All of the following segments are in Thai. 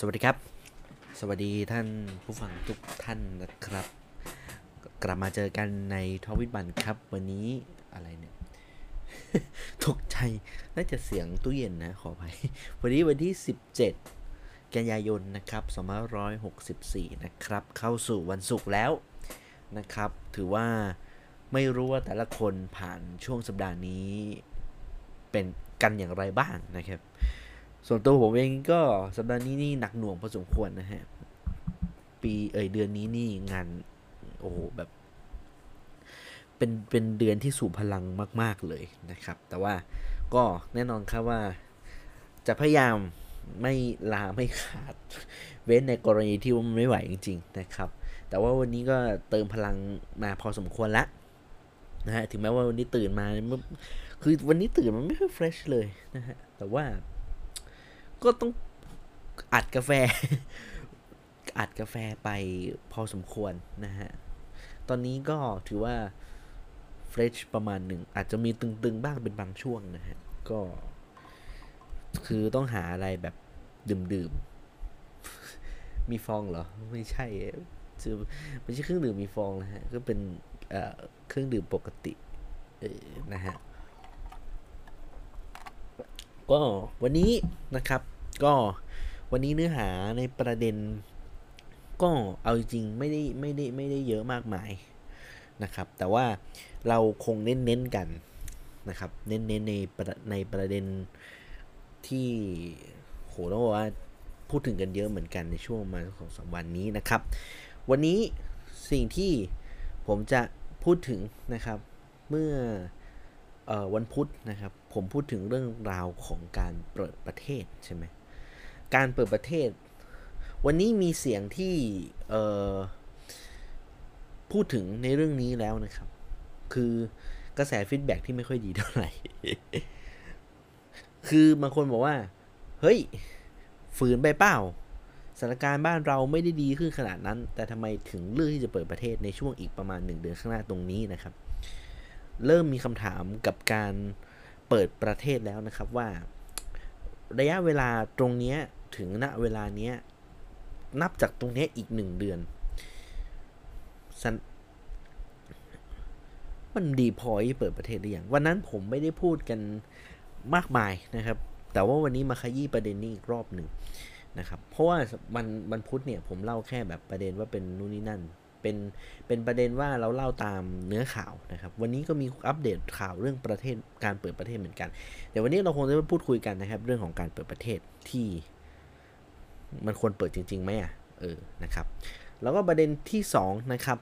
สวัสดีครับ สวัสดีท่านผู้ฟังทุกท่านนะครับ กลับมาเจอกันในทวิตบันครับ วันนี้อะไรเนี่ยตกใจน่าจะเสียงตู้เย็นนะ ขอไปวันนี้วันที่ 17 กันยายนนะครับ2564 นะครับ เข้าสู่วันศุกร์แล้วนะครับ ถือว่าไม่รู้ว่าแต่ละคนผ่านช่วงสัปดาห์นี้ เป็นกันอย่างไรบ้างนะครับ ส่วนตัวผมเองก็สัปดาห์นี้นี่หนักหน่วงพอสมควรนะฮะ ปีเอ่ยเดือนนี้นี่งาน โอ้โหแบบ เป็นเป็นเดือนที่สูบพลังมาก ๆเลยนะครับ แต่ว่าก็แน่นอนครับว่า จะพยายามไม่ลาไม่ขาด เว้นในกรณีที่มันไม่ไหวจริง ๆ นะครับ แต่ว่าวันนี้ก็เติมพลังมาพอสมควรละนะฮะถึงแม้ว่าวันนี้ตื่นมา คือวันนี้ตื่นมันไม่ค่อยเฟรชเลยนะฮะแต่ว่า ก็ต้องอัดกาแฟ อัดกาแฟไปพอสมควรนะฮะ ตอนนี้ก็ถือว่าเฟรชประมาณหนึ่ง อาจจะมีตึงๆบ้างเป็นบางช่วงนะฮะ ก็ คือต้องหาอะไรแบบดื่มๆ มีฟองเหรอ ไม่ใช่คือไม่ใช่เครื่องดื่มมีฟองนะฮะ ก็เป็นเครื่องดื่มปกตินะฮะ ก็วันนี้นะครับ ก็วันนี้เนื้อหาในประเด็น ก็เอาจริงไม่ได้ไม่ได้ไม่ได้เยอะมากมายนะครับ แต่ว่าเราคงเน้นเน้นๆกันนะครับ เน้นเน้นๆในในประเด็นที่โหต้องบอกว่าพูดถึงกันเยอะเหมือนกันในช่วงมาณสองสามวันนี้นะครับ วันนี้สิ่งที่ผมจะพูดถึงนะครับ เมื่อออวันพุธนะครับ ผมพูดถึงเรื่องราวของการเปิดประเทศใช่ไหมการเปิดประเทศ วันนี้มีเสียงที่พูดถึงในเรื่องนี้แล้วนะครับ คือกระแสฟีดแบ็กที่ไม่ค่อยดีเท่าไหร่ คือบางคนบอกว่า เฮ้ย ฝืนไปเปล่าสถานการณ์บ้านเราไม่ได้ดีขึ้นขนาดนั้น แต่ทำไมถึงเลือกที่จะเปิดประเทศในช่วงอีกประมาณหนึ่งเดือนข้างหน้าตรงนี้นะครับ เริ่มมีคำถามกับการ เปิดประเทศแล้วนะครับว่า ระยะเวลาตรงนี้ถึงณเวลานี้นับจากตรงนี้อีกหนึ่งเดือนสันมันดีพอที่เปิดประเทศหรือยังวันนั้นผมไม่ได้พูดกันมากมายนะครับ แต่ว่าวันนี้มาขยี้ประเด็นนี้อีกรอบหนึ่งนะครับ เพราะว่ามันมันพุธเนี่ยผมเล่าแค่แบบประเด็นว่าเป็นนู่นนี่นั่น เป็นเป็นประเด็นว่าเราเล่าตามเนื้อข่าวนะครับ วันนี้ก็มีอัปเดตข่าวเรื่องประเทศการเปิดประเทศเหมือนกัน เดี๋ยววันนี้เราคงจะมาพูดคุยกันนะครับ เรื่องของการเปิดประเทศที่ มันควรเปิดจริงๆไหมอะเออนะครับ แล้วก็ประเด็นที่2นะครับ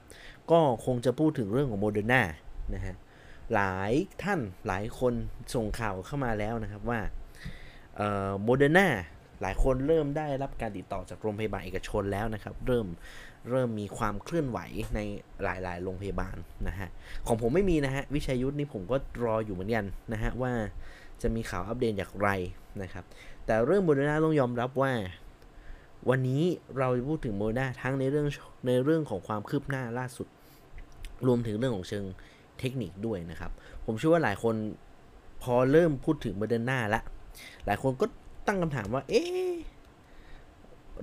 ก็คงจะพูดถึงเรื่องของโมเดอร์นานะฮะหลายท่านหลายคนส่งข่าวเข้ามาแล้วนะครับว่าโมเดอร์นาหลายคนเริ่มได้รับการติดต่อจากโรงพยาบาลเอกชนแล้วนะครับ เริ่ม เริ่มมีความเคลื่อนไหวในหลายๆ โรงพยาบาลนะฮะ ของผมไม่มีนะฮะ วิชัยยุทธนี่ผมก็รออยู่เหมือนกันนะฮะ ว่าจะมีข่าวอัปเดตอย่างไรนะครับ แต่เรื่องโมเดอร์นาต้องยอมรับว่า วันนี้เราจะพูดถึงโมเดอร์นาทั้งในเรื่องในเรื่องของความคืบหน้าล่าสุด รวมถึงเรื่องของเชิงเทคนิคด้วยนะครับ ผมเชื่อว่าหลายคนพอเริ่มพูดถึงโมเดอร์นาละหลายคนก็ตั้งคำถามว่า เอ๊ะ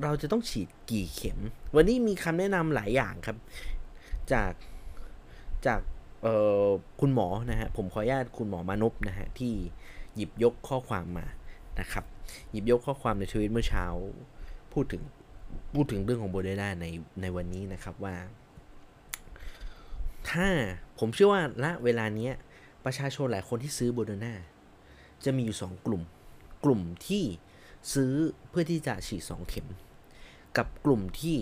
เราจะต้องฉีดกี่เข็ม วันนี้มีคำแนะนำหลายอย่างครับ จากจากคุณหมอนะฮะผมขออนุญาตคุณหมอมานพนะฮะที่หยิบยกข้อความมานะครับ หยิบยกข้อความในทวิตเมื่อเช้า พูดถึงพูดถึงเรื่องของโบเดนาในในวันนี้นะครับว่า ถ้าผมเชื่อว่าณเวลานี้ประชาชนหลายคนที่ซื้อโบเดนาจะมีอยู่ 2 กลุ่ม กลุ่มที่ ซื้อเพื่อที่จะฉีด 2 เข็ม กับกลุ่มที่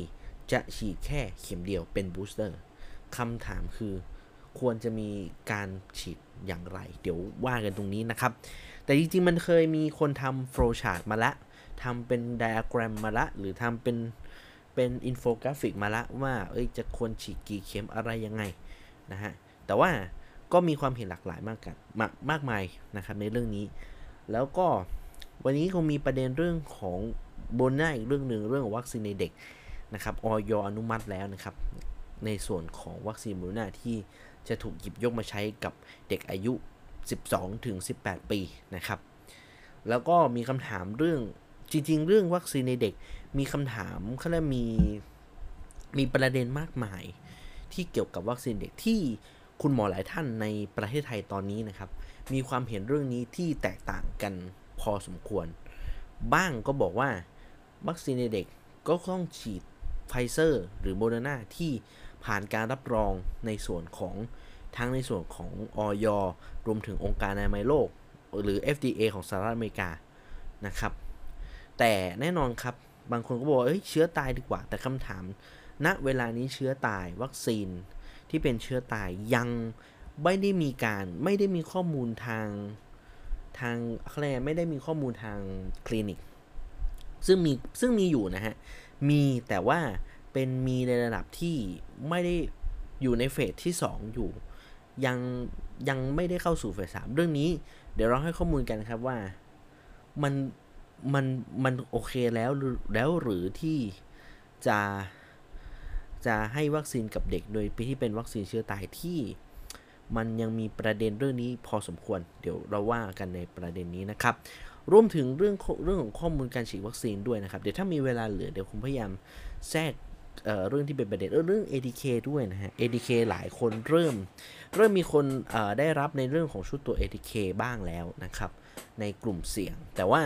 จะฉีดแค่เข็มเดียวเป็นบูสเตอร์คำถามคือควรจะมีการฉีดอย่างไร เดี๋ยวว่ากันตรงนี้นะครับ แต่จริงๆ มันเคยมีคนทำ flowchart มาละทำเป็นไดอะแกรมมาละ หรือทำเป็นเป็นอินโฟกราฟิกมาละว่า เอ้ยจะควรฉีดกี่เข็มอะไรยังไงนะฮะ แต่ว่าก็มีความเห็นหลากหลายมากกันมากมากมายนะครับในเรื่องนี้ แล้วก็ วันนี้คงมีประเด็นเรื่องของโมเดอร์นาอีกเรื่องหนึ่งเรื่องของวัคซีนในเด็กนะครับออยอนุมัติแล้วนะครับ ในส่วนของวัคซีนโบนหน้าที่จะถูกหยิบยกมาใช้กับเด็กอายุ 12 ถึง 18 ปีนะครับ แล้วก็มีคำถามเรื่องจริง ๆ เรื่องวัคซีนในเด็กมีคำถามเขาเรียกมีมีประเด็นมากมาย ที่เกี่ยวกับวัคซีนเด็กที่คุณหมอหลายท่านในประเทศไทยตอนนี้นะครับ มีความเห็นเรื่องนี้ที่แตกต่างกัน พอสมควร บ้างก็บอกว่าวัคซีนในเด็กก็ต้องฉีดไฟเซอร์หรือโมเดอร์นาที่ผ่านการรับรองในส่วนของทั้งในส่วนของอย.รวมถึงองค์การอนามัยโลก หรือ FDA ของสหรัฐอเมริกานะครับ แต่แน่นอนครับ บางคนก็บอกเอ้ยเชื้อตายดีกว่า แต่คำถาม ณเวลานี้เชื้อตายวัคซีนที่เป็นเชื้อตายยังไม่ได้มีการไม่ได้มีข้อมูลทาง ทางอะไรไม่ได้มีข้อมูลทางคลินิก ซึ่งมีซึ่งมีอยู่นะฮะ มีแต่ว่าเป็นมีในระดับที่ไม่ได้อยู่ในเฟสที่ 2 อยู่ ยังยังไม่ได้เข้าสู่เฟสสามเรื่องนี้ เดี๋ยวเราให้ข้อมูลกันครับว่ามันมันมันโอเคแล้วแล้วหรือที่จะจะให้วัคซีนกับเด็กโดยที่เป็นวัคซีนเชื้อตายที่ มันยังมีประเด็นเรื่องนี้พอสมควร เดี๋ยวเราว่ากันในประเด็นนี้นะครับรวมถึงเรื่องเรื่องของข้อมูลการฉีดวัคซีนด้วยนะครับ เดี๋ยวถ้ามีเวลาเหลือเดี๋ยวผมพยายามแทรกเเรื่องที่เป็นประเด็นเรื่อง ADK ด้วยนะฮะ ADK หลายคนเริ่ม เริ่มมีคนได้รับในเรื่องของชุดตัว ADK บ้างแล้วนะครับ ในกลุ่มเสี่ยง แต่ว่า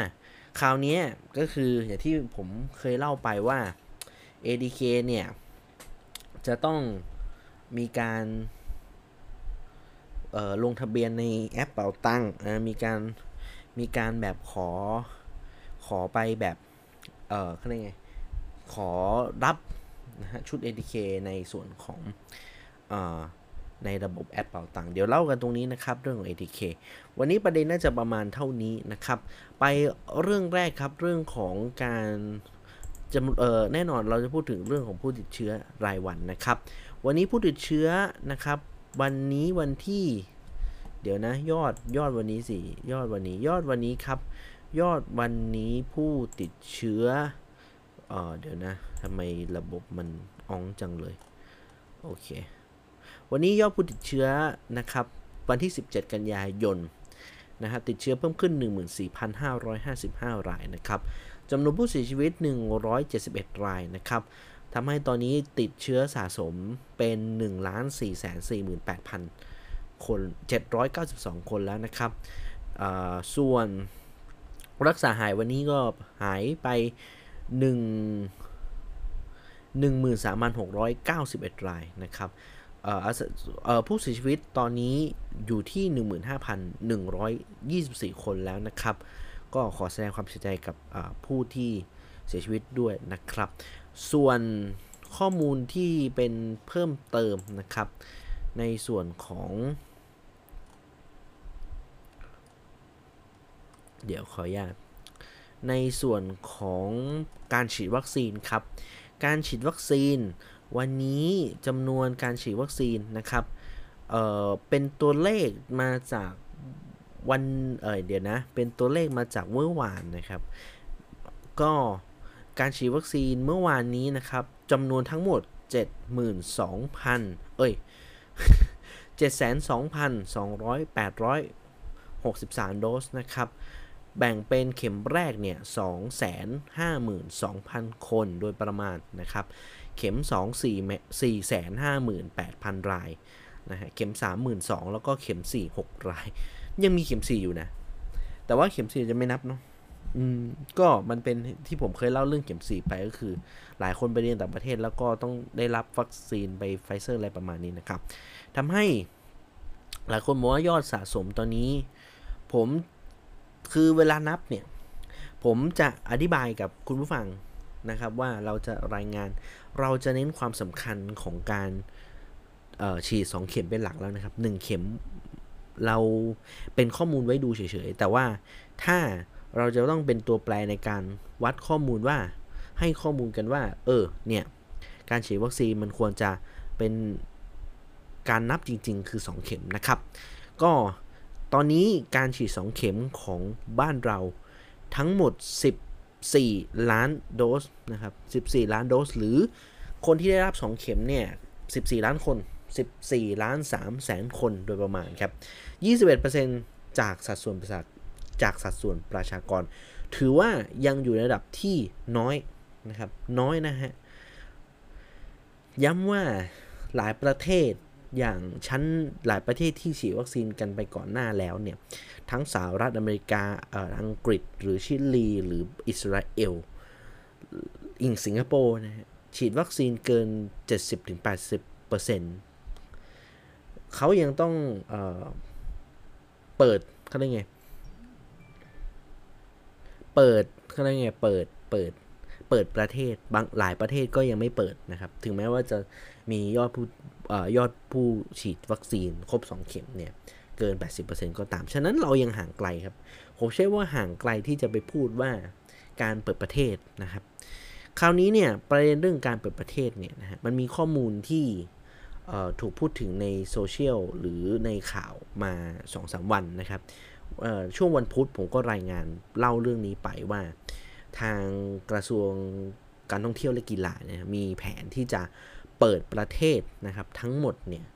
คราวนี้ก็คืออย่างที่ผมเคยเล่าไปว่า ADK เนี่ย จะต้องมีการ ลงทะเบียนในแอปเป๋าตังค์มีการมีการแบบขอขอไปแบบ เออเขาเรียกไง ขอรับนะฮะชุด ATK ในส่วนของอในระบบแอปเป่าตังเดี๋ยวเล่ากันตรงนี้นะครับเรื่องของ ATK วันนี้ประเด็นน่าจะประมาณเท่านี้นะครับ ไปเรื่องแรกครับเรื่องของการจะเออแน่นอนเราจะพูดถึงเรื่องของผู้ติดเชื้อรายวันนะครับ วันนี้ผู้ติดเชื้อนะครับ วันนี้วันที่ เดี๋ยวนะ ยอดยอดวันนี้สิยอดวันนี้ยอดวันนี้ครับ ยอดวันนี้ผู้ติดเชื้อเออเดี๋ยวนะทำไมระบบมันอ้องจังเลย โอเค วันนี้ยอดผู้ติดเชื้อนะครับ วันที่ 17 กันยายนนะฮะติดเชื้อเพิ่มขึ้น 14,555 รายนะครับจำนวนผู้เสียชีวิต 171 รายนะครับ ทำให้ตอนนี้ติดเชื้อสะสมเป็น1 4 4 8 0 0 0 คน 792 คนแล้วนะครับ ส่วนรักษาหายวันนี้ก็หายไป 1 13,691 รายนะครับผู้เสียชีวิตตอนนี้อยู่ที่ 15,124 คนแล้วนะครับ ก็ขอแสดงความเสียใจกับผู้ที่เสียชีวิตด้วยนะครับ ส่วนข้อมูลที่เป็นเพิ่มเติมนะครับ ในส่วนของ เดี๋ยวขออนุญาตในส่วนของการฉีดวัคซีนครับ การฉีดวัคซีน วันนี้จำนวนการฉีดวัคซีนนะครับเเป็นตัวเลขมาจากวันเออเดี๋ยวนะ เป็นตัวเลขมาจากเมื่อวานนะครับ ก็ การฉีดวัคซีนเมื่อวานนี้นะครับจำนวนทั้งหมด 72,000 เอ้ย 72,200 863 โดสนะครับ แบ่งเป็นเข็มแรกเนี่ย252,000 คนโดยประมาณนะครับ เข็ม 2 4 458,000 รายนะฮะ เข็ม 32,000 แล้วก็เข็ม 4 6 ราย ยังมีเข็มสี่อยู่นะ แต่ว่าเข็มสี่จะไม่นับเนาะ อืมก็มันเป็นที่ผมเคยเล่าเรื่องเข็มสี่ไปก็คือ หลายคนไปเรียนต่างประเทศแล้วก็ต้องได้รับวัคซีนไปไฟเซอร์อะไรประมาณนี้นะครับทำให้หลายคนบอกว่ายอดสะสมตอนนี้ ผมคือเวลานับเนี่ย ผมจะอธิบายกับคุณผู้ฟังนะครับว่าเราจะรายงานเราจะเน้นความสำคัญของการฉีด2เข็มเป็นหลักแล้วนะครับ 1 เข็มเราเป็นข้อมูลไว้ดูเฉยๆ แต่ว่าถ้า เราจะต้องเป็นตัวแปรในการวัดข้อมูลว่าให้ข้อมูลกันว่า เออ เนี่ย การฉีดวัคซีนมันควรจะเป็นการนับจริง ๆ คือ 2 เข็มนะครับ ก็ตอนนี้การฉีด 2 เข็มของบ้านเราทั้งหมด 14 ล้านโดสนะครับ 14 ล้านโดส หรือคนที่ได้รับ 2 เข็มเนี่ย 14 ล้านคน 14 ล้าน3แสนคนโดยประมาณครับ 21%จากสัดส่วนประชาก จากสัดส่วนประชากร ถือว่ายังอยู่ในระดับที่น้อยนะครับ น้อยนะฮะ ย้ำว่าหลายประเทศอย่างชั้นหลายประเทศที่ฉีดวัคซีนกันไปก่อนหน้าแล้วเนี่ย ทั้งสหรัฐอเมริกาอังกฤษ หรือชิลี หรืออิสราเอลอิงสิงคโปร์นะฮะฉีดวัคซีนเกิน 70-80%เขายังต้องเออเปิดเขาเรียกไง เปิดเขาเรียกไงเปิดเปิดเปิดประเทศบางหลายประเทศก็ยังไม่เปิดนะครับ ถึงแม้ว่าจะมียอดผู้ยอดผู้ฉีดวัคซีนครบ 2 เข็มเนี่ยเกิน 80%ก็ตาม ฉะนั้นเรายังห่างไกลครับ ผมเชื่อว่าห่างไกลที่จะไปพูดว่าการเปิดประเทศนะครับ คราวนี้เนี่ยประเด็นเรื่องการเปิดประเทศเนี่ยนะฮะมันมีข้อมูลที่ถูกพูดถึงในโซเชียลหรือในข่าวมา 2-3 วันนะครับ ช่วงวันพุธผมก็รายงานเล่าเรื่องนี้ไปว่า ทางกระทรวงการท่องเที่ยวและกีฬาเนี่ยมีแผนที่จะเปิดประเทศนะครับทั้งหมดเนี่ย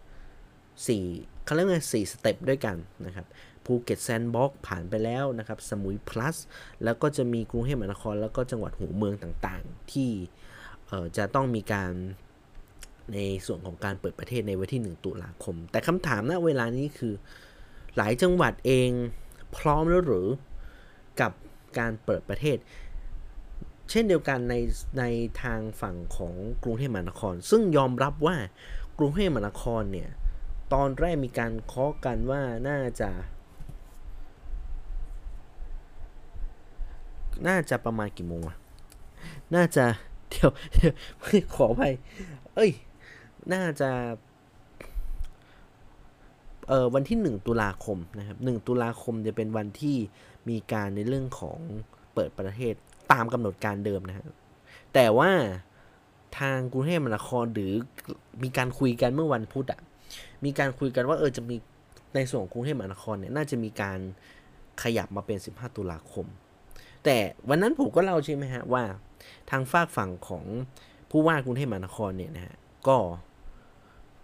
สี่เขาเรียกว่าสี่ step ด้วยกันนะครับภูเก็ตแซนด์บ็อกซ์ผ่านไปแล้วนะครับ สมุยพลัส แล้วก็จะมีกรุงเทพมหานคร แล้วก็จังหวัดหัวเมืองต่างๆ ที่จะต้องมีการในส่วนของการเปิดประเทศในวันที่ 1 ตุลาคม แต่คำถามณเวลานี้คือ หลายจังหวัดเองพร้อมแล้วหรือกับการเปิดประเทศ เช่นเดียวกันในในทางฝั่งของกรุงเทพมหานคร ซึ่งยอมรับว่ากรุงเทพมหานครเนี่ยตอนแรกมีการเคาะกันว่าน่าจะ น่าจะประมาณกี่โมงอะน่าจะเดี๋ยวขอไปเอ้ย น่าจะ เออวันที่ 1 ตุลาคมนะครับ1ตุลาคมจะเป็นวันที่มีการในเรื่องของเปิดประเทศตามกำหนดการเดิมนะฮะแต่ว่าทางกรุงเทพมหานครหรือมีการคุยกันเมื่อวันพุธอะมีการคุยกันว่าเออจะมีในส่วนกรุงเทพมหานครเนี่ยน่าจะมีการขยับมาเป็น 15 ตุลาคม แต่วันนั้นผมก็เล่าใช่ไหมฮะว่า ทางฝากฝั่งของผู้ว่ากรุงเทพมหานครเนี่ยนะฮะก็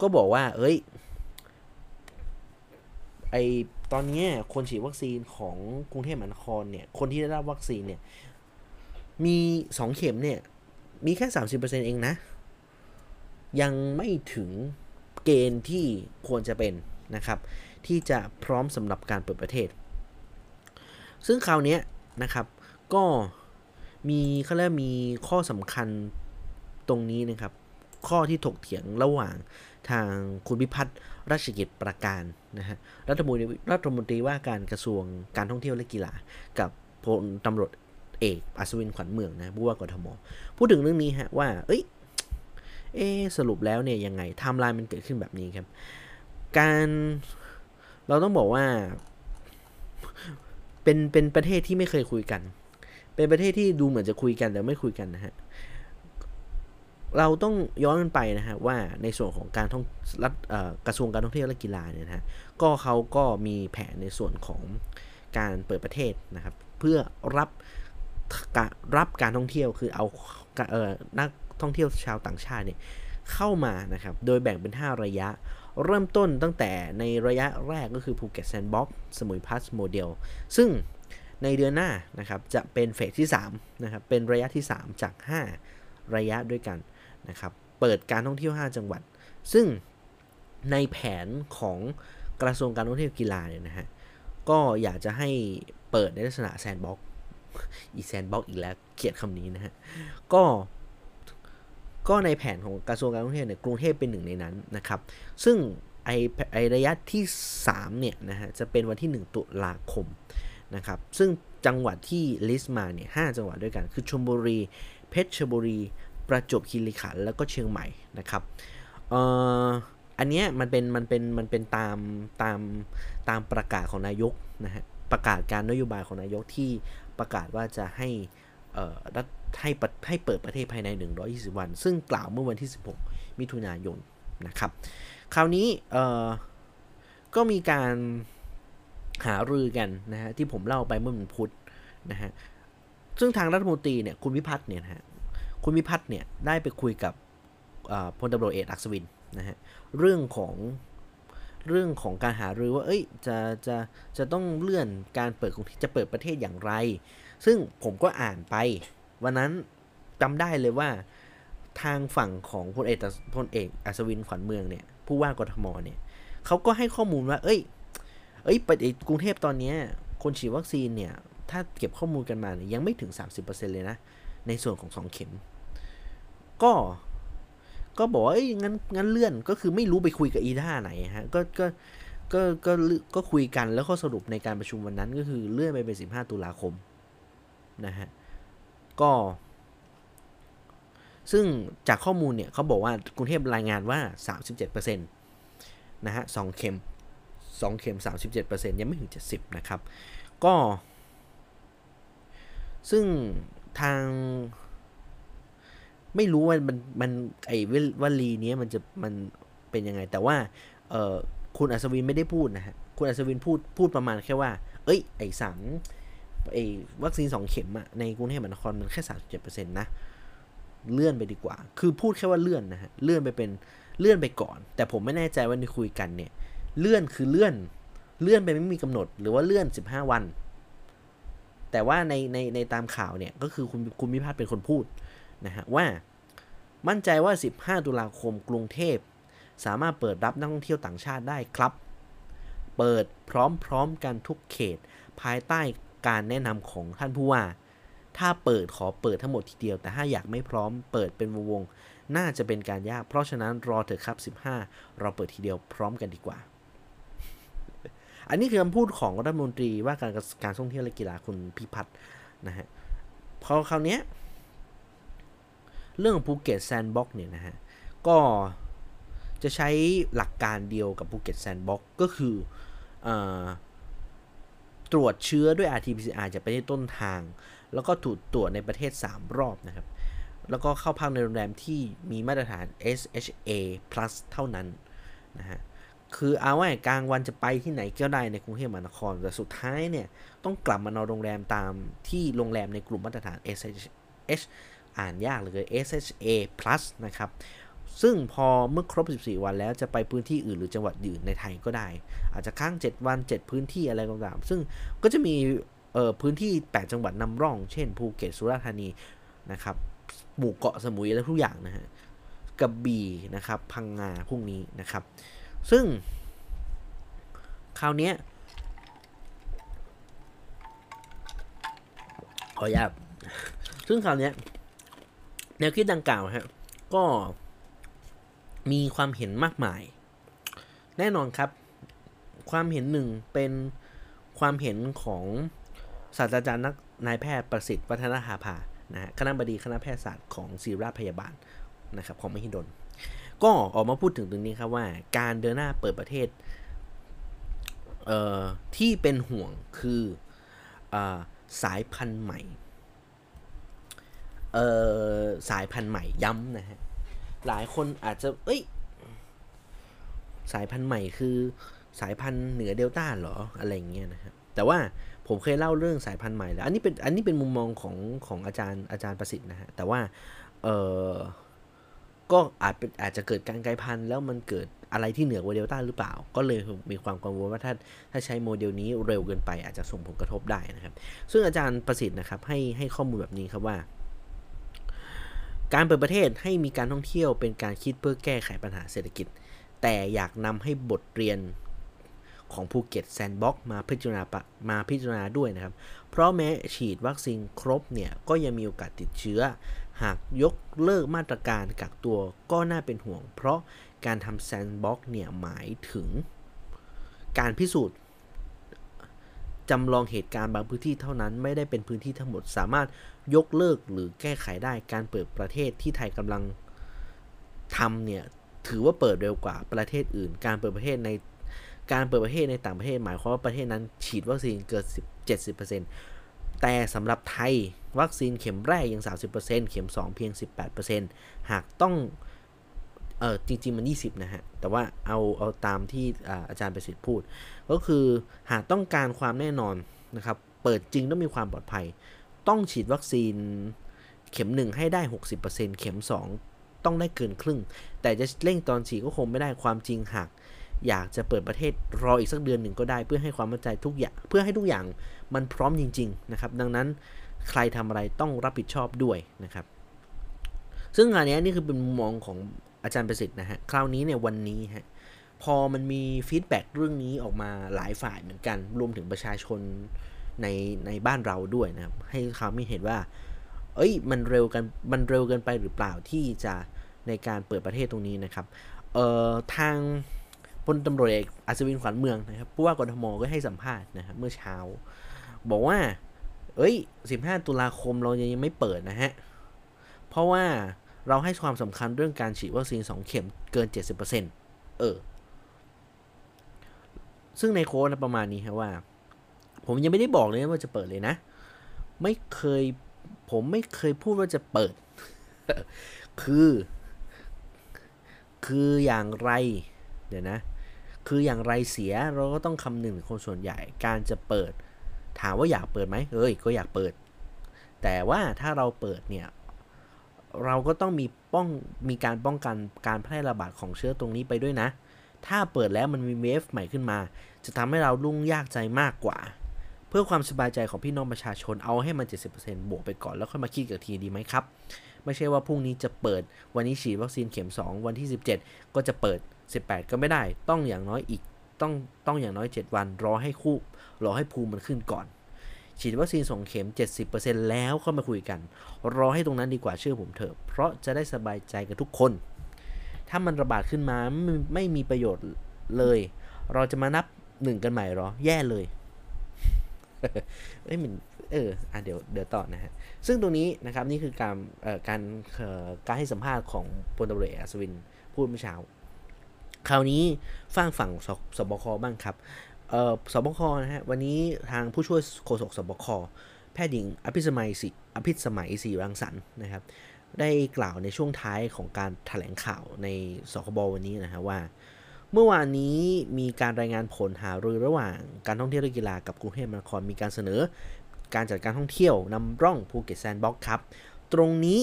ก็บอกว่า เอ้ย อตอนนี้คนฉีดวัคซีนของกรุงเทพมหานครเนี่ย คนที่ได้รับวัคซีนเนี่ย มีสองเข็มเนี่ย มีแค่สามสิบเปอร์เซ็นเองนะ ยังไม่ถึงเกณฑ์ที่ควรจะเป็นนะครับ ที่จะพร้อมสำหรับการเปิดประเทศ ซึ่งคราวนี้นะครับ ก็มีเขาเรียกมีข้อสำคัญตรงนี้นะครับ ข้อที่ถกเถียงระหว่างทางคุณพิพัฒน์ ราชกิจประการนะฮะรัฐมนตรีรัฐมนตรีว่าการกระทรวงการท่องเที่ยวและกีฬา กับพลตำรวจเอกอัศวินขวัญเมืองนะผู้ว่ากทม พูดถึงเรื่องนี้ฮะว่า เอ้ยเอสรุปแล้วเนี่ยยังไงไทม์ไลน์มันเกิดขึ้นแบบนี้ครับ การเราต้องบอกว่าเป็นเป็นประเทศที่ไม่เคยคุยกัน เป็นประเทศที่ดูเหมือนจะคุยกันแต่ไม่คุยกันนะฮะ เราต้องย้อนกันไปนะฮะว่าในส่วนของการท่องรัฐกระทรวงการท่องเที่ยวและกีฬาเนี่ยนะฮะก็เขาก็มีแผนในส่วนของการเปิดประเทศนะครับ เพื่อรับรับการท่องเที่ยวคือเอาเออนักท่องเที่ยวชาวต่างชาติเนี่ยเข้ามานะครับ โดยแบ่งเป็น 5 ระยะ เริ่มต้นตั้งแต่ในระยะแรกก็คือภูเก็ตแซนด์บ็อกซ์สมุยพลัสโมเดล ซึ่งในเดือนหน้านะครับจะเป็นเฟสที่3นะครับเป็นระยะที่ 3 จาก 5 ระยะด้วยกัน นะครับ เปิดการท่องเที่ยว 5 จังหวัด ซึ่งในแผนของกระทรวงการท่องเที่ยวกีฬาเนี่ยนะฮะ ก็อยากจะให้เปิดในลักษณะแซนด์บ็อกซ์อีกแซนด์บ็อกซ์อีกแล้วเขียนคำนี้นะฮะ ก็ก็ในแผนของกระทรวงการท่องเที่ยวเนี่ยกรุงเทพเป็นหนึ่งในนั้นนะครับ ซึ่งไอไอระยะที่ 3 เนี่ยนะฮะจะเป็นวันที่ 1 ตุลาคมนะครับซึ่งจังหวัดที่ list มาเนี่ย5 จังหวัดด้วยกัน คือชลบุรี เพชรบุรี ประจวบคีรีขันธ์แล้วก็เชียงใหม่นะครับเอ่ออันนี้มันเป็นมันเป็นมันเป็นตามตามตามประกาศของนายกนะฮะประกาศการนโยบายของนายกที่ประกาศว่าจะให้เอ่อรัฐให้ให้เปิดประเทศภายใน 120 วัน ซึ่งกล่าวเมื่อวันที่ 16 มิถุนายนนะครับ คราวนี้เอ่อก็มีการหารือกันนะฮะที่ผมเล่าไปเมื่อวันพุธนะฮะซึ่งทางรัฐมนตรีเนี่ยคุณวิพัฒน์เนี่ยนะฮะ คุณวิพัฒน์เนี่ยได้ไปคุยกับพลตำรวจเอกอัศวินนะฮะเรื่องของเรื่องของการหารือว่า เอ้ย จะจะจะต้องเลื่อนการเปิดจะเปิดประเทศอย่างไร ซึ่งผมก็อ่านไป วันนั้นจำได้เลยว่าทางฝั่งของพลเอกพลเอกอัศวินขวัญเมืองเนี่ย ผู้ว่ากทมเนี่ยเขาก็ให้ข้อมูลว่า เอ้ย เอ้ยประเทศกรุงเทพตอนนี้คนฉีดวัคซีนเนี่ย ถ้าเก็บข้อมูลกันมาเนี่ยยังไม่ถึง 30%เลยนะ ในส่วนของ 2 เข็ม ก็ก็บอกว่าเอ้ยงั้นงั้นเลื่อนก็คือไม่รู้ไปคุยกับอีท่าไหนฮะก็ก็ก็ก็ก็คุยกันแล้วก็สรุปในการประชุมวันนั้นก็คือเลื่อนไปเป็น15ตุลาคมนะฮะก็ ซึ่งจากข้อมูลเนี่ยเขาบอกว่ากรุงเทพรายงานว่า 37%นะฮะสเข็ม2เข็ม 37%ยังไม่ถึง 70 นะครับ ก็ ซึ่งทาง ไม่รู้ว่ามันมันไอ้วลีนี้มันจะมันเป็นยังไง แต่ว่าเออคุณอัศวินไม่ได้พูดนะฮะคุณอัศวินพูดพูดประมาณแค่ว่า เอ้ย ไอ้สามไอ้วัคซีนสองเข็มอะในกรุงเทพมหานครมันแค่สามสิบเจ็ดเปอร์เซ็นต์นะเลื่อนไปดีกว่า คือพูดแค่ว่าเลื่อนนะฮะเลื่อนไปเป็นเลื่อนไปก่อน แต่ผมไม่แน่ใจว่าในคุยกันเนี่ย เลื่อนคือเลื่อน เลื่อนไปไม่มีกำหนด หรือว่าเลื่อนสิบห้าวัน แต่ว่าในในในตามข่าวเนี่ยก็คือคุณคุณพิพัฒน์เป็นคนพูด นะฮะว่ามั่นใจว่า 15 ตุลาคมกรุงเทพ สามารถเปิดรับนักท่องเที่ยวต่างชาติได้ครับ เปิดพร้อมๆกันทุกเขต ภายใต้การแนะนำของท่านผู้ว่า ถ้าเปิดขอเปิดทั้งหมดทีเดียว แต่ถ้าอยากไม่พร้อมเปิดเป็นวงๆน่าจะเป็นการยาก เพราะฉะนั้นรอเถอะครับ 15 เราเปิดทีเดียวพร้อมกันดีกว่า อันนี้คือคำพูดของรัฐมนตรีว่าการการท่องเที่ยวและกีฬาคุณพิพัฒน์นะฮะพอคราวนี้ เรื่องภูเก็ตแซนด์บ็อกซ์เนี่ยนะฮะ ก็จะใช้หลักการเดียวกับภูเก็ตแซนด์บ็อกซ์ก็คืออตรวจเชื้อด้วย RT-PCR จากประเทศต้นทาง แล้วก็ถูกตรวจในประเทศ 3 รอบนะครับ แล้วก็เข้าพักในโรงแรมที่มีมาตรฐาน SHA plus เท่านั้นนะฮะคือเอาว่ากลางวันจะไปที่ไหนก็ได้ในกรุงเทพมหานคร แต่สุดท้ายเนี่ย ต้องกลับมานอนโรงแรมตามที่โรงแรมในกลุ่มมาตรฐาน SH อ่านยากเลย SHA plus นะครับ ซึ่งพอเมื่อครบ 14 วันแล้วจะไปพื้นที่อื่นหรือจังหวัดอื่นในไทยก็ได้ อาจจะค้าง 7 วัน 7 พื้นที่อะไรต่างๆซึ่งก็จะมีพื้นที่ 8 จังหวัดนำร่อง เช่นภูเก็ตสุราษฎร์ธานีนะครับหมู่เกาะสมุยและทุกอย่างนะฮะกระบี่นะครับ พังงาพวกนี้นะครับ ซึ่ง คราวนี้ขออนุญาตซึ่งคราวนี้ แนวคิดดังกล่าวฮะก็มีความเห็นมากมาย แน่นอนครับ ความเห็นหนึ่งเป็นความเห็นของศาสตราจารย์นักนายแพทย์ประสิทธิ์วัฒนหาภานะฮะคณะบดีคณะแพทยศาสตร์ของศิริราชพยาบาลนะครับของมหิดล ก็ออกมาพูดถึงตรงนี้ครับว่าการเดินหน้าเปิดประเทศเที่เป็นห่วงคืออสายพันธุ์ใหม่ เออสายพันธุ์ใหม่ย้ำนะฮะ หลายคนอาจจะ เอ้ย สายพันธุ์ใหม่คือสายพันธุ์เหนือเดลต้าหรออะไรเงี้ยนะครับแต่ว่าผมเคยเล่าเรื่องสายพันธุ์ใหม่แล้ว อันนี้เป็นอันนี้เป็นมุมมองของของอาจารย์อาจารย์ประสิทธิ์นะฮะ แต่ว่าเออก็อาจเป็นอาจจะเกิดการกลายพันธุ์แล้วมันเกิดอะไรที่เหนือกว่าเดลต้าหรือเปล่า ก็เลยมีความกังวลว่าถ้าถ้าใช้โมเดลนี้เร็วเกินไปอาจจะส่งผลกระทบได้นะครับ ซึ่งอาจารย์ประสิทธิ์นะครับให้ให้ข้อมูลแบบนี้ครับว่า การเปิดประเทศให้มีการท่องเที่ยวเป็นการคิดเพื่อแก้ไขปัญหาเศรษฐกิจ แต่อยากนำให้บทเรียนของภูเก็ตแซนด์บ็อกซ์มาพิจารณามาพิจารณาด้วยนะครับ เพราะแม้ฉีดวัคซีนครบเนี่ย ก็ยังมีโอกาสติดเชื้อ หากยกเลิกมาตรการกักตัวก็น่าเป็นห่วง เพราะการทำ sandbox เนี่ยหมายถึงการพิสูจน์ จำลองเหตุการณ์บางพื้นที่เท่านั้นไม่ได้เป็นพื้นที่ทั้งหมด สามารถยกเลิกหรือแก้ไขได้การเปิดประเทศที่ไทยกำลังทำเนี่ยถือว่าเปิดเร็วกว่าประเทศอื่น การเปิดประเทศในการเปิดประเทศในต่างประเทศหมายความว่าประเทศนั้นฉีดวัคซีนเกิน70%แต่สำหรับไทยวัคซีนเข็มแรกยัง 30%เข็ม 2 เพียง 18%หากต้อง เออจริง ๆ มัน 20 นะฮะ แต่ว่าเอาเอาตามที่อาจารย์ประสิทธิ์พูด ก็คือหากต้องการความแน่นอนนะครับ เปิดจริงต้องมีความปลอดภัย ต้องฉีดวัคซีนเข็ม 1 ให้ได้ 60%เข็ม 2 ต้องได้เกินครึ่ง แต่จะเร่งตอนฉีดก็คงไม่ได้ความจริงหากอยากจะเปิดประเทศรออีกสักเดือนหนึ่งก็ได้เพื่อให้ความมั่นใจทุกอย่างเพื่อให้ทุกอย่างมันพร้อมจริง ๆ นะครับ ดังนั้นใครทำอะไรต้องรับผิดชอบด้วยนะครับ ซึ่งอันนี้นี่คือเป็นมุมมองของ อาจารย์ประสิทธิ์นะฮะ คราวนี้เนี่ยวันนี้ฮะ พอมันมีฟีดแบ็เรื่องนี้ออกมาหลายฝ่ายเหมือนกัน รวมถึงประชาชนในในบ้านเราด้วยนะครับ ให้เขาไม่เห็นว่า เอ้ย มันเร็วกัน มันเร็วเกินไปหรือเปล่าที่จะในการเปิดประเทศตรงนี้นะครับ เอ่อ ทางพลตำรวจเอกอัศวินขวัญเมืองนะครับ ผู้ว่ากทมก็ให้สัมภาษณ์นะครับเมื่อเช้า บอกว่า เอ้ย 15 ตุลาคมเรายังไม่เปิดนะฮะ เพราะว่า เราให้ความสำคัญเรื่องการฉีดวัคซีน 2 เข็มเกิน 70%เออ ซึ่งในโค้ดประมาณนี้ครับว่า ผมยังไม่ได้บอกเลยว่าจะเปิดเลยนะ ไม่เคย ผมไม่เคยพูดว่าจะเปิด คือ คืออย่างไร เดี๋ยวนะ คืออย่างไรเสียเราก็ต้องคำนึงถึงคนส่วนใหญ่ การจะเปิด ถามว่าอยากเปิดไหมเอ้ย ก็อยากเปิด แต่ว่าถ้าเราเปิดเนี่ย เราก็ต้องมีป้องมีการป้องกันการแพร่ระบาดของเชื้อตรงนี้ไปด้วยนะ ถ้าเปิดแล้วมันมีเวฟใหม่ขึ้นมา จะทำให้เราลุ่งยากใจมากกว่า เพื่อความสบายใจของพี่น้องประชาชนเอาให้มัน 70%บวกไปก่อนแล้วค่อยมาคิดกับทีดีไหมครับ ไม่ใช่ว่าพรุ่งนี้จะเปิดวันนี้ฉีดวัคซีนเข็ม 2 วันที่ 17 ก็จะเปิด 18 ก็ไม่ได้ ต้องอย่างน้อยอีกต้องต้องอย่างน้อย 7 วันรอให้คู่รอให้ภูมิมันขึ้นก่อน ฉีดวัคซีน2เข็ม 70%แล้วก็มาคุยกัน รอให้ตรงนั้นดีกว่าเชื่อผมเถอะ เพราะจะได้สบายใจกันทุกคน ถ้ามันระบาดขึ้นมาไม่ไม่มีประโยชน์เลย เราจะมานับหนึ่งกันใหม่หรอ แย่เลยเอ้ยมันเอออะเดี๋ยวเดี๋ยวต่อนะฮะ ซึ่งตรงนี้นะครับนี่คือการเอ่อการเอ่อการให้สัมภาษณ์ของพลตำรวจอัศวินพูดเมื่อเช้า คราวนี้ฟังฝั่งศบคบ้างครับ ศบคนะฮะวันนี้ทางผู้ช่วยโฆษกศบคแพทย์หญิงอภิสมัยศิอภิสมัยศรีรังสรรค์นะครับ ได้กล่าวในช่วงท้ายของการแถลงข่าวในศบควันนี้นะฮะว่า เมื่อวานนี้มีการรายงานผลหารือระหว่างการท่องเที่ยวและกีฬากับกรุงเทพมหานครมีการเสนอ การจัดการท่องเที่ยวนำร่องภูเก็ตแซนด์บ็อกซ์ครับ ตรงนี้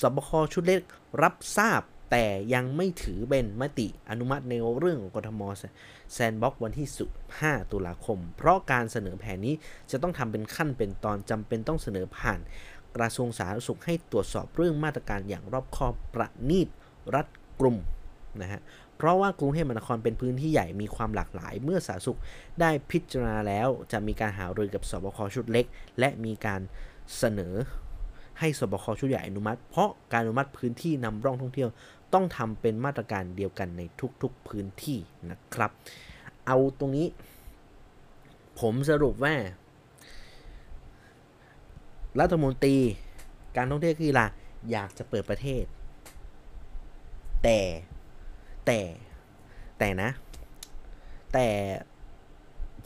สบคชุดเล็กรับทราบแต่ยังไม่ถือเป็นมติอนุมัติในเรื่องของกทม แซนด์บ็อกซ์วันที่ 15 ตุลาคม เพราะการเสนอแผนนี้จะต้องทำเป็นขั้นเป็นตอนจำเป็นต้องเสนอผ่าน กระทรวงสาธารณสุขให้ตรวจสอบเรื่องมาตรการอย่างรอบคอบประณีตรัดกลุ่มนะฮะเพราะว่ากรุงเทพมหานครเป็นพื้นที่ใหญ่มีความหลากหลาย เมื่อสาธารณสุขได้พิจารณาแล้วจะมีการหารือกับสบคชุดเล็ก และมีการเสนอให้สบคชุดใหญ่อนุมัติ เพราะการอนุมัติพื้นที่นำร่องท่องเที่ยว ต้องทำเป็นมาตรการเดียวกันในทุกๆพื้นที่นะครับ เอาตรงนี้ ผมสรุปว่า รัฐมนตรีการท่องเที่ยวกีฬาอยากจะเปิดประเทศ แต่แต่แต่นะ แต่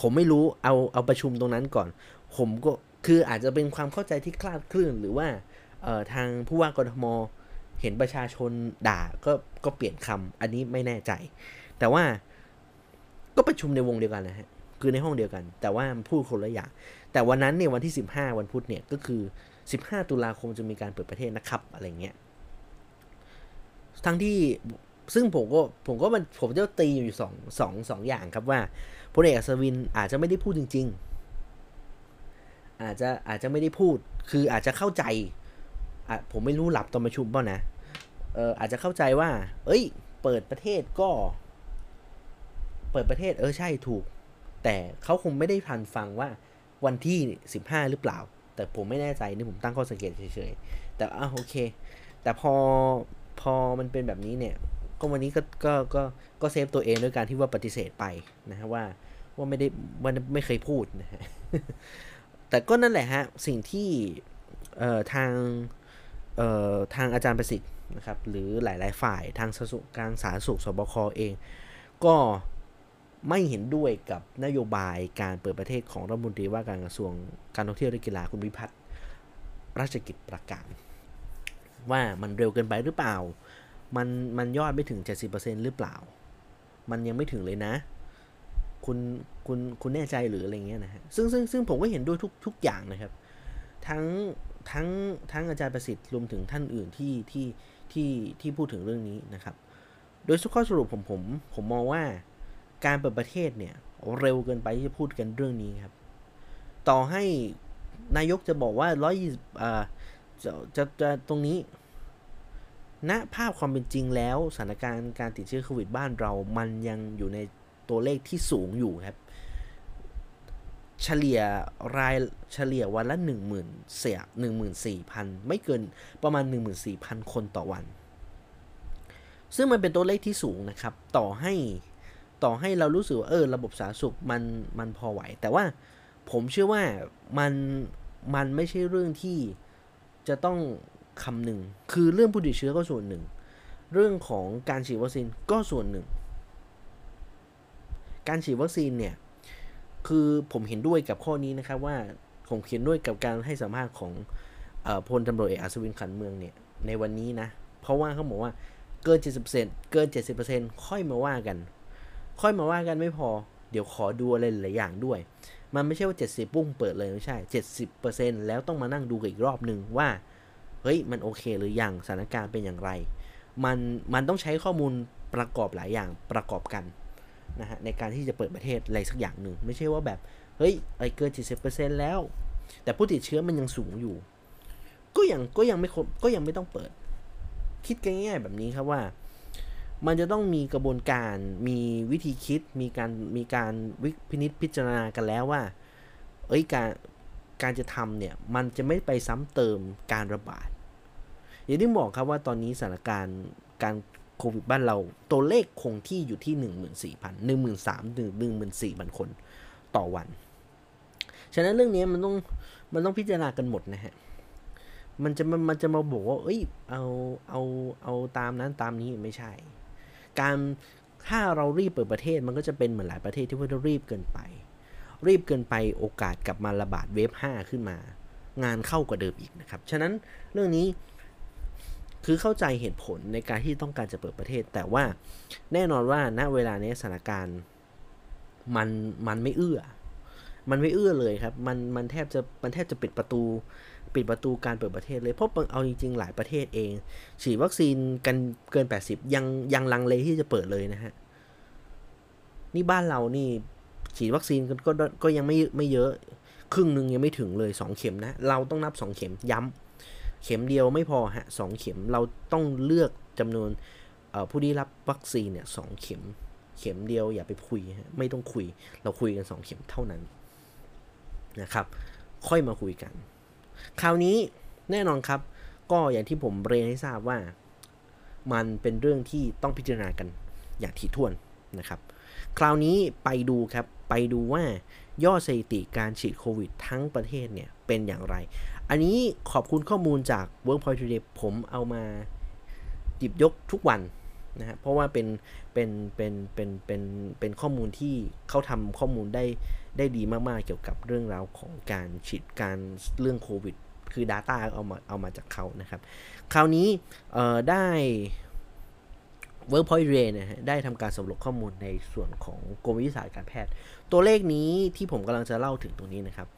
ผมไม่รู้เอาเอาประชุมตรงนั้นก่อน ผมก็คืออาจจะเป็นความเข้าใจที่คลาดเคลื่อนหรือว่าทางผู้ว่ากรทม เห็นประชาชนด่าก็ก็เปลี่ยนคำอันนี้ไม่แน่ใจ แต่ว่าก็ประชุมในวงเดียวกันนะฮะคือในห้องเดียวกัน แต่ว่าพูดคนละอย่างแต่วันนั้นเนี่ยวันที่ 15 วันพุธเนี่ยก็คือ 15 ตุลาคมจะมีการเปิดประเทศนะครับอะไรเงี้ยทั้งที่ซึ่งผมก็ผมก็มันผมจะตีอยู่สองสองสองอย่างครับว่าพลเอกอัศวินอาจจะไม่ได้พูดจริง ๆ อาจจะอาจจะไม่ได้พูดคืออาจจะเข้าใจ ผมไม่รู้หลับตอนประชุมเปล่านะเอออาจจะเข้าใจว่า เอ้ย เปิดประเทศก็ เปิดประเทศ เออใช่ถูก แต่เขาคงไม่ได้ทันฟังว่าวันที่สิบห้าหรือเปล่า แต่ผมไม่แน่ใจนี่ผมตั้งข้อสังเกตเฉยๆแต่อะโอเค แต่พอพอมันเป็นแบบนี้เนี่ย ก็วันนี้ก็ก็ก็ก็เซฟตัวเองด้วยการที่ว่าปฏิเสธไปนะฮะว่าว่าไม่ได้ว่าไม่เคยพูดนะฮะแต่ก็นั่นแหละฮะ สิ่งที่เอ่อทาง ทางอาจารย์ประสิทธิ์นะครับหรือหลาย ๆ ฝ่ายทางสาธารณสุกลางสาธารณสุขสบคเอง ก็ไม่เห็นด้วยกับนโยบายการเปิดประเทศของรัฐมนตรีว่าการกระทรวงการท่องเที่ยวและกีฬาคุณวิพัฒน์ราชกิจประการว่ามันเร็วเกินไปหรือเปล่า มันมันยอดไม่ถึง 70%หรือเปล่า มันยังไม่ถึงเลยนะ คุณคุณคุณแน่ใจหรืออะไรเงี้ยนะฮะซึ่งซึ่งซึ่งผมก็เห็นด้วยทุกทุกอย่างนะครับ ทั้ง ทั้งทั้งอาจารย์ประสิทธิ์รวมถึงท่านอื่นที่ที่ที่ที่พูดถึงเรื่องนี้นะครับ โดยสุข้อสรุปผมผมผมมองว่าการเปิดประเทศเนี่ยเร็วเกินไปที่จะพูดกันเรื่องนี้ครับ ต่อให้นายกจะบอกว่าร้อยยี่สิบอ่าจะจะจะตรงนี้ณภาพความเป็นจริงแล้วสถานการณ์การติดเชื้อโควิดบ้านเรามันยังอยู่ในตัวเลขที่สูงอยู่ครับ เฉลี่ยรายเฉลี่ยวันละหนึ่งหมื่นเสียหนึ่งหมื่นสี่พันไม่เกินประมาณหนึ่งหมื่นสี่พันคนต่อวัน ซึ่งมันเป็นตัวเลขที่สูงนะครับ ต่อให้ต่อให้เรารู้สึกว่าเออระบบสาธารณสุขมันมันพอไหว แต่ว่าผมเชื่อว่ามันมันไม่ใช่เรื่องที่จะต้องคำหนึ่ง คือเรื่องผู้ติดเชื้อก็ส่วนหนึ่ง เรื่องของการฉีดวัคซีนก็ส่วนหนึ่ง การฉีดวัคซีนเนี่ย คือผมเห็นด้วยกับข้อนี้นะครับว่าผมเขียนด้วยกับการให้สัมภาษณ์ของพลตำรวจเอกอัศวินขันเมืองเนี่ยในวันนี้นะ เพราะว่าเขาบอกว่าเกิน 70%เกิน 70%ค่อยมาว่ากัน ค่อยมาว่ากันไม่พอ เดี๋ยวขอดูอะไรหลายอย่างด้วย มันไม่ใช่ว่า 70 ปุ้งเปิดเลยไม่ใช่ 70%แล้วต้องมานั่งดูกันอีกรอบหนึ่งว่า เฮ้ย มันโอเคหรือยังสถานการณ์เป็นอย่างไร มัน มันต้องใช้ข้อมูลประกอบหลายอย่างประกอบกัน นะฮะในการที่จะเปิดประเทศอะไรสักอย่างหนึ่ง ไม่ใช่ว่าแบบเฮ้ยไอเกิน70%แล้ว แต่ผู้ติดเชื้อมันยังสูงอยู่ ก็ยังก็ยังไม่ก็ยังไม่ต้องเปิด คิดง่ายๆแบบนี้ครับว่า มันจะต้องมีกระบวนการมีวิธีคิดมีการมีการวิพินิษพิจารณากันแล้วว่า เอ้ยการการจะทำเนี่ยมันจะไม่ไปซ้ำเติมการระบาดอย่างที่บอกครับว่าตอนนี้สถานการณ์การ โควิดบ้านเรา ตัวเลขคงที่อยู่ที่ 14,000 13,000 14,000 คนต่อวัน ฉะนั้นเรื่องนี้มันต้องมันต้องพิจารณากันหมดนะฮะ มันจะมันมันจะมาบอกว่าเอ้ยเอาเอาเอาตามนั้นตามนี้ไม่ใช่ การถ้าเรารีบเปิดประเทศมันก็จะเป็นเหมือนหลายประเทศที่ว่ารีบเกินไป รีบเกินไปโอกาสกลับมาระบาดเวฟ5ขึ้นมา งานเข้ากว่าเดิมอีกนะครับ ฉะนั้นเรื่องนี้ คือเข้าใจเหตุผลในการที่ต้องการจะเปิดประเทศ แต่ว่าแน่นอนว่าณเวลานี้สถานการณ์มันมันไม่เอื้อ มันไม่เอื้อเลยครับ มันมันแทบจะมันแทบจะปิดประตู ปิดประตูการเปิดประเทศเลย เพราะเอาจริง ๆ หลายประเทศเอง ฉีดวัคซีนกันเกิน 80 ยังยังลังเลที่จะเปิดเลยนะฮะ นี่บ้านเรานี่ฉีดวัคซีนก็ก็ก็ยังไม่ไม่เยอะ ครึ่งหนึ่งยังไม่ถึงเลย 2 เข็มนะ เราต้องนับ 2 เข็มย้ำ เข็มเดียวไม่พอฮะสองเข็มเราต้องเลือกจำนวนผู้ที่รับวัคซีนเนี่ยสองเข็ม เข็มเดียวอย่าไปคุยฮะไม่ต้องคุย เราคุยกันสองเข็มเท่านั้นนะครับ ค่อยมาคุยกัน คราวนี้แน่นอนครับ ก็อย่างที่ผมเรียนให้ทราบว่ามันเป็นเรื่องที่ต้องพิจารณากันอย่างถี่ถ้วนนะครับ คราวนี้ไปดูครับ ไปดูว่ายอดสถิติการฉีดโควิดทั้งประเทศเนี่ยเป็นอย่างไร อันนี้ขอบคุณข้อมูลจาก Workpoint Today ผมเอามาหยิบยกทุกวันนะฮะเพราะว่าเป็นเป็นเป็นเป็นเป็นเป็นข้อมูลที่เขาทำข้อมูลได้ได้ดีมากๆเกี่ยวกับเรื่องราวของการฉีดการเรื่องโควิดคือ Data เอามาเอามาจากเขานะครับ คราวนี้ได้ Workpoint Today นะฮะได้ทำการสำรวจข้อมูลในส่วนของกรมวิทยาศาสตร์การแพทย์ ตัวเลขนี้ที่ผมกำลังจะเล่าถึงตรงนี้นะครับ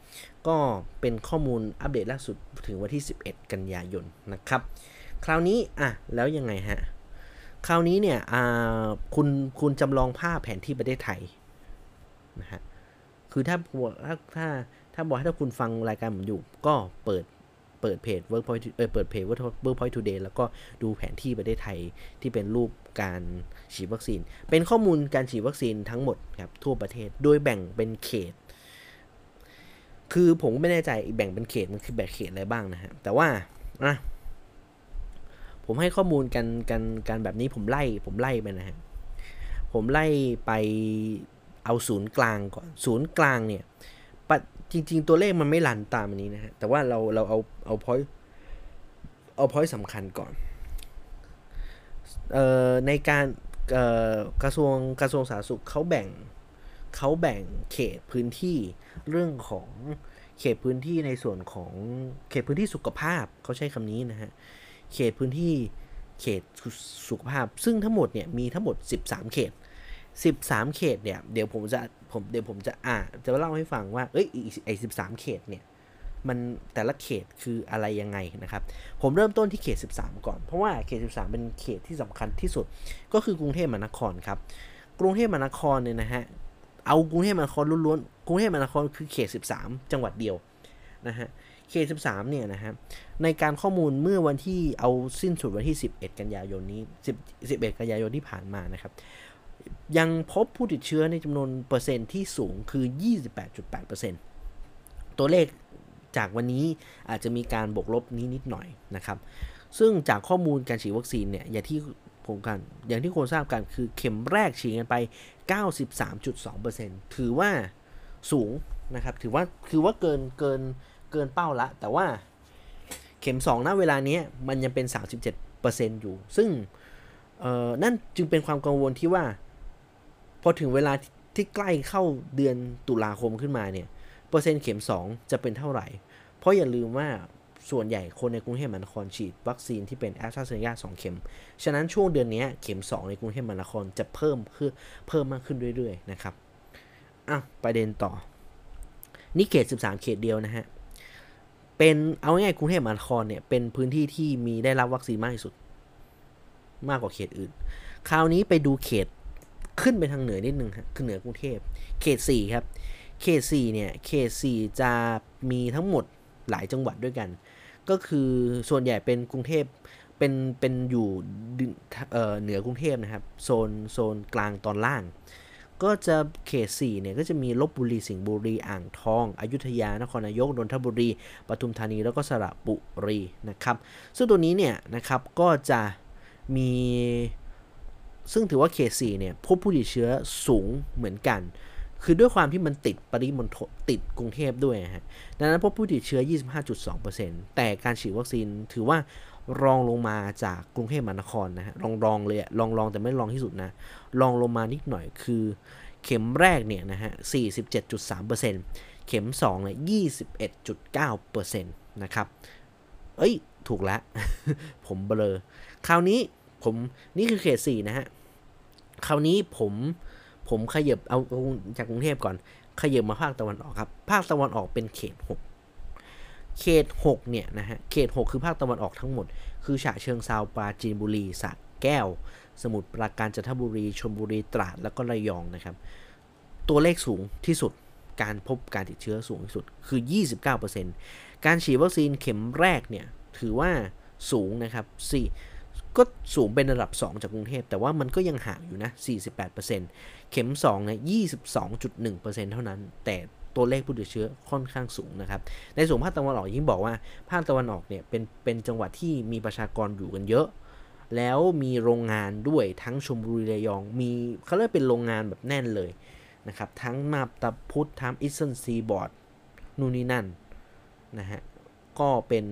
ก็เป็นข้อมูลอัปเดตล่าสุดถึงวันที่ 11 กันยายนนะครับ คราวนี้อะแล้วยังไงฮะ คราวนี้เนี่ยคุณคุณจำลองภาพแผนที่ประเทศไทยนะฮะคือถ้าถ้าถ้าถ้าบอกให้ถ้าคุณฟังรายการผมอยู่ ก็เปิด เปิดเพจ Workpoint เออเปิดเพจ Workpoint Today แล้วก็ดูแผนที่ประเทศไทยที่เป็นรูปการฉีดวัคซีน เป็นข้อมูลการฉีดวัคซีนทั้งหมดครับทั่วประเทศ โดยแบ่งเป็นเขต คือผมไม่แน่ใจแบ่งเป็นเขตมันคือแบ่งเขตอะไรบ้างนะฮะ แต่ว่าอะผมให้ข้อมูลกันกันกันแบบนี้ผมไล่ผมไล่ไปนะฮะ ผมไล่ไปเอาศูนย์กลางก่อน ศูนย์กลางเนี่ย ปจริง ๆ ตัวเลขมันไม่ลันตามอันนี้นะฮะ แต่ว่าเราเราเอาเอาพอยเอาพอยสำคัญก่อนเอ่อในการเอ่อกระทรวงกระทรวงสาธารณสุขเขาแบ่งเขาแบ่งเขตพื้นที่เรื่องของเขตพื้นที่ในส่วนของเขตพื้นที่สุขภาพเขาใช้คำนี้นะฮะเขตพื้นที่เขตสุขภาพ ซึ่งทั้งหมดเนี่ยมีทั้งหมด 13 เขต 13 เขตเนี่ยเดี๋ยวผมจะ ผมเดี๋ยวผมจะอ่าจะเล่าให้ฟังว่าเอ้ยไอ้สิบสามเขตเนี่ยมันแต่ละเขตคืออะไรยังไงนะครับ ผมเริ่มต้นที่เขต 13 ก่อน เพราะว่าเขต 13 เป็นเขตที่สำคัญที่สุด ก็คือกรุงเทพมหานครครับ กรุงเทพมหานครเนี่ยนะฮะ เอากรุงเทพมหานครล้วนๆ กรุงเทพมหานครคือเขต 13 จังหวัดเดียวนะฮะ เขต 13 เนี่ยนะฮะ ในการข้อมูลเมื่อวันที่เอาสิ้นสุดวันที่ 11 กันยายนนี้10 11 กันยายนที่ผ่านมานะครับ ยังพบผู้ติดเชื้อในจำนวนเปอร์เซ็นต์ที่สูงคือ 28.8%ตัวเลขจากวันนี้อาจจะมีการบวกลบนี้นิดหน่อยนะครับ ซึ่งจากข้อมูลการฉีดวัคซีนเนี่ยอย่างที่ผมกันอย่างที่คนทราบกันคือเข็มแรกฉีดกันไป 93.2%ถือว่าสูงนะครับ ถือว่าคือว่าเกินเกินเกินเป้าละ แต่ว่าเข็ม2ณเวลานี้มันยังเป็น 37%อยู่ ซึ่งนั่นจึงเป็นความกังวลที่ว่า พอถึงเวลาที่ใกล้เข้าเดือนตุลาคมขึ้นมาเนี่ยเปอร์เซ็นต์เข็ม 2 จะเป็นเท่าไหร่ เพราะอย่าลืมว่าส่วนใหญ่คนในกรุงเทพมหานครฉีดวัคซีนที่เป็นแอสตราเซเนกา2เข็ม ฉะนั้นช่วงเดือนนี้เข็ม 2 ในกรุงเทพมหานครจะเพิ่มคือเพิ่มมากขึ้นเรื่อยๆนะครับอะประเด็นต่อ นี่เขต 13 เขตเดียวนะฮะ เป็นเอาง่ายกรุงเทพมหานครเนี่ยเป็นพื้นที่ที่มีได้รับวัคซีนมากที่สุด มากกว่าเขตอื่น คราวนี้ไปดูเขต ขึ้นไปทางเหนือนิดนึงครับคือเหนือกรุงเทพเขต4ครับเขต4เนี่ยเขต4จะมีทั้งหมดหลายจังหวัดด้วยกัน ก็คือส่วนใหญ่เป็นกรุงเทพเป็นเป็นอยู่เเหนือกรุงเทพนะครับโซนโซนกลางตอนล่าง ก็จะเขต4เนี่ยก็จะมีลบบุรีสิงห์บุรีอ่างทอง อยุธยานครนายกนนทบุรีปทุมธานีแล้วก็สระบุรีนะครับ ซึ่งตัวนี้เนี่ยนะครับก็จะมี ซึ่งถือว่าเขต4เนี่ยพบผู้ติดเชื้อสูงเหมือนกัน คือด้วยความที่มันติดปริมณฑลติดกรุงเทพด้วยฮะดังนั้นพบผู้ติดเชื้อ 25.2%แต่การฉีดวัคซีนถือว่ารองลงมาจากกรุงเทพมหานครนะฮะรองรองเลยลองรองแต่ไม่รองที่สุดนะรองลงมานิดหน่อยคือเข็มแรกเนี่ยนะฮะ 47.3%เข็ม2เนี่ย 21.9%นะครับ เอ้ย ถูกแล้ว ผมเบลอ คราวนี้ผมนี่คือเขต 4 นะฮะ คราวนี้ผมผมขยับเอาจากกรุงเทพก่อน ขยับมาภาคตะวันออกครับ ภาคตะวันออกเป็นเขต6เขต6เนี่ยนะฮะเขต6คือภาคตะวันออกทั้งหมด คือฉะเชิงเซาปราจีนบุรีสระแก้ว สมุทรปราการจันทบุรีชลบุรีตราดแล้วก็ระยองนะครับ ตัวเลขสูงที่สุดการพบการติดเชื้อสูงที่สุดคือ 29%การฉีดวัคซีนเข็มแรกเนี่ยถือว่าสูงนะครับ ก็สูงเป็นระดับ 2 จากกรุงเทพ แต่ว่ามันก็ยังห่างอยู่นะ 48%เข็ม2เนี่ย22.1%เท่านั้น แต่ตัวเลขผู้ติดเชื้อค่อนข้างสูงนะครับ ในส่วนภาคตะวันออกยิ่งบอกว่า ภาคตะวันออกเนี่ยเป็นเป็นจังหวัดที่มีประชากรอยู่กันเยอะ แล้วมีโรงงานด้วยทั้งชมบุรีระยอง มีเขาเรียกเป็นโรงงานแบบแน่นเลยนะครับ ทั้งมาบตาพุดทั้ง Eastern Seaboard นู่นนี่นั่นนะฮะ ก็เป็น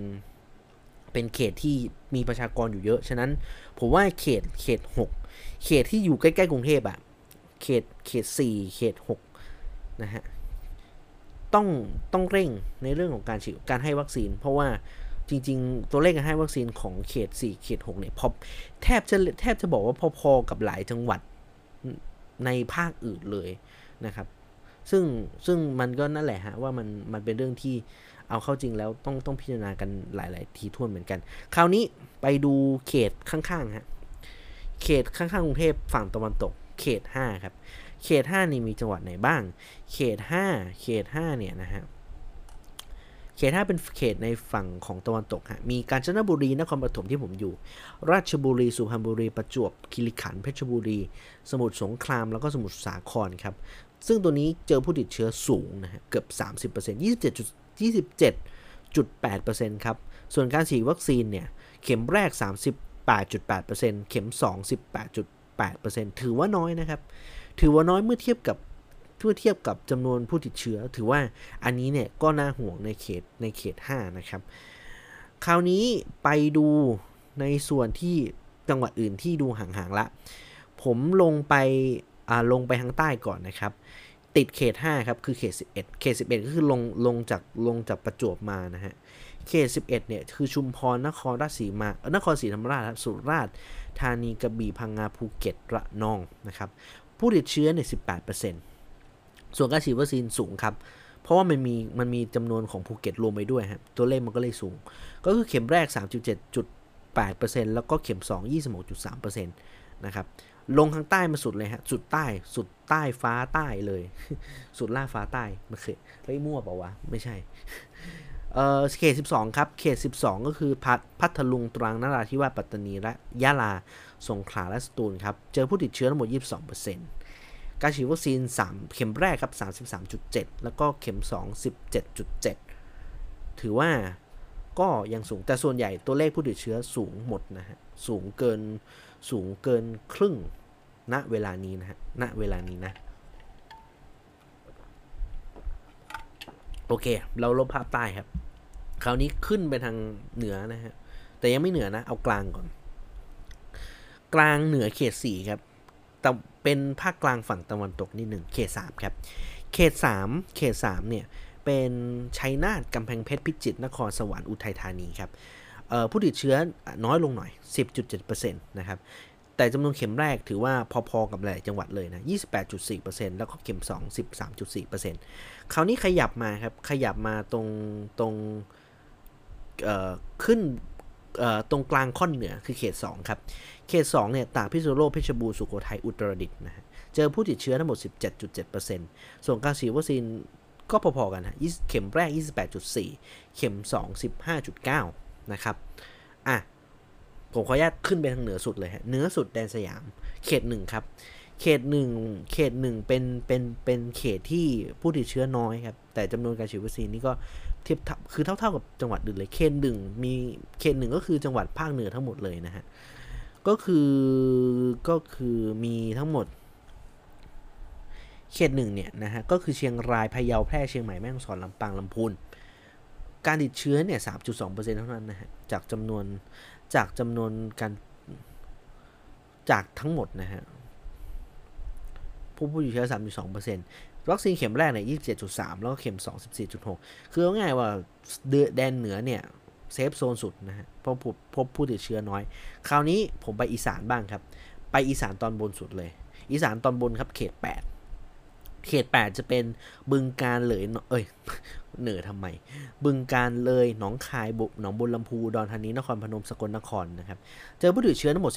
เป็นเขตที่มีประชากรอยู่เยอะ ฉะนั้นผมว่าเขตเขต6เขตที่อยู่ใกล้ๆกรุงเทพอะเขตเขต4เขต6นะฮะต้องต้องเร่งในเรื่องของการฉีดการให้วัคซีน เพราะว่าจริง ๆ ตัวเลขการให้วัคซีนของเขต 4 เขต 6 เนี่ยพอแทบจะแทบจะบอกว่าพอๆกับหลายจังหวัดในภาคอื่นเลยนะครับ ซึ่งซึ่งมันก็นั่นแหละฮะว่ามันมันเป็นเรื่องที่ เอาเข้าจริงแล้วต้องต้องพิจารณากันหลาย ๆ ทีท่วนเหมือนกัน คราวนี้ไปดูเขตข้างๆฮะเขตข้างๆกรุงเทพฝั่งตะวันตก เขต 5 ครับ เขต 5 นี่มีจังหวัดไหนบ้าง เขต 5 เขต 5 เนี่ยนะฮะเขต 5 เป็นเขตในฝั่งของตะวันตกฮะมีกาญจนบุรีนครปฐมที่ผมอยู่ ราชบุรีสุพรรณบุรีประจวบคีรีขันธ์เพชรบุรี สมุทรสงครามแล้วก็สมุทรสาครครับซึ่งตัวนี้เจอผู้ติดเชื้อสูงนะฮะเกือบ 30% 27.8%ครับ ส่วนการฉีดวัคซีนเนี่ยเข็มแรก 38.8%เข็ม 2 18.8%ถือว่าน้อยนะครับ ถือว่าน้อยเมื่อเทียบกับเมื่อเทียบกับจำนวนผู้ติดเชื้อ ถือว่าอันนี้เนี่ยก็น่าห่วงในเขตในเขต 5 นะครับ คราวนี้ไปดูในส่วนที่จังหวัดอื่นที่ดูห่างๆละ ผมลงไปลงไปทางใต้ก่อนนะครับ ติดเขต 5 ครับ คือเขต 11 เขต 11 ก็คือลงลงจากลงจากประจวบมานะฮะ เขต 11 เนี่ย คือชุมพร นครราชสีมา นครศรีธรรมราชสุราษฎร์ธานีกระบี่พังงาภูเก็ตระนองนะครับ ผู้ติดเชื้อเนี่ย 18%ส่วนการฉีดวัคซีนสูงครับ เพราะว่ามันมีมันมีจำนวนของภูเก็ตรวมไปด้วยครับตัวเลขมันก็เลยสูง ก็คือเข็มแรก 37.8%แล้วก็เข็ม 2 26.3%นะครับ ลงทางใต้มาสุดเลยฮะ สุดใต้ สุดใต้ฟ้าใต้เลย สุดล่าฟ้าใต้มันเคยเฮ้ยมั่วเปล่าวะ ไม่ใช่ เออเขต 12 ครับ เขต 12 ก็คือพัทพัทลุง ตรัง นราธิวาส ปัตตานี และยะลา สงขลา และสตูลครับ เจอผู้ติดเชื้อทั้งหมด 22%การฉีดวัคซีน 3 เข็มแรกครับ 33.7 แล้วก็เข็ม 2 17.7 ถือว่าก็ยังสูง แต่ส่วนใหญ่ตัวเลขผู้ติดเชื้อสูงหมดนะฮะ สูงเกิน สูงเกินครึ่งณเวลานี้นะฮะณเวลานี้นะ โอเค เราลบภาพใต้ครับ คราวนี้ขึ้นไปทางเหนือนะฮะ แต่ยังไม่เหนือนะ เอากลางก่อน กลางเหนือเขตสี่ครับแต่เป็นภาคกลางฝั่งตะวันตกนิดหนึ่งเขตสามครับ เขตสามเขตสามเนี่ยเป็นชัยนาทกำแพงเพชรพิจิตรนครสวรรค์อุทัยธานีครับ ผู้ติดเชื้อน้อยลงหน่อย 10.7%นะครับแต่จำนวนเข็มแรกถือว่าพอๆกับหลายจังหวัดเลยนะ 28.4%แล้วก็เข็ม 2 13.4%คราวนี้ขยับมาครับ ขยับมาตรงตรงขึ้นตรงกลางค่อนเหนือคือเขต 2 ครับ เขต 2 เนี่ยตากพิษณุโลกเพชรบูรณ์สุโขทัยอุตรดิตถ์นะฮะเจอผู้ติดเชื้อทั้งหมด 17.7%ส่วนการฉีดวัคซีนก็พอๆกันนะเข็มแรก 28.4 เข็ม 2 15.9 นะครับอะผมขออนุญาตขึ้นไปทางเหนือสุดเลยฮะเหนือสุดแดนสยาม เขตหนึ่งครับ เขตหนึ่งเขตหนึ่งเป็นเป็นเป็นเขตที่ผู้ติดเชื้อน้อยครับ แต่จำนวนการฉีดวัคซีนนี่ก็เทียบคือเท่าๆกับจังหวัดอื่นเลยเขตหนึ่งมีเขตหนึ่งก็คือจังหวัดภาคเหนือทั้งหมดเลยนะฮะก็คือก็คือมีทั้งหมด เขตหนึ่งเนี่ยนะฮะก็คือเชียงรายพะเยาแพร่เชียงใหม่แม่ฮ่องสอนลำปางลำพูน การติดเชื้อเนี่ย 3.2%เท่านั้นนะฮะ จากจำนวน จากจำนวนการ จากทั้งหมดนะฮะ ผู้ผู้ติดเชื้อ 3.2%วัคซีนเข็มแรกเนี่ย 27.3 แล้วก็เข็ม 2 14.6 คือง่ายว่าเดือแดนเหนือเนี่ย เซฟโซนสุดนะฮะ เพราะพบผู้ติดเชื้อน้อย คราวนี้ผมไปอีสานบ้างครับ ไปอีสานตอนบนสุดเลย อีสานตอนบนครับ เขต 8 เขต 8 จะเป็นบึงการเลยเอ้ยเหนือทำไม บึงการเลยหนองคายบุหนองบุญลำพูดอนธานีนครพนมสกลนครนะครับเจอผู้ติดเชื้อทั้งหมด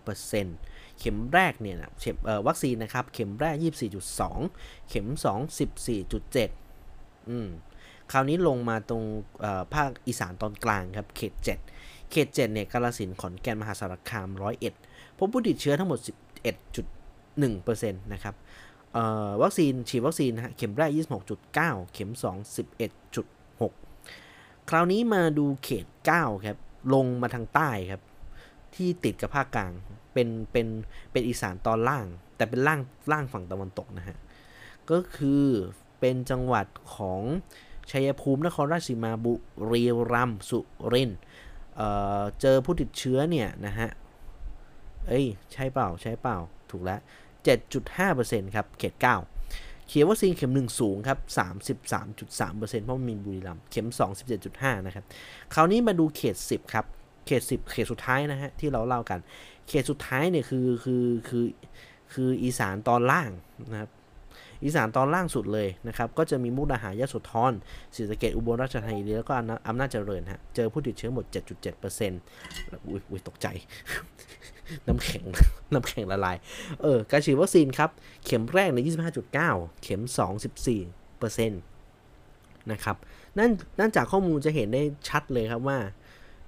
15.4%เข็มแรกเนี่ยนะเข็มวัคซีนนะครับ เข็มแรก 24.2 เข็ม 2 14.7 อืมคราวนี้ลงมาตรงภาคอีสานตอนกลางครับ เขต 7 เขต 7 เนี่ยกาลสินขอนแก่นมหาสารคาม 101 พบผู้ติดเชื้อทั้งหมด 11.1%นะครับ วัคซีนฉีดวัคซีนฮะเข็มแรก 26.9 เข็ม 2 11.6 คราวนี้มาดูเขต 9 ครับ ลงมาทางใต้ครับ ที่ติดกับภาคกลาง เป็นเป็นเป็นอีสานตอนล่าง แต่เป็นล่างล่างฝั่งตะวันตกนะฮะ ก็คือเป็นจังหวัดของชัยภูมินครราชสีมาบุรีรัมย์สุรินทร์เเจอผู้ติดเชื้อเนี่ยนะฮะ เอ้ย ใช่เปล่า ใช่เปล่า ถูกแล้ว 7.5%ครับเขต 9 เขียนวัคซีนเข็ม 1 สูงครับ 33.3%เพราะมันมีบุรีรัมย์เข็ม 2 17.5 นะครับ คราวนี้มาดูเขต 10 ครับ เขต 10 เขตสุดท้ายนะฮะที่เราเล่ากัน เขตสุดท้ายเนี่ยคือคือคือคืออีสานตอนล่างนะครับอีสานตอนล่างสุดเลยนะครับ ก็จะมีมุกดาหารยะโสธรศรีสะเกดอุบลราชธานีแล้วก็อำนาจเจริญฮะ เจอผู้ติดเชื้อหมด 7.7%อุ้ยตกใจ น้ำแข็งน้ำแข็งละลาย เออ การฉีดวัคซีนครับ เข็มแรกใน 25.9 เข็ม 2 14%นะครับ นั่นนั่นจากข้อมูลจะเห็นได้ชัดเลยครับว่า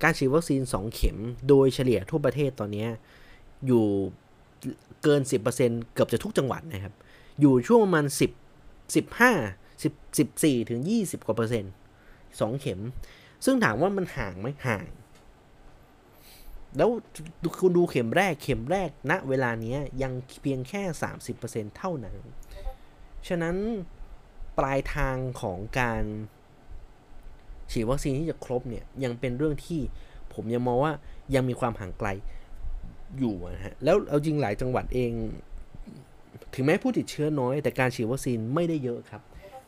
การฉีดวัคซีน 2 เข็มโดยเฉลี่ยทั่วประเทศตอนนี้อยู่เกิน 10%เกือบจะทุกจังหวัดนะครับ อยู่ช่วงประมาณ 10 15 10 14ถึง20 กว่าเปอร์เซ็นต์2เข็ม ซึ่งถามว่ามันห่างไหมห่าง แล้วคุณดูเข็มแรกเข็มแรกณเวลานี้ยังเพียงแค่ 30%เท่านั้น ฉะนั้นปลายทางของการฉีดวัคซีนที่จะครบเนี่ยยังเป็นเรื่องที่ผมยังมองว่ายังมีความห่างไกลอยู่นะฮะแล้วเอาจริงหลายจังหวัดเอง ถึงแม้ผู้ติดเชื้อน้อย แต่การฉีดวัคซีนไม่ได้เยอะครับ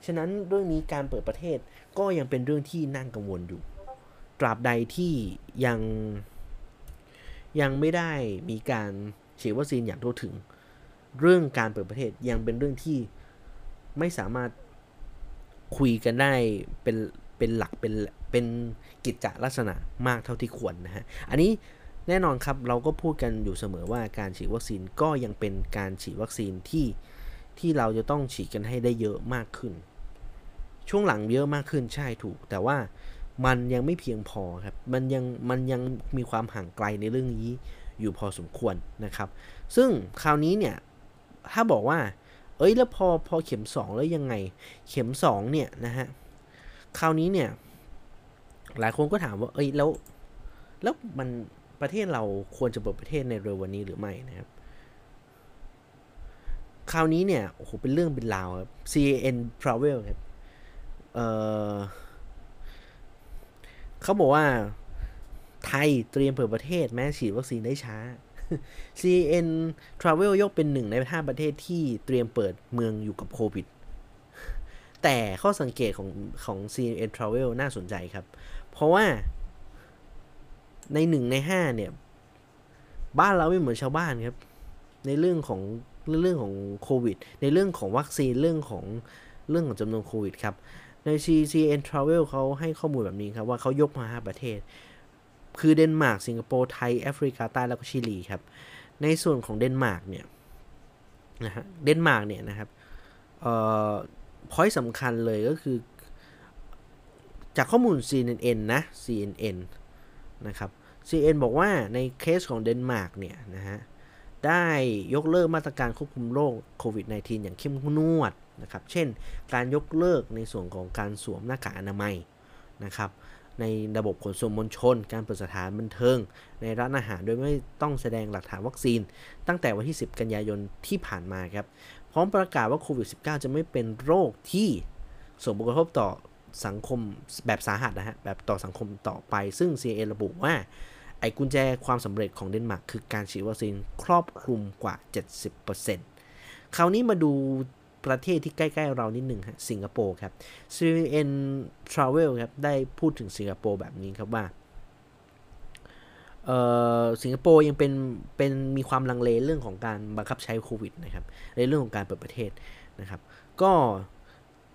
ฉะนั้นเรื่องนี้การเปิดประเทศก็ยังเป็นเรื่องที่น่ากังวลอยู่ ตราบใดที่ยัง ยังไม่ได้มีการฉีดวัคซีนอย่างทั่วถึง เรื่องการเปิดประเทศยังเป็นเรื่องที่ไม่สามารถคุยกันได้เป็นเป็นหลักเป็นเป็นกิจจลักษณะมากเท่าที่ควรนะฮะ อันนี้แน่นอนครับเราก็พูดกันอยู่เสมอว่าการฉีดวัคซีนก็ยังเป็นการฉีดวัคซีนที่ที่เราจะต้องฉีดกันให้ได้เยอะมากขึ้น ช่วงหลังเยอะมากขึ้นใช่ถูก แต่ว่า มันยังไม่เพียงพอครับ มันยังมันยังมีความห่างไกลในเรื่องนี้อยู่พอสมควรนะครับ ซึ่งคราวนี้เนี่ย ถ้าบอกว่า เอ้ยแล้วพอพอเข็ม 2 แล้วยังไง เข็ม 2 เนี่ยนะฮะ คราวนี้เนี่ย หลายคนก็ถามว่า เอ้ยแล้วแล้วมันประเทศเราควรจะเปิดประเทศในเร็ววันนี้หรือไม่นะครับ คราวนี้เนี่ย โอ้โห เป็นเรื่องเป็นราวครับ CAN Travel ครับ เอ่อ เขาบอกว่า ไทยเตรียมเปิดประเทศแม้ฉีดวัคซีนได้ช้า CN Travel ยกเป็นหนึ่งในห้าประเทศที่เตรียมเปิดเมืองอยู่กับโควิด แต่ข้อสังเกตของของ CN Travel น่าสนใจครับ เพราะว่าในหนึ่งในห้าเนี่ย บ้านเราไม่เหมือนชาวบ้านครับ ในเรื่องของเรื่องของโควิด ในเรื่องของวัคซีนเรื่องของเรื่องของจำนวนโควิดครับ ใน CNN Travel เขาให้ข้อมูลแบบนี้ครับ ว่าเขายกมา 5 ประเทศ คือเดนมาร์กสิงคโปร์ ไทย แอฟริกาใต้แล้วก็ชิลีครับ ในส่วนของเดนมาร์กเนี่ยนะฮะเดนมาร์กเนี่ยนะครับเอ่อ point สำคัญเลยก็คือ จากข้อมูล CNN นะ CNN นะครับ CNN บอกว่าในเคสของเดนมาร์กเนี่ยนะฮะได้ยกเลิกมาตรการควบคุมโรคโควิด -19 อย่างเข้มงวด นะครับ เช่น การยกเลิกในส่วนของการสวมหน้ากากอนามัยนะครับ ในระบบขนส่งมวลชน การเปิดสถานบันเทิง ในร้านอาหารโดยไม่ต้องแสดงหลักฐานวัคซีน ตั้งแต่วันที่ 10 กันยายนที่ผ่านมาครับ พร้อมประกาศว่าโควิด -19 จะไม่เป็นโรคที่ส่งผลกระทบต่อสังคมแบบสาหัสนะฮะ แบบต่อสังคมต่อไป ซึ่ง CIA ระบุว่า ไอ้กุญแจความสำเร็จของเดนมาร์กคือการฉีดวัคซีนครอบคลุมกว่า 70%คราวนี้มาดู ประเทศที่ใกล้ ๆ เรานิดหนึ่งฮะสิงคโปร์ครับ CNN Travel ครับ ได้พูดถึงสิงคโปร์แบบนี้ครับว่าเออสิงคโปร์ยังเป็นเป็นมีความลังเลเรื่องของการบังคับใช้โควิดนะครับในเรื่องของการเปิดประเทศนะครับ ก็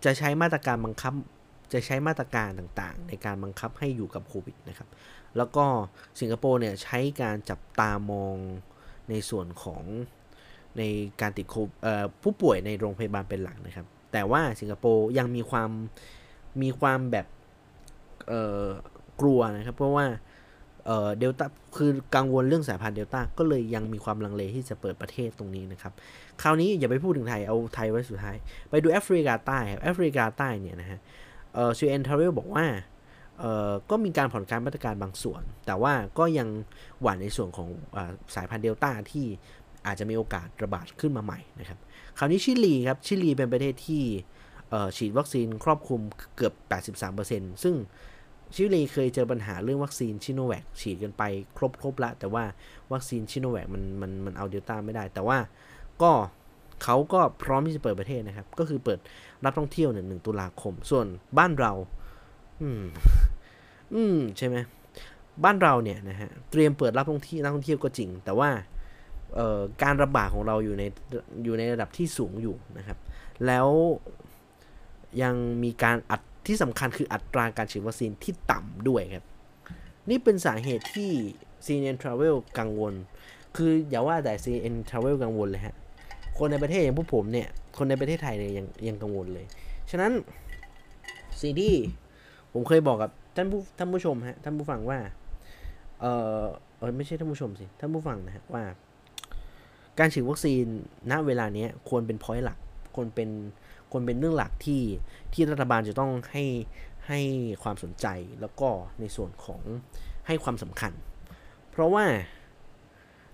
จะใช้มาตรการบังคับจะใช้มาตรการต่างๆ ในการบังคับให้อยู่กับโควิดนะครับ แล้วก็สิงคโปร์เนี่ยใช้การจับตามองในส่วนของ ในการติดโคผู้ป่วยในโรงพยาบาลเป็นหลักนะครับ แต่ว่าสิงคโปร์ยังมีความมีความแบบกลัวนะครับ เพราะว่าเดลต้าคือกังวลเรื่องสายพันธุ์เดลต้าก็เลยยังมีความลังเลที่จะเปิดประเทศตรงนี้นะครับ คราวนี้อย่าไปพูดถึงไทย เอาไทยไว้สุดท้าย ไปดูแอฟริกาใต้ครับแอฟริกาใต้เนี่ยนะฮะเออ CNN Travel บอกว่าเออก็มีการผ่อนคลายมาตรการบางส่วน แต่ว่าก็ยังหวั่นในส่วนของเออสายพันธุ์เดลต้าที่ อาจจะมีโอกาสระบาดขึ้นมาใหม่นะครับ คราวนี้ชิลีครับ ชิลีเป็นประเทศที่ฉีดวัคซีนครอบคลุมเกือบ 83%ซึ่งชิลีเคยเจอปัญหาเรื่องวัคซีนชิโนแวคฉีดกันไปครบครบละ แต่ว่าวัคซีนชิโนแวคมันมันมันเอาเดลต้าไม่ได้ แต่ว่าก็เขาก็พร้อมที่จะเปิดประเทศนะครับ ก็คือเปิดรับท่องเที่ยวเนี่ยหนึ่งตุลาคม ส่วนบ้านเรา อืม อืม ใช่ไหมบ้านเราเนี่ยนะฮะ เตรียมเปิดรับท่องเที่ยวนักท่องเที่ยวก็จริง แต่ว่า การระบาดของเราอยู่ในอยู่ในระดับที่สูงอยู่นะครับ แล้วยังมีการอัดที่สำคัญคืออัตราการฉีดวัคซีนที่ต่ำด้วยครับ นี่เป็นสาเหตุที่ CNN Travel กังวล คืออย่าว่าแต่ CNN Travel กังวลเลยฮะ คนในประเทศอย่างพวกผมเนี่ย คนในประเทศไทยเนี่ยยังยังกังวลเลย ฉะนั้นสิ่งที่ผมเคยบอกกับท่านผู้ท่านผู้ชมฮะท่านผู้ฟังว่า เออเออไม่ใช่ท่านผู้ชมสิท่านผู้ฟังนะฮะว่า การฉีดวัคซีนณเวลานี้ควรเป็นพอยต์หลัก ควรเป็นควรเป็นเรื่องหลักที่ที่รัฐบาลจะต้องให้ให้ความสนใจแล้วก็ในส่วนของให้ความสำคัญ เพราะว่า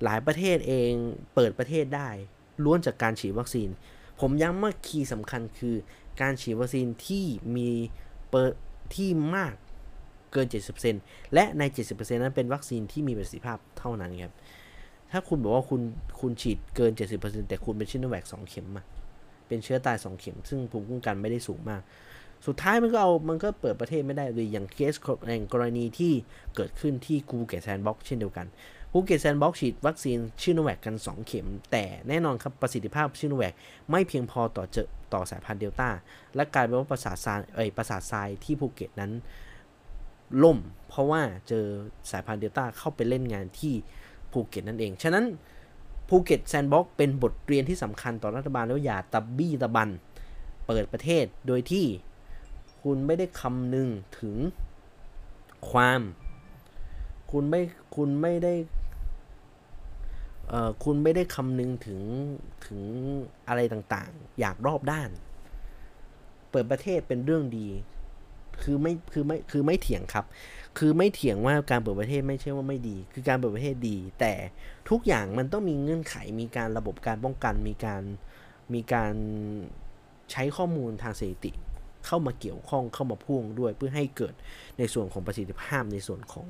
หลายประเทศเองเปิดประเทศได้ ล้วนจากการฉีดวัคซีน ผมย้ำว่าคีย์สำคัญคือการฉีดวัคซีนที่มีเปิดที่มากเกิน 70%และใน 70%นั้นเป็นวัคซีนที่มีประสิทธิภาพเท่านั้นครับ ถ้าคุณบอกว่าคุณคุณฉีดเกิน 70%แต่คุณเป็นชิโนแวคสองเข็มมาเป็นเชื้อตาย2เข็ม ซึ่งภูมิคุ้มกันไม่ได้สูงมาก สุดท้ายมันก็เอา มันก็เปิดประเทศไม่ได้เลยอย่างเคสแห่งกรณีที่เกิดขึ้นที่กูเกตแซนบ็อกเช่นเดียวกันภูเก็ตแซนบ็อกฉีดวัคซีนชิโนแวคกัน 2 เข็ม แต่แน่นอนครับประสิทธิภาพชิโนแวคไม่เพียงพอต่อเจอต่อสายพันธุ์เดลต้า และกลายเป็นว่าปราสาททรายเอ้ยปราสาททรายที่ภูเก็ตนั้นล่ม เพราะว่าเจอสายพันธุ์เดลต้าเข้าไปเล่นงานที่ ภูเก็ตนั่นเอง ฉะนั้นภูเก็ต sandbox เป็นบทเรียนที่สำคัญต่อรัฐบาลแล้วอย่าตะบี้ตะบัน เปิดประเทศโดยที่คุณไม่ได้คำนึงถึงความ คุณไม่คุณไม่ได้เอ่อคุณไม่ได้คำนึงถึงถึงอะไรต่างๆ อย่างรอบด้าน เปิดประเทศเป็นเรื่องดี คือไม่คือไม่คือไม่เถียงครับ คือไม่เถียงว่าการเปิดประเทศไม่ใช่ว่าไม่ดี คือการเปิดประเทศดี แต่ทุกอย่างมันต้องมีเงื่อนไขมีการระบบการป้องกัน มีการมีการใช้ข้อมูลทางสถิติ เข้ามาเกี่ยวข้องเข้ามาพ่วงด้วยเพื่อให้เกิดในส่วนของประสิทธิภาพในส่วนของ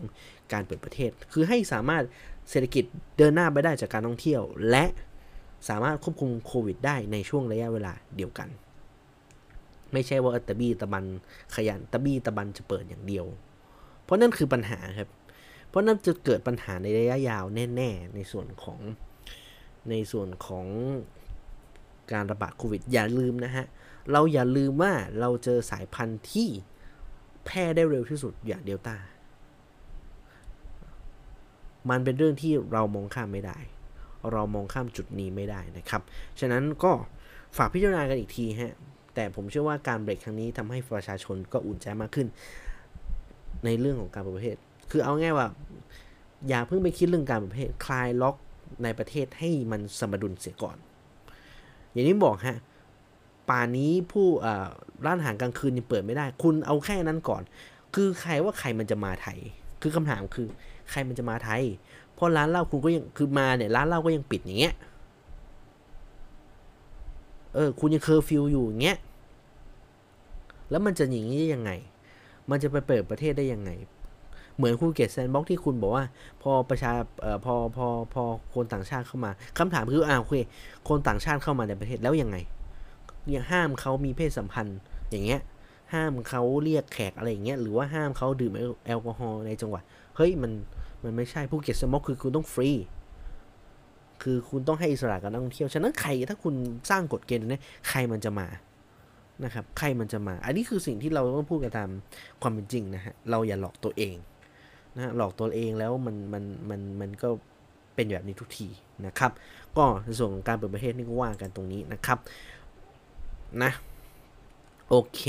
การเปิดประเทศ คือให้สามารถเศรษฐกิจเดินหน้าไปได้จากการท่องเที่ยว และสามารถควบคุมโควิดได้ในช่วงระยะเวลาเดียวกัน ไม่ใช่ว่าตะบี้ตะบันขยันตะบี้ตะบันจะเปิดอย่างเดียว เพราะนั่นคือปัญหาครับ เพราะนั่นจะเกิดปัญหาในระยะยาวแน่ ๆ ในส่วนของในส่วนของการระบาดโควิด อย่าลืมนะฮะ เราอย่าลืมว่าเราเจอสายพันธุ์ที่แพร่ได้เร็วที่สุดอย่างเดลต้า มันเป็นเรื่องที่เรามองข้ามไม่ได้ เรามองข้ามจุดนี้ไม่ได้นะครับ ฉะนั้นก็ฝากพิจารณากันอีกทีฮะ แต่ผมเชื่อว่าการเบรกครั้งนี้ทำให้ประชาชนก็อุ่นใจมากขึ้น ในเรื่องของการเปิดประเทศ คือเอาง่ายว่า อย่าเพิ่งไปคิดเรื่องการเปิดประเทศคลายล็อกในประเทศให้มันสมดุลเสียก่อน อย่างนี้บอกฮะป่านนี้ผู้ร้านอาหารกลางคืนยังเปิดไม่ได้ คุณเอาแค่นั้นก่อน คือใครว่าใครมันจะมาไทย คือคำถามคือใครมันจะมาไทย เพราะร้านเหล้าคุณก็ยังคือมาเนี่ยร้านเหล้าก็ยังปิดอย่างเงี้ย เออคุณยังเคอร์ฟิวอยู่อย่างเงี้ย แล้วมันจะอย่างนี้ได้ยังไง มันจะไปเปิดประเทศได้ยังไง เหมือนภูเก็ต sandbox ที่คุณบอกว่า พอประชาออพอพอพอคนต่างชาติเข้ามาคำถามคืออ้าวโอเคคนต่างชาติเข้ามาในประเทศแล้วยังไงยังห้ามเขามีเพศสัมพันธ์อย่างเงี้ย ห้ามเขาเรียกแขกอะไรอย่างเงี้ยหรือว่าห้ามเขาดื่มแอลกอฮอล์ในจังหวัดเฮ้ยมันมันไม่ใช่ภูเก็ตสม็อกคือคุณต้องฟรี คือคุณต้องให้อิสระกับนักท่องเที่ยว ฉะนั้นใครถ้าคุณสร้างกฎเกณฑ์นี้ใครมันจะมา นะครับใครมันจะมา อันนี้คือสิ่งที่เราต้องพูดกันตามความเป็นจริงนะฮะเราอย่าหลอกตัวเองนะหลอกตัวเองแล้วมันมันมันมันก็เป็นแบบนี้ทุกทีนะครับ ก็ในส่วนของการเปิดประเทศนี่ก็ว่ากันตรงนี้นะครับนะโอเค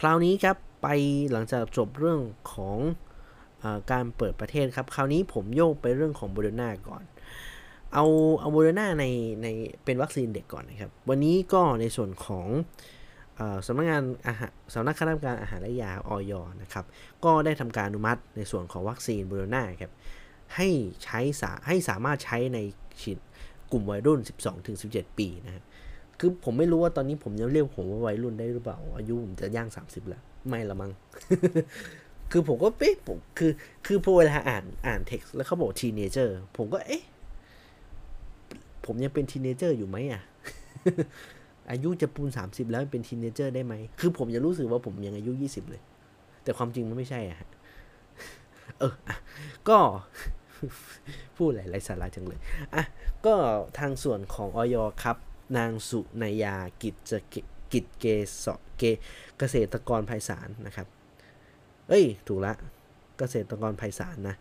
คราวนี้ครับไปหลังจากจบเรื่องของอการเปิดประเทศครับ คราวนี้ผมโยกไปเรื่องของโมเดอร์นาก่อน เอาเอาโมเดอร์นาในในเป็นวัคซีนเด็กก่อนนะครับ วันนี้ก็ในส่วนของ สำนักงานอาหารสำนักคณะกรรมการอาหารและยาอย. นะครับ ก็ได้ทำการอนุมัติในส่วนของวัคซีนโมเดอร์นาครับให้ใช้สาให้สามารถใช้ในฉีดกลุ่มวัยรุ่น 12-17 ปีนะฮะคือผมไม่รู้ว่าตอนนี้ผมยังเรียกผมว่าวัยรุ่นได้หรือเปล่า อายุผมจะย่าง 30 แล้ว ไม่ละมัง้งคือผมก็เอ๊ะผมคือคือพอเวลาอ่านอ่าน text แล้วเขาบอก teenager ผมก็เอ๊ะผมยังเป็น teenager อยู่ไหมอะ อายุจะปูน 30 แล้วเป็น teenager ได้ไหม คือผมยังรู้สึกว่าผมยังอายุ 20 เลย แต่ความจริงมันไม่ใช่อะเออก็พูดหลายๆสาระจังเลย อะ ก็ทางส่วนของออยครับ นางสุนายากิจกิจเกษเกเกษตรกรไพศาลนะครับ เอ้ย ถูกละ เกษตรกรไพศาลนะ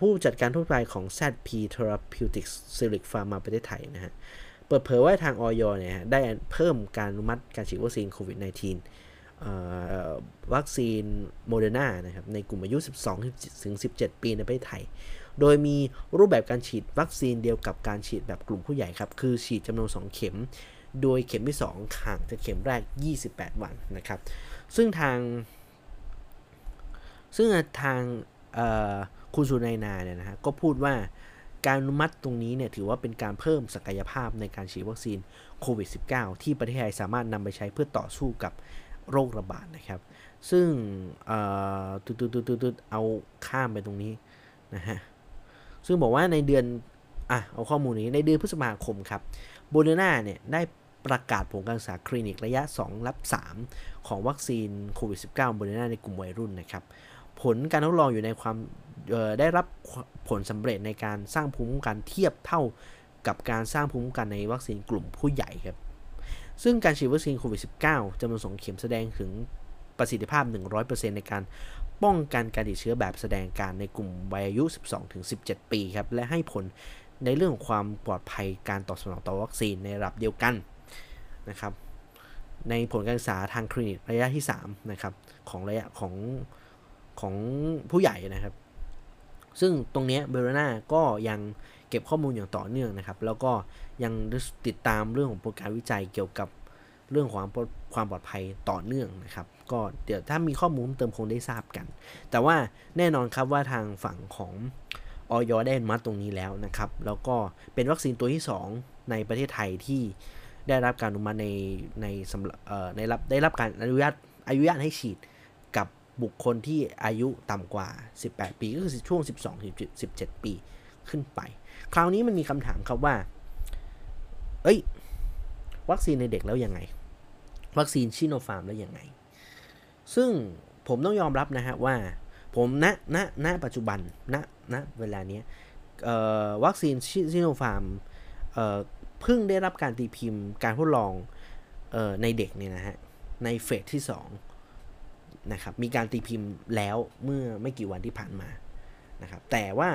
ผู้จัดการทั่วไปของ ZP Therapeutics s i l i c Pharma ประเทศไทยนะฮะ เปิดเผยว่าทางออยเนี่ยได้เพิ่มการอนุมัติการฉีดวัคซีนโควิด -19 วัคซีนโมเดอร์นานะครับในกลุ่มอายุ 12 ถึง 17 ปีในประเทศไทย โดยมีรูปแบบการฉีดวัคซีนเดียวกับการฉีดแบบกลุ่มผู้ใหญ่ครับ คือฉีดจำนวน 2 เข็ม โดยเข็มที่ 2 ห่างจากเข็มแรก 28 วันนะครับ ซึ่งทาง ซึ่งทางคุณสุนายนาเนี่ยนะฮะก็พูดว่า การอนุมัติตรงนี้เนี่ยถือว่าเป็นการเพิ่มศักยภาพในการฉีดวัคซีนโควิด -19 ที่ประเทศไทยสามารถนำไปใช้เพื่อต่อสู้กับโรคระบาดนะครับ ซึ่งตุดตุดตุดตุดเอาข้ามไปตรงนี้นะฮะ ซึ่งบอกว่าในเดือน อะ เอาข้อมูลนี้ ในเดือนพฤษภาคมครับโบเดนาเนี่ยได้ประกาศผลการศึกษาคลินิกระยะ 2 รับ 3 ของวัคซีนโควิด -19 โบเดนาในกลุ่มวัยรุ่นนะครับ ผลการทดลองอยู่ในความได้รับ ผลสำเร็จในการสร้างภูมิคุ้มกันเทียบเท่ากับการสร้างภูมิคุ้มกันในวัคซีนกลุ่มผู้ใหญ่ครับ ซึ่งการฉีดวัคซีนโควิด -19 จำนวน2เข็มแสดงถึงประสิทธิภาพ 100%ในการป้องกันการติดเชื้อแบบแสดงการในกลุ่มวัยอายุ 12-17 ปีครับ และให้ผลในเรื่องของความปลอดภัยการตอบสนองต่อวัคซีนในระดับเดียวกันนะครับ ในผลการศึกษาทางคลินิกระยะที่3นะครับของระยะของของผู้ใหญ่นะครับ ซึ่งตรงนี้เบโรนาก็ยังเก็บข้อมูลอย่างต่อเนื่องนะครับ แล้วก็ยังติดตามเรื่องของโปรการวิจัยเกี่ยวกับเรื่องของความปลอดภัยต่อเนื่องนะครับ ก็เดี๋ยวถ้ามีข้อมูลเติมคงได้ทราบกัน แต่ว่าแน่นอนครับว่าทางฝั่งของออยได้มาตรงนี้แล้วนะครับ แล้วก็เป็นวัคซีนตัวที่ 2 ในประเทศไทยที่ได้รับการอนุมัติในในสำหรับในรับได้รับการอนุญาตอนุญาตให้ฉีด บุคคลที่อายุต่ำกว่า 18 ปี ก็คือช่วง 12ถึง17 ปี ขึ้นไป คราวนี้มันมีคำถามครับว่า เอ้ย วัคซีนในเด็กแล้วยังไง วัคซีนชิโนฟาร์มแล้วยังไง ซึ่งผมต้องยอมรับนะฮะว่า ผมณณณปัจจุบันณณเวลานี้วัคซีนชิโนฟาร์มเพิ่งได้รับการตีพิมพ์การทดลองออในเด็กเนี่ยนะฮะในเฟสที่ 2 นะครับมีการตีพิมพ์แล้วเมื่อไม่กี่วันที่ผ่านมานะครับแต่ว่า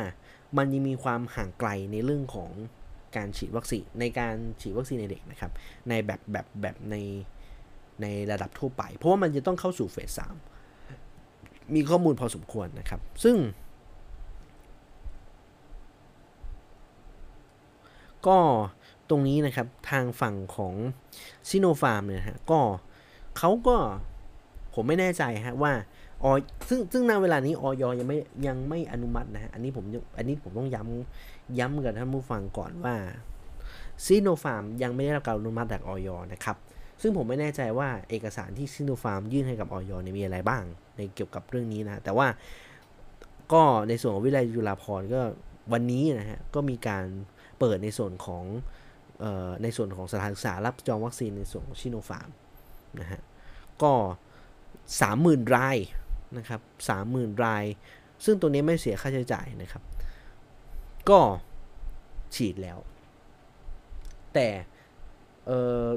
มันยังมีความห่างไกลในเรื่องของการฉีดวัคซีนในการฉีดวัคซีนในเด็กนะครับในแบบแบบแบบในในระดับทั่วไป เพราะว่ามันจะต้องเข้าสู่เฟสสามมีข้อมูลพอสมควรนะครับ ซึ่ง ก็ตรงนี้นะครับทางฝั่งของซิโนฟาร์มเนี่ยฮะก็เขาก็ ผมไม่แน่ใจฮะว่าออซึ่งซึ่งณเวลานี้ออยยังไม่ยังไม่อนุมัตินะฮะอันนี้ผมอันนี้ผมต้องย้ำย้ำกับท่านผู้ฟังก่อนว่าซีโนฟาร์มยังไม่ได้รับการอนุมัติจากออยนะครับ ซึ่งผมไม่แน่ใจว่าเอกสารที่ซีโนฟาร์มยื่นให้กับออยเนี่ยมีอะไรบ้าง ในเกี่ยวกับเรื่องนี้นะ แต่ว่าก็ในส่วนของวิทยาลัยจุฬาภรก็วันนี้นะฮะก็มีการเปิดในส่วนของในส่วนของสถานศึกษารับจองวัคซีนในส่วนของชิโนฟาร์มนะฮะก็ 30,000 รายนะครับ30,000 ราย ซึ่งตัวนี้ไม่เสียค่าใช้จ่ายนะครับ ก็ฉีดแล้ว แต่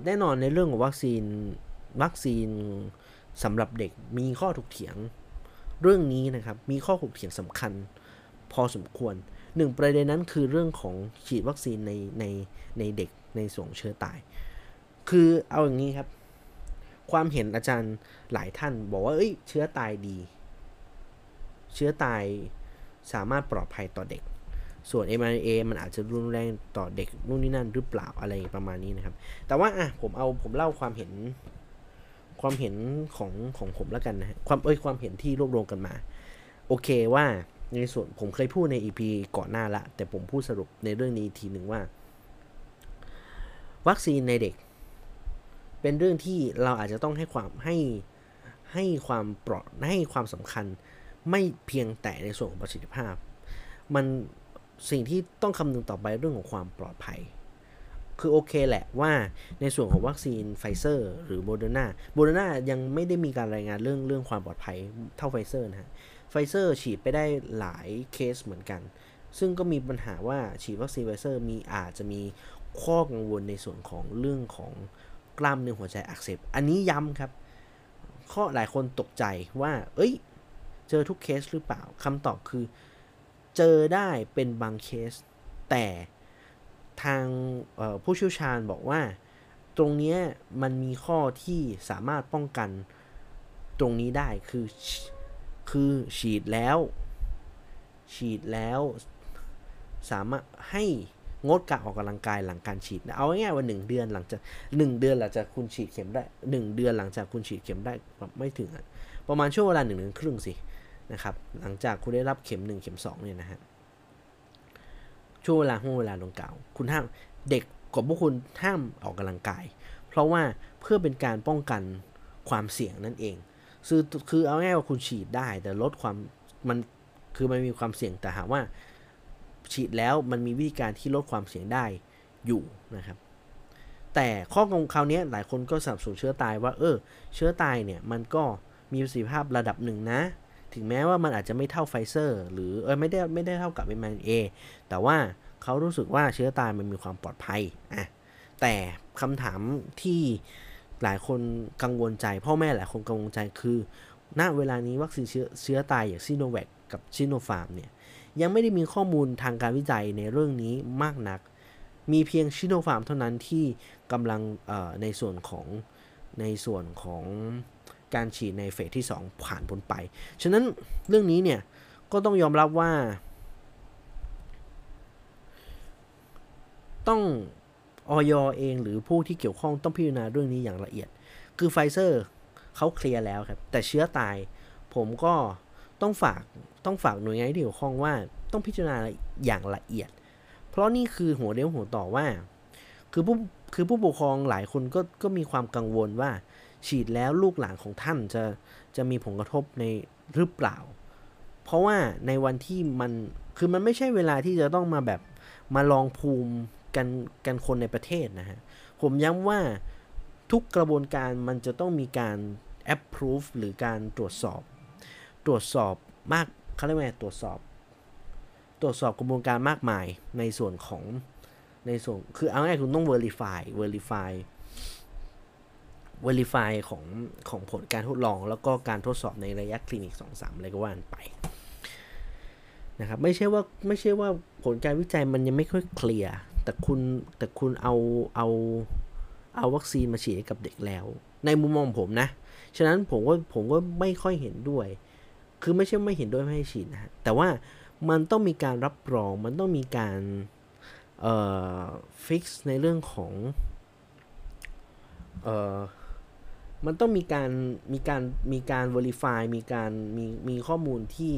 แน่นอนในเรื่องของวัคซีนวัคซีนสำหรับเด็กมีข้อถกเถียงเรื่องนี้นะครับ มีข้อถกเถียงสำคัญพอสมควรหนึ่งประเด็นนั้นคือเรื่องของฉีดวัคซีนในในในเด็กในส่งเชื้อตาย คือเอาอย่างนี้ครับ ความเห็นอาจารย์หลายท่านบอกว่าเอ้ยเชื้อตายดี เชื้อตายสามารถปลอดภัยต่อเด็ก ส่วน m อ a มันอาจจะรุนแรงต่อเด็กนู่นนี่นั่นหรือเปล่าอะไรประมาณนี้นะครับ แต่ว่าอะผมเอาผมเล่าความเห็นความเห็นของของผมแล้วกันนะความเอ้ยความเห็นที่รวบรวมกันมา โอเคว่าในส่วนผมเคยพูดใน EP ก่อนหน้าละ แต่ผมพูดสรุปในเรื่องนี้ทีหนึ่งว่า วัคซีนในเด็ก เป็นเรื่องที่เราอาจจะต้องให้ความให้ให้ความปลอดให้ความสำคัญไม่เพียงแต่ในส่วนของประสิทธิภาพ มันสิ่งที่ต้องคำนึงต่อไปเรื่องของความปลอดภัย คือโอเคแหละว่าในส่วนของวัคซีนไฟเซอร์หรือโมเดอร์นาโมเดอร์นายังไม่ได้มีการรายงานเรื่องเรื่องความปลอดภัยเท่าไฟเซอร์นะฮะไฟเซอร์ฉีดไปได้หลายเคสเหมือนกัน ซึ่งก็มีปัญหาว่าฉีดวัคซีนไฟเซอร์มีอาจจะมีข้อกังวลในส่วนของเรื่องของ กล้ามเนื้อหัวใจอักเสบ อันนี้ย้ำครับ ข้อหลายคนตกใจว่า เอ้ย เจอทุกเคสหรือเปล่าคำตอบคือ เจอได้เป็นบางเคส แต่ทางผู้เชี่ยวชาญบอกว่า ตรงนี้มันมีข้อที่สามารถป้องกันตรงนี้ได้คือคือฉีดแล้ว ฉีดแล้วสามารถให้ งดการออกกำลังกายหลังการฉีดเอาง่ายๆว่าหนึ่งเดือนหลังจากหนึ่งเดือนหลังจากคุณฉีดเข็มได้หนึ่งเดือนหลังจากคุณฉีดเข็มได้ไม่ถึงประมาณช่วงเวลาหนึ่งเดือนครึ่งสินะครับหลังจากคุณได้รับเข็มหนึ่งเข็มสองเนี่ยนะฮะช่วงเวลาห่วงเวลาลงเก่าคุณห้ามเด็กกับพวกคุณห้ามออกกำลังกาย เพราะว่าเพื่อเป็นการป้องกันความเสี่ยงนั่นเองคือคือเอาง่ายว่าคุณฉีดได้แต่ลดความมันคือมันมีความเสี่ยงแต่หากว่า ฉีดแล้วมันมีวิธีการที่ลดความเสี่ยงได้อยู่นะครับ แต่ข้อกังวลคราวนี้หลายคนก็สับสนเชื้อตายว่า เออ เชื้อตายเนี่ยมันก็มีประสิทธิภาพระดับหนึ่งนะ ถึงแม้ว่ามันอาจจะไม่เท่าไฟเซอร์ หรือเออไม่ได้ไม่ได้เท่ากับเอ็มเอแต่ว่าเขารู้สึกว่าเชื้อตายมันมีความปลอดภัยอะแต่คำถามที่หลายคนกังวลใจ พ่อแม่หลายคนกังวลใจคือ ณเวลานี้วัคซีนเชื้อเชื้อตายอย่างชิโนแวคกับชิโนฟาร์มเนี่ย ยังไม่ได้มีข้อมูลทางการวิจัยในเรื่องนี้มากนัก มีเพียงชิโนฟาร์มเท่านั้นที่กำลังในส่วนของในส่วนของการฉีดในเฟสที่ 2 ผ่านพ้นไป ฉะนั้นเรื่องนี้เนี่ยก็ต้องยอมรับว่า ต้องออยเองหรือผู้ที่เกี่ยวข้องต้องพิจารณาเรื่องนี้อย่างละเอียด คือไฟเซอร์เขาเคลียร์แล้วครับ แต่เชื้อตายผมก็ต้องฝาก ต้องฝากหน่วยงานที่เกี่ยวข้องว่าต้องพิจารณาอย่างละเอียด เพราะนี่คือหัวเรียวหัวต่อว่า คือผู้คือผู้ปกครองหลายคนก็ก็มีความกังวลว่า ฉีดแล้วลูกหลานของท่านจะจะมีผลกระทบในหรือเปล่า เพราะว่าในวันที่มันคือมันไม่ใช่เวลาที่จะต้องมาแบบมาลองภูมิกันกันคนในประเทศนะฮะ ผมย้ำว่าทุกกระบวนการมันจะต้องมีการ approve หรือการตรวจสอบ ตรวจสอบมาก เขาเรียกว่าตรวจสอบ ตรวจสอบกระบวนการมากมายในส่วนของในส่วน คือเอาง่ายคุณต้อง verify verify verify ของของผลการทดลอง แล้วก็การทดสอบในระยะคลินิก 2-3 อะไรก็ว่าไปนะครับไม่ใช่ว่าไม่ใช่ว่าผลการวิจัยมันยังไม่ค่อยเคลียร์แต่คุณแต่คุณเอาเอาเอาวัคซีนมาฉีดให้กับเด็กแล้ว ในมุมมองผมนะ ฉะนั้นผมก็ผมก็ไม่ค่อยเห็นด้วย คือไม่ใช่ไม่เห็นด้วยไม่ให้ฉีดนะแต่ว่ามันต้องมีการรับรองมันต้องมีการเอ่อฟิกซ์ในเรื่องของเอ่อมันต้องมีการมีการมีการ verify มีการมีมีข้อมูลที่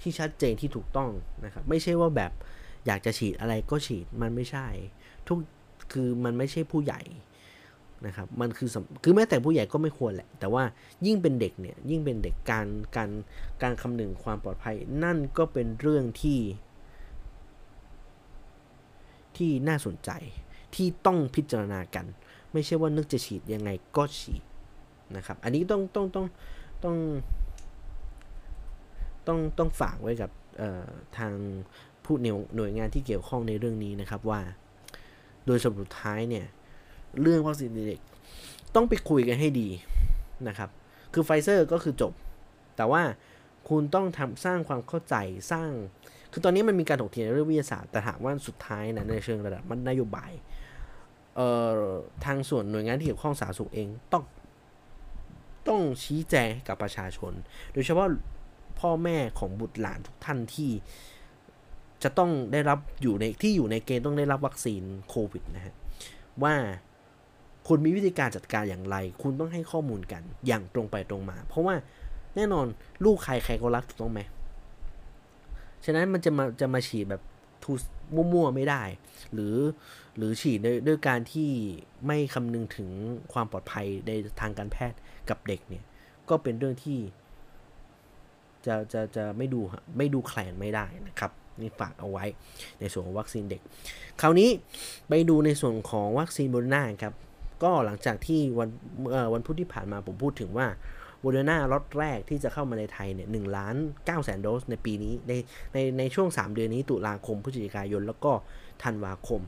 ที่ชัดเจนที่ถูกต้องนะครับไม่ใช่ว่าแบบอยากจะฉีดอะไรก็ฉีดมันไม่ใช่ ทุกคือมันไม่ใช่ผู้ใหญ่ นะครับมันคือคือแม้แต่ผู้ใหญ่ก็ไม่ควรแหละ แต่ว่ายิ่งเป็นเด็กเนี่ยยิ่งเป็นเด็กการการการคำนึงความปลอดภัย นั่นก็เป็นเรื่องที่ ที่น่าสนใจที่ต้องพิจารณากัน ไม่ใช่ว่านึกจะฉีดยังไงก็ฉีดนะครับ อันนี้ต้องต้องต้องต้องต้องต้องฝากไว้กับทางผู้หน่วยงานที่เกี่ยวข้องในเรื่องนี้นะครับว่า โดยสรุปท้ายเนี่ย เรื่องวัคซีนเด็ก ต้องไปคุยกันให้ดีนะครับ คือไฟเซอร์ก็คือจบ แต่ว่าคุณต้องทำสร้างความเข้าใจสร้าง คือตอนนี้มันมีการถกเถียงเรื่องวิทยาศาสตร์แต่หากว่าสุดท้ายนะในเชิงระดับมันนโยบายเอ่อทางส่วนหน่วยงานที่เกี่ยวข้องสาธารณสุขเองต้องต้องชี้แจงกับประชาชน โดยเฉพาะพ่อแม่ของบุตรหลานทุกท่านที่จะต้องได้รับอยู่ในที่อยู่ในเกณฑ์ต้องได้รับวัคซีนโควิดนะฮะว่า คุณมีวิธีการจัดการอย่างไร คุณต้องให้ข้อมูลกันอย่างตรงไปตรงมา เพราะว่าแน่นอนลูกใครใครก็รักถูกต้องไหมฉะนั้นมันจะมาจะมาฉีดแบบทูมั่วๆไม่ได้ หรือหรือฉีดด้วยด้วยการที่ไม่คำนึงถึงความปลอดภัยในทางการแพทย์กับเด็กเนี่ย ก็เป็นเรื่องที่ จะจะจะไม่ดูไม่ดูแคลนไม่ได้นะครับนี่ฝากเอาไว้ในส่วนของวัคซีนเด็ก คราวนี้ไปดูในส่วนของวัคซีนโมเดอร์นาครับ ก็หลังจากที่วันวันพุธที่ผ่านมาผมพูดถึงว่าโมเดอร์นาล็อตแรกที่จะเข้ามาในไทยเนี่ยหนึ่งล้านเก้าแสนโดสในปีนี้ในในในช่วง 3 เดือนนี้ตุลาคมพฤศจิกายน แล้วก็ธันวาคม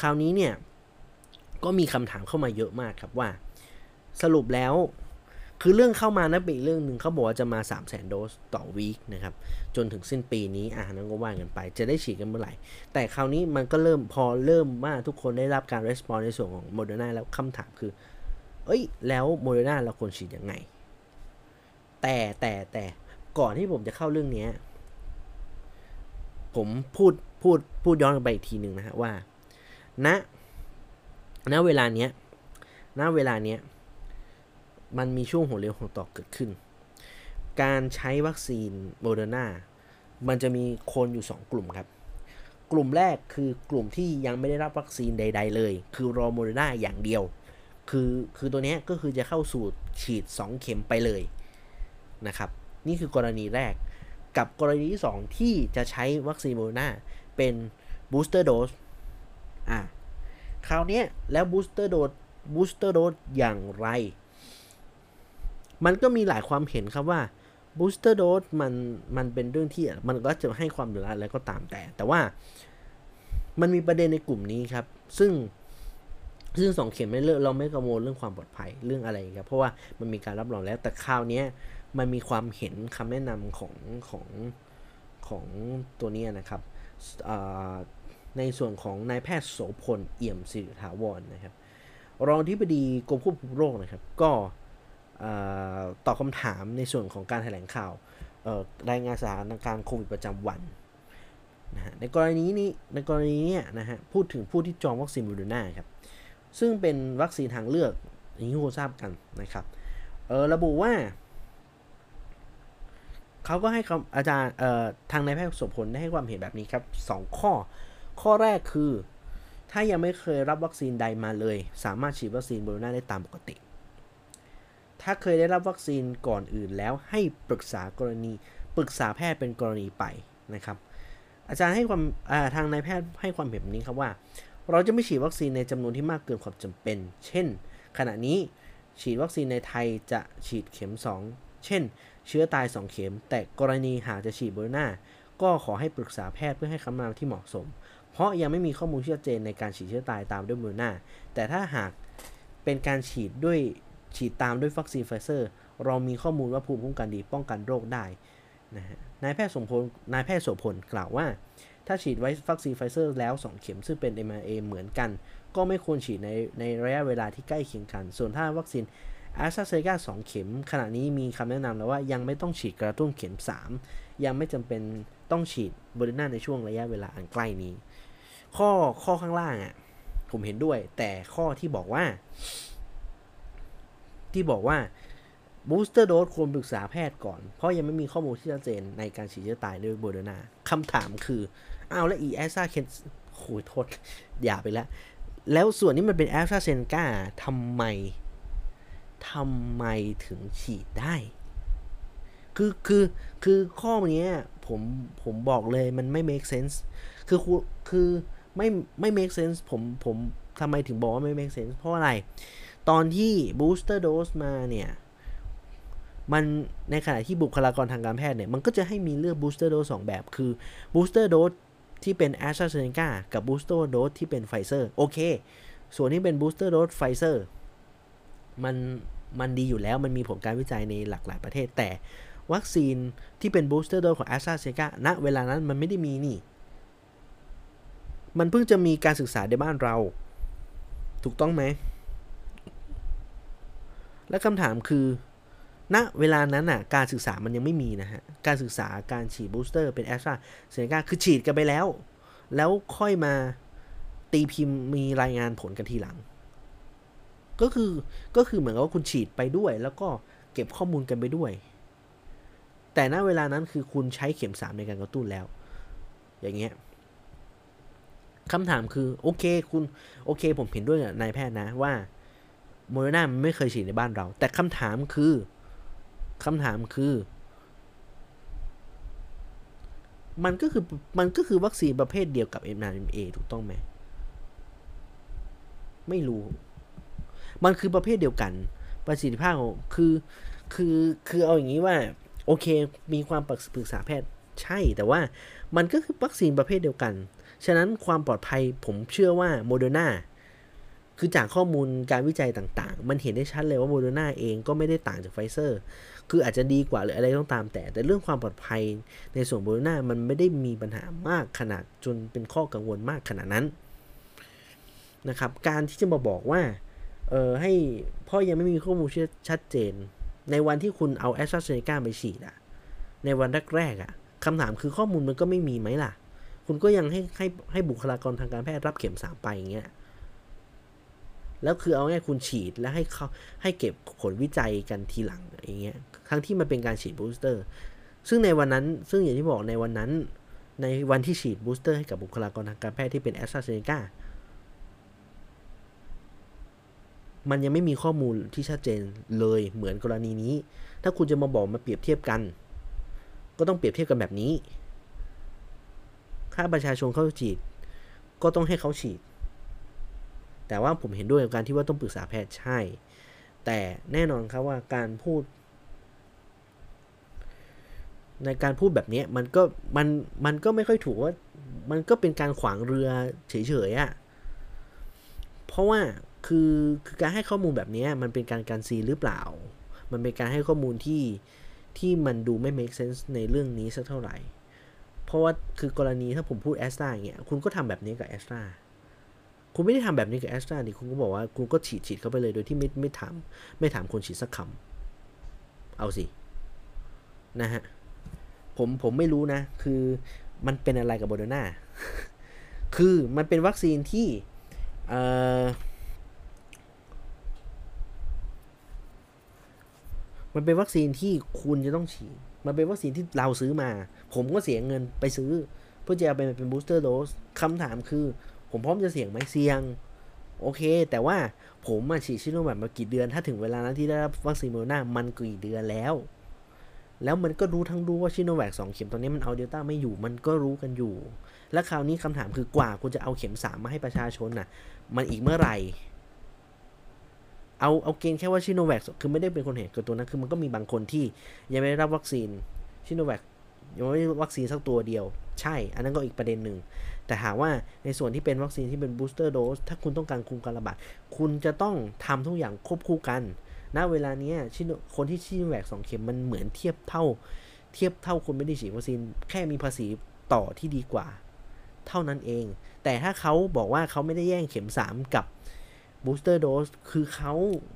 คราวนี้เนี่ย ก็มีคำถามเข้ามาเยอะมากครับว่า สรุปแล้ว คือเรื่องเข้ามานะเป็นอีกเรื่องหนึ่งเขาบอกว่าจะมา3 0 0 0 0โดสต่อ week นะครับ จนถึงสิ้นปีนี้อ่านั้นก็ว่ากันไป จะได้ฉีดกันเมื่อไหร่ แต่คราวนี้มันก็เริ่มพอเริ่มว่าทุกคนได้รับการ respond ในส่วนของโมเดอร์นาแล้วคำถามคือ เอ้ย แล้วโมเดอร์นาเราควรฉีดยังไง แต่แต่แต่ก่อนที่ผมจะเข้าเรื่องนี้ผมพูดพูดพูดย้อนไปอีกทีหนึ่งนะฮะว่าณณเวลาเนี้ยณเวลาเนี้ย มันมีช่วงหัวเลี้ยวหัวต่อเกิดขึ้น การใช้วัคซีนโมเดอร์นามันจะมีคนอยู่ 2 กลุ่มครับ กลุ่มแรกคือกลุ่มที่ยังไม่ได้รับวัคซีนใด ๆ เลย คือรอโมเดอร์นาอย่างเดียว คือคือตัวนี้ก็คือจะเข้าสู่ฉีด 2 เข็มไปเลยนะครับ นี่คือกรณีแรก กับกรณีที่ 2 ที่จะใช้วัคซีนโมเดอร์นาเป็น booster dose อะคราวนี้แล้ว booster dose booster dose อย่างไร มันก็มีหลายความเห็นครับว่า booster dose มันมันเป็นเรื่องที่มันก็จะให้ความเห็นหรืออะไรก็ตามแต่ แต่ว่ามันมีประเด็นในกลุ่มนี้ครับ ซึ่งซึ่งสองเข็มไม่เลอกเราไม่กังวลเรื่องความปลอดภัยเรื่องอะไรครับเพราะว่ามันมีการรับรองแล้วแต่คราวนี้มันมีความเห็นคำแนะนำของของของตัวนี้นะครับในส่วนของนายแพทย์โสพลเอี่ยมสิริถาวรนะครับ รองที่ปดีกรมควบคุมโรคนะครับ ก็ ตอบคำถามในส่วนของการแถลงข่าวรายงานสถานการณ์โควิดประจำวันนะฮะในกรณีนี้ในกรณีนี้นะฮะพูดถึงผู้ที่จองวัคซีนบูดูน่าครับซึ่งเป็นวัคซีนทางเลือกอย่างที่ทุกคนทราบกันนะครับเออระบุว่าเขาก็ให้อาจารย์เอ่อทางนายแพทย์สมผลได้ให้ความเห็นแบบนี้ครับ 2 ข้อ ข้อแรกคือ ถ้ายังไม่เคยรับวัคซีนใดมาเลย สามารถฉีดวัคซีนโบโรนาได้ตามปกติ ถ้าเคยได้รับวัคซีนก่อนอื่นแล้วให้ปรึกษากรณีปรึกษาแพทย์เป็นกรณีไปนะครับ อาจารย์ให้ความทางนายแพทย์ให้ความเห็นนี้ครับว่า เราจะไม่ฉีดวัคซีนในจำนวนที่มากเกินความจำเป็น เช่น ขณะนี้ฉีดวัคซีนในไทยจะฉีดเข็ม 2 เช่น เชื้อตาย 2 เข็ม แต่กรณีหากจะฉีดโมเดอร์นาก็ขอให้ปรึกษาแพทย์เพื่อให้คำแนะนำที่เหมาะสม เพราะยังไม่มีข้อมูลชัดเจนในการฉีดเชื้อตายตามด้วยโมเดอร์นาแต่ถ้าหากเป็นการฉีดด้วย ฉีดตามด้วยวัคซีนไฟเซอร์ เรามีข้อมูลว่าภูมิคุ้มกันดีป้องกันโรคได้นะฮะนายแพทย์สมพลนายแพทย์โสภณกล่าวว่า ถ้าฉีดไว้วัคซีนไฟเซอร์แล้ว 2 เข็มซึ่งเป็น mRNA เหมือนกัน ก็ไม่ควรฉีดในในระยะเวลาที่ใกล้เคียงกัน ส่วนถ้าวัคซีนแอสตราเซเนกา2เข็ม ขณะนี้มีคำแนะนำแล้วว่ายังไม่ต้องฉีดกระตุ้นเข็ม 3 ยังไม่จำเป็นต้องฉีดโมเดอร์นาในช่วงระยะเวลาอันใกล้นี้ ข้อข้อข้างล่างอะผมเห็นด้วย แต่ข้อที่บอกว่า ที่บอกว่าบูสเตอร์โดสควรปรึกษาแพทย์ก่อน เพราะยังไม่มีข้อมูลที่ชัดเจนในการฉีดเชื้อตายด้วยโบเดนาคำถามคือเอาแล้วอีแอสซาเคนโหโทษอย่าไปแล้วแล้วส่วนนี้มันเป็นแอสซาเซนกาทำไมทำไมถึงฉีดได้ คือคือคือข้อนี้ผมผมบอกเลยมันไม่ make sense คือคือไม่ไม่ make sense ผมผมทำไมถึงบอกว่าไม่ make sense เพราะอะไร ตอนที่ booster dose มาเนี่ย มันในขณะที่บุคลากรทางการแพทย์เนี่ย มันก็จะให้มีเลือก booster dose 2 แบบ คือ booster dose ที่เป็น a s t r a z e ซ e c a กับ booster dose ที่เป็น Pfizer โอเค ส่วนที่เป็น booster dose Pfizer มันมันดีอยู่แล้วมันมีผลการวิจัยในหลากหลายประเทศ แต่วัคซีนที่เป็นบูสเตอร์โดสของแอสตราเซเนกาณเวลานั้นมันไม่ได้มีนี่ มันเพิ่งจะมีการศึกษาในบ้านเรา ถูกต้องไหม และคำถามคือณเวลานั้นน่ะการศึกษามันยังไม่มีนะฮะ การศึกษาการฉีดบูสเตอร์เป็นแอสตราเซเนกาคือฉีดกันไปแล้ว แล้วค่อยมาตีพิมพ์มีรายงานผลกันทีหลัง ก็คือก็คือเหมือนกับว่าคุณฉีดไปด้วย แล้วก็เก็บข้อมูลกันไปด้วย แต่ณเวลานั้นคือคุณใช้เข็มสามในการกระตุ้นแล้ว อย่างเงี้ยคำถามคือ โอเคคุณโอเค ผมเห็นด้วยกับนายแพทย์นะว่า โมเดอร์นาไม่เคยฉีดในบ้านเรา แต่คำถามคือคำถามคือ มันก็คือ มันก็คือวัคซีนประเภทเดียวกับ mRNA ถูกต้องไหม ไม่รู้ มันคือประเภทเดียวกัน ประสิทธิภาพของคือ คือ คือเอาอย่างนี้ว่า โอเค มีความปรึกษาแพทย์ใช่ แต่ว่ามันก็คือวัคซีนประเภทเดียวกัน ฉะนั้นความปลอดภัยผมเชื่อว่าโมเดอร์นา คือจากข้อมูลการวิจัยต่างๆ มันเห็นได้ชัดเลยว่าโมเดอร์นาเองก็ไม่ได้ต่างจากไฟเซอร์ คืออาจจะดีกว่าหรืออะไรต้องตามแต่ แต่เรื่องความปลอดภัยในส่วนโมเดอร์นามันไม่ได้มีปัญหามากขนาดจนเป็นข้อกังวลมากขนาดนั้นนะครับ การที่จะมาบอกว่า เออให้เพราะยังไม่มีข้อมูลชัดเจน ในวันที่คุณเอาแอสตราเซเนกาไปฉีดอะในวันแรกๆอะคำถามคือข้อมูลมันก็ไม่มีไหมล่ะ คุณก็ยังให้ให้ให้บุคลากรทางการแพทย์รับเข็มสามไปอย่างเงี้ย แล้วคือเอาง่ายคุณฉีดแล้วให้เขาให้เก็บผลวิจัยกันทีหลังอย่างเงี้ยทั้งที่มันเป็นการฉีด booster ซึ่งในวันนั้นซึ่งอย่างที่บอกในวันนั้น ในวันที่ฉีด booster ให้กับบุคลากรทางการแพทย์ที่เป็นแอสตราเซเนกามันยังไม่มีข้อมูลที่ชัดเจนเลยเหมือนกรณีนี้ ถ้าคุณจะมาบอกมาเปรียบเทียบกัน ก็ต้องเปรียบเทียบกันแบบนี้ ถ้าประชาชนเขาฉีด ก็ต้องให้เขาฉีด แต่ว่าผมเห็นด้วยกับการที่ว่าต้องปรึกษาแพทย์ใช่ แต่แน่นอนครับว่าการพูด ในการพูดแบบนี้มันก็มันมันก็ไม่ค่อยถูกว่า มันก็เป็นการขวางเรือเฉยๆอะ่ะเพราะว่าคคือคือการให้ข้อมูลแบบนี้มันเป็นการการซีหรือเปล่า มันเป็นการให้ข้อมูลที่ที่มันดูไม่ make sense ในเรื่องนี้สักเท่าไหร่ เพราะว่าคือกรณีถ้าผมพูดแอสตราอย่างเงี้ยคุณก็ทำแบบนี้กับแอสตรา คุณไม่ได้ทำแบบนี้กับแอสตราดิคุณก็บอกว่าคุณก็ฉีดฉีดเข้าไปเลยโดยที่ไม่ไม่ถามไม่ถามคนฉีดสักคำเอาสิ นะฮะ ผมผมไม่รู้นะ คือมันเป็นอะไรกับโมเดอร์นาคือมันเป็นวัคซีนที่เอ่อมันเป็นวัคซีนที่คุณจะต้องฉีด มันเป็นวัคซีนที่เราซื้อมา ผมก็เสียเงินไปซื้อ เพื่อจะเอาไปเป็น booster dose คำถามคือ ผมพร้อมจะเสี่ยงไหมเสี่ยง โอเค แต่ว่าผมมาฉีดซิโนแวคมากี่เดือน ถ้าถึงเวลานั้นที่ได้รับวัคซีนโมเดอร์นามันกี่เดือนแล้ว แล้วมันก็รู้ทั้งรู้ว่าซิโนแวคสองเข็มตอนนี้มันเอาเดลต้าไม่อยู่ มันก็รู้กันอยู่ และคราวนี้คำถามคือกว่าคุณจะเอาเข็มสามมาให้ประชาชนน่ะ มันอีกเมื่อไหร่เอาเอาเกณฑ์แค่ว่าซิโนแวคคือไม่ได้เป็นคนเห็นแก่ตัวนั้นคือมันก็มีบางคนที่ยังไม่ได้รับวัคซีนซิโนแวค ยังไม่ได้วัคซีนสักตัวเดียว ใช่ อันนั้นก็อีกประเด็นหนึ่ง แต่หากว่าในส่วนที่เป็นวัคซีนที่เป็น booster dose ถ้าคุณต้องการคุมการระบาด คุณจะต้องทำทุกอย่างควบคู่กัน ณ เวลานี้คนที่ชิโนแวคสองเข็มมันเหมือนเทียบเท่า เทียบเท่าคนไม่ได้ฉีดวัคซีน แค่มีภาษีต่อที่ดีกว่า เท่านั้นเอง แต่ถ้าเขาบอกว่าเขาไม่ได้แย่งเข็ม 3 กับ booster dose คือเขา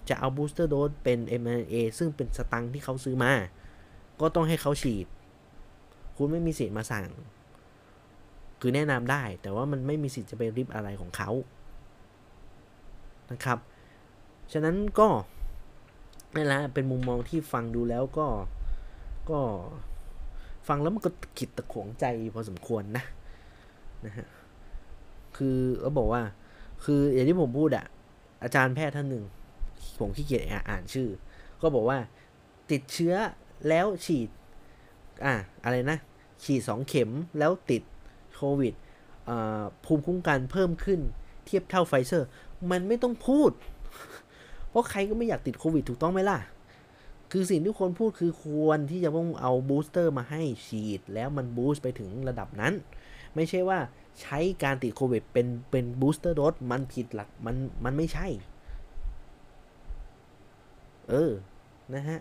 จะเอา booster dose เป็น mRNA ซึ่งเป็นสตังที่เขาซื้อมา ก็ต้องให้เขาฉีด คุณไม่มีสิทธิ์มาสั่ง คือแนะนำได้ แต่ว่ามันไม่มีสิทธิ์จะไปริบอะไรของเขานะครับ ฉะนั้นก็นั่นแหละเป็นมุมมองที่ฟังดูแล้วก็ก็ฟังแล้วมันก็ขิดตะขวงใจพอสมควรนะนะฮะคือเขาบอกว่า คืออย่างที่ผมพูดอะอาจารย์แพทย์ท่านหนึ่ง ผมขี้เกียจอ่านชื่อ ก็บอกว่าติดเชื้อแล้วฉีด อะอะไรนะ ฉีดสองเข็มแล้วติดโควิดภูมิคุ้มกันเพิ่มขึ้นเทียบเท่าไฟเซอร์ มันไม่ต้องพูด เพราะใครก็ไม่อยากติดโควิดถูกต้องไหมล่ะ คือสิ่งที่คนพูดคือควรที่จะต้องเอา booster มาให้ฉีด แล้วมัน boost ไปถึงระดับนั้น ไม่ใช่ว่าใช้การติดโควิดเป็นเป็น booster dose มันผิดหลักมันมันไม่ใช่ เออ นะฮะ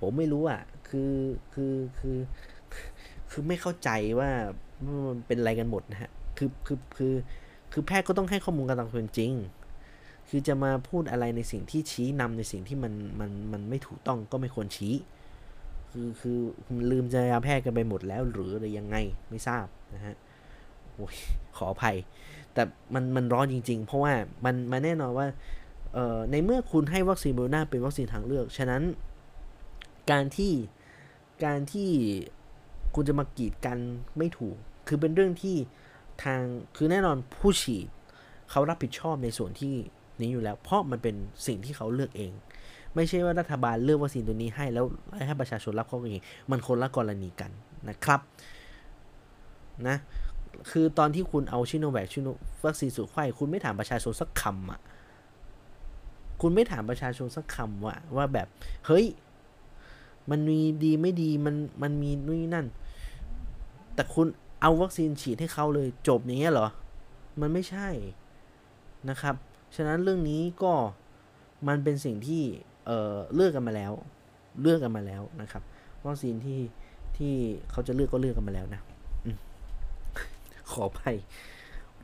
ผมไม่รู้อะ คือคือคือคือือไม่เข้าใจว่ามันเป็นอะไรกันหมดนะฮะ คือคือคือคือแพทย์ก็ต้องให้ข้อมูลกันตามเป็นจริง คือจะมาพูดอะไรในสิ่งที่ชี้นำในสิ่งที่มันมันมันไม่ถูกต้องก็ไม่ควรชี้ คือคือลืมจยาแพทย์กันไปหมดแล้ว หรืออะไรยังไงไม่ทราบนะฮะโอ้ยขออภัย แต่มันมันร้อนจริง ๆ เพราะว่ามันมันแน่นอนว่าเอ่อในเมื่อคุณให้วัคซีนโบนาเป็นวัคซีนทางเลือก ฉะนั้นการที่การที่ คุณจะมากีดกันไม่ถูก คือเป็นเรื่องที่ทางคือแน่นอนผู้ฉีดเขารับผิดชอบในส่วนที่นี้อยู่แล้ว เพราะมันเป็นสิ่งที่เขาเลือกเอง ไม่ใช่ว่ารัฐบาลเลือกวัคซีนตัวนี้ให้แล้วให้ประชาชนรับเข้าเอง มันคนละกรณีกันนะครับนะคือตอนที่คุณเอาชิโนแวคชิโนวัคซีนสูตรไข้คุณไม่ถามประชาชนสักคำอะคุณไม่ถามประชาชนสักคำว่าว่าแบบ เฮ้ย มันมีดีไม่ดีมันมันมีนู่นนั่น แต่คุณเอาวัคซีนฉีดให้เขาเลยจบอย่างเงี้ยเหรอ มันไม่ใช่นะครับ ฉะนั้นเรื่องนี้ก็มันเป็นสิ่งที่เเลือกกันมาแล้ว เลือกกันมาแล้วนะครับ วัคซีนที่ที่เขาจะเลือกก็เลือกกันมาแล้วนะขอไป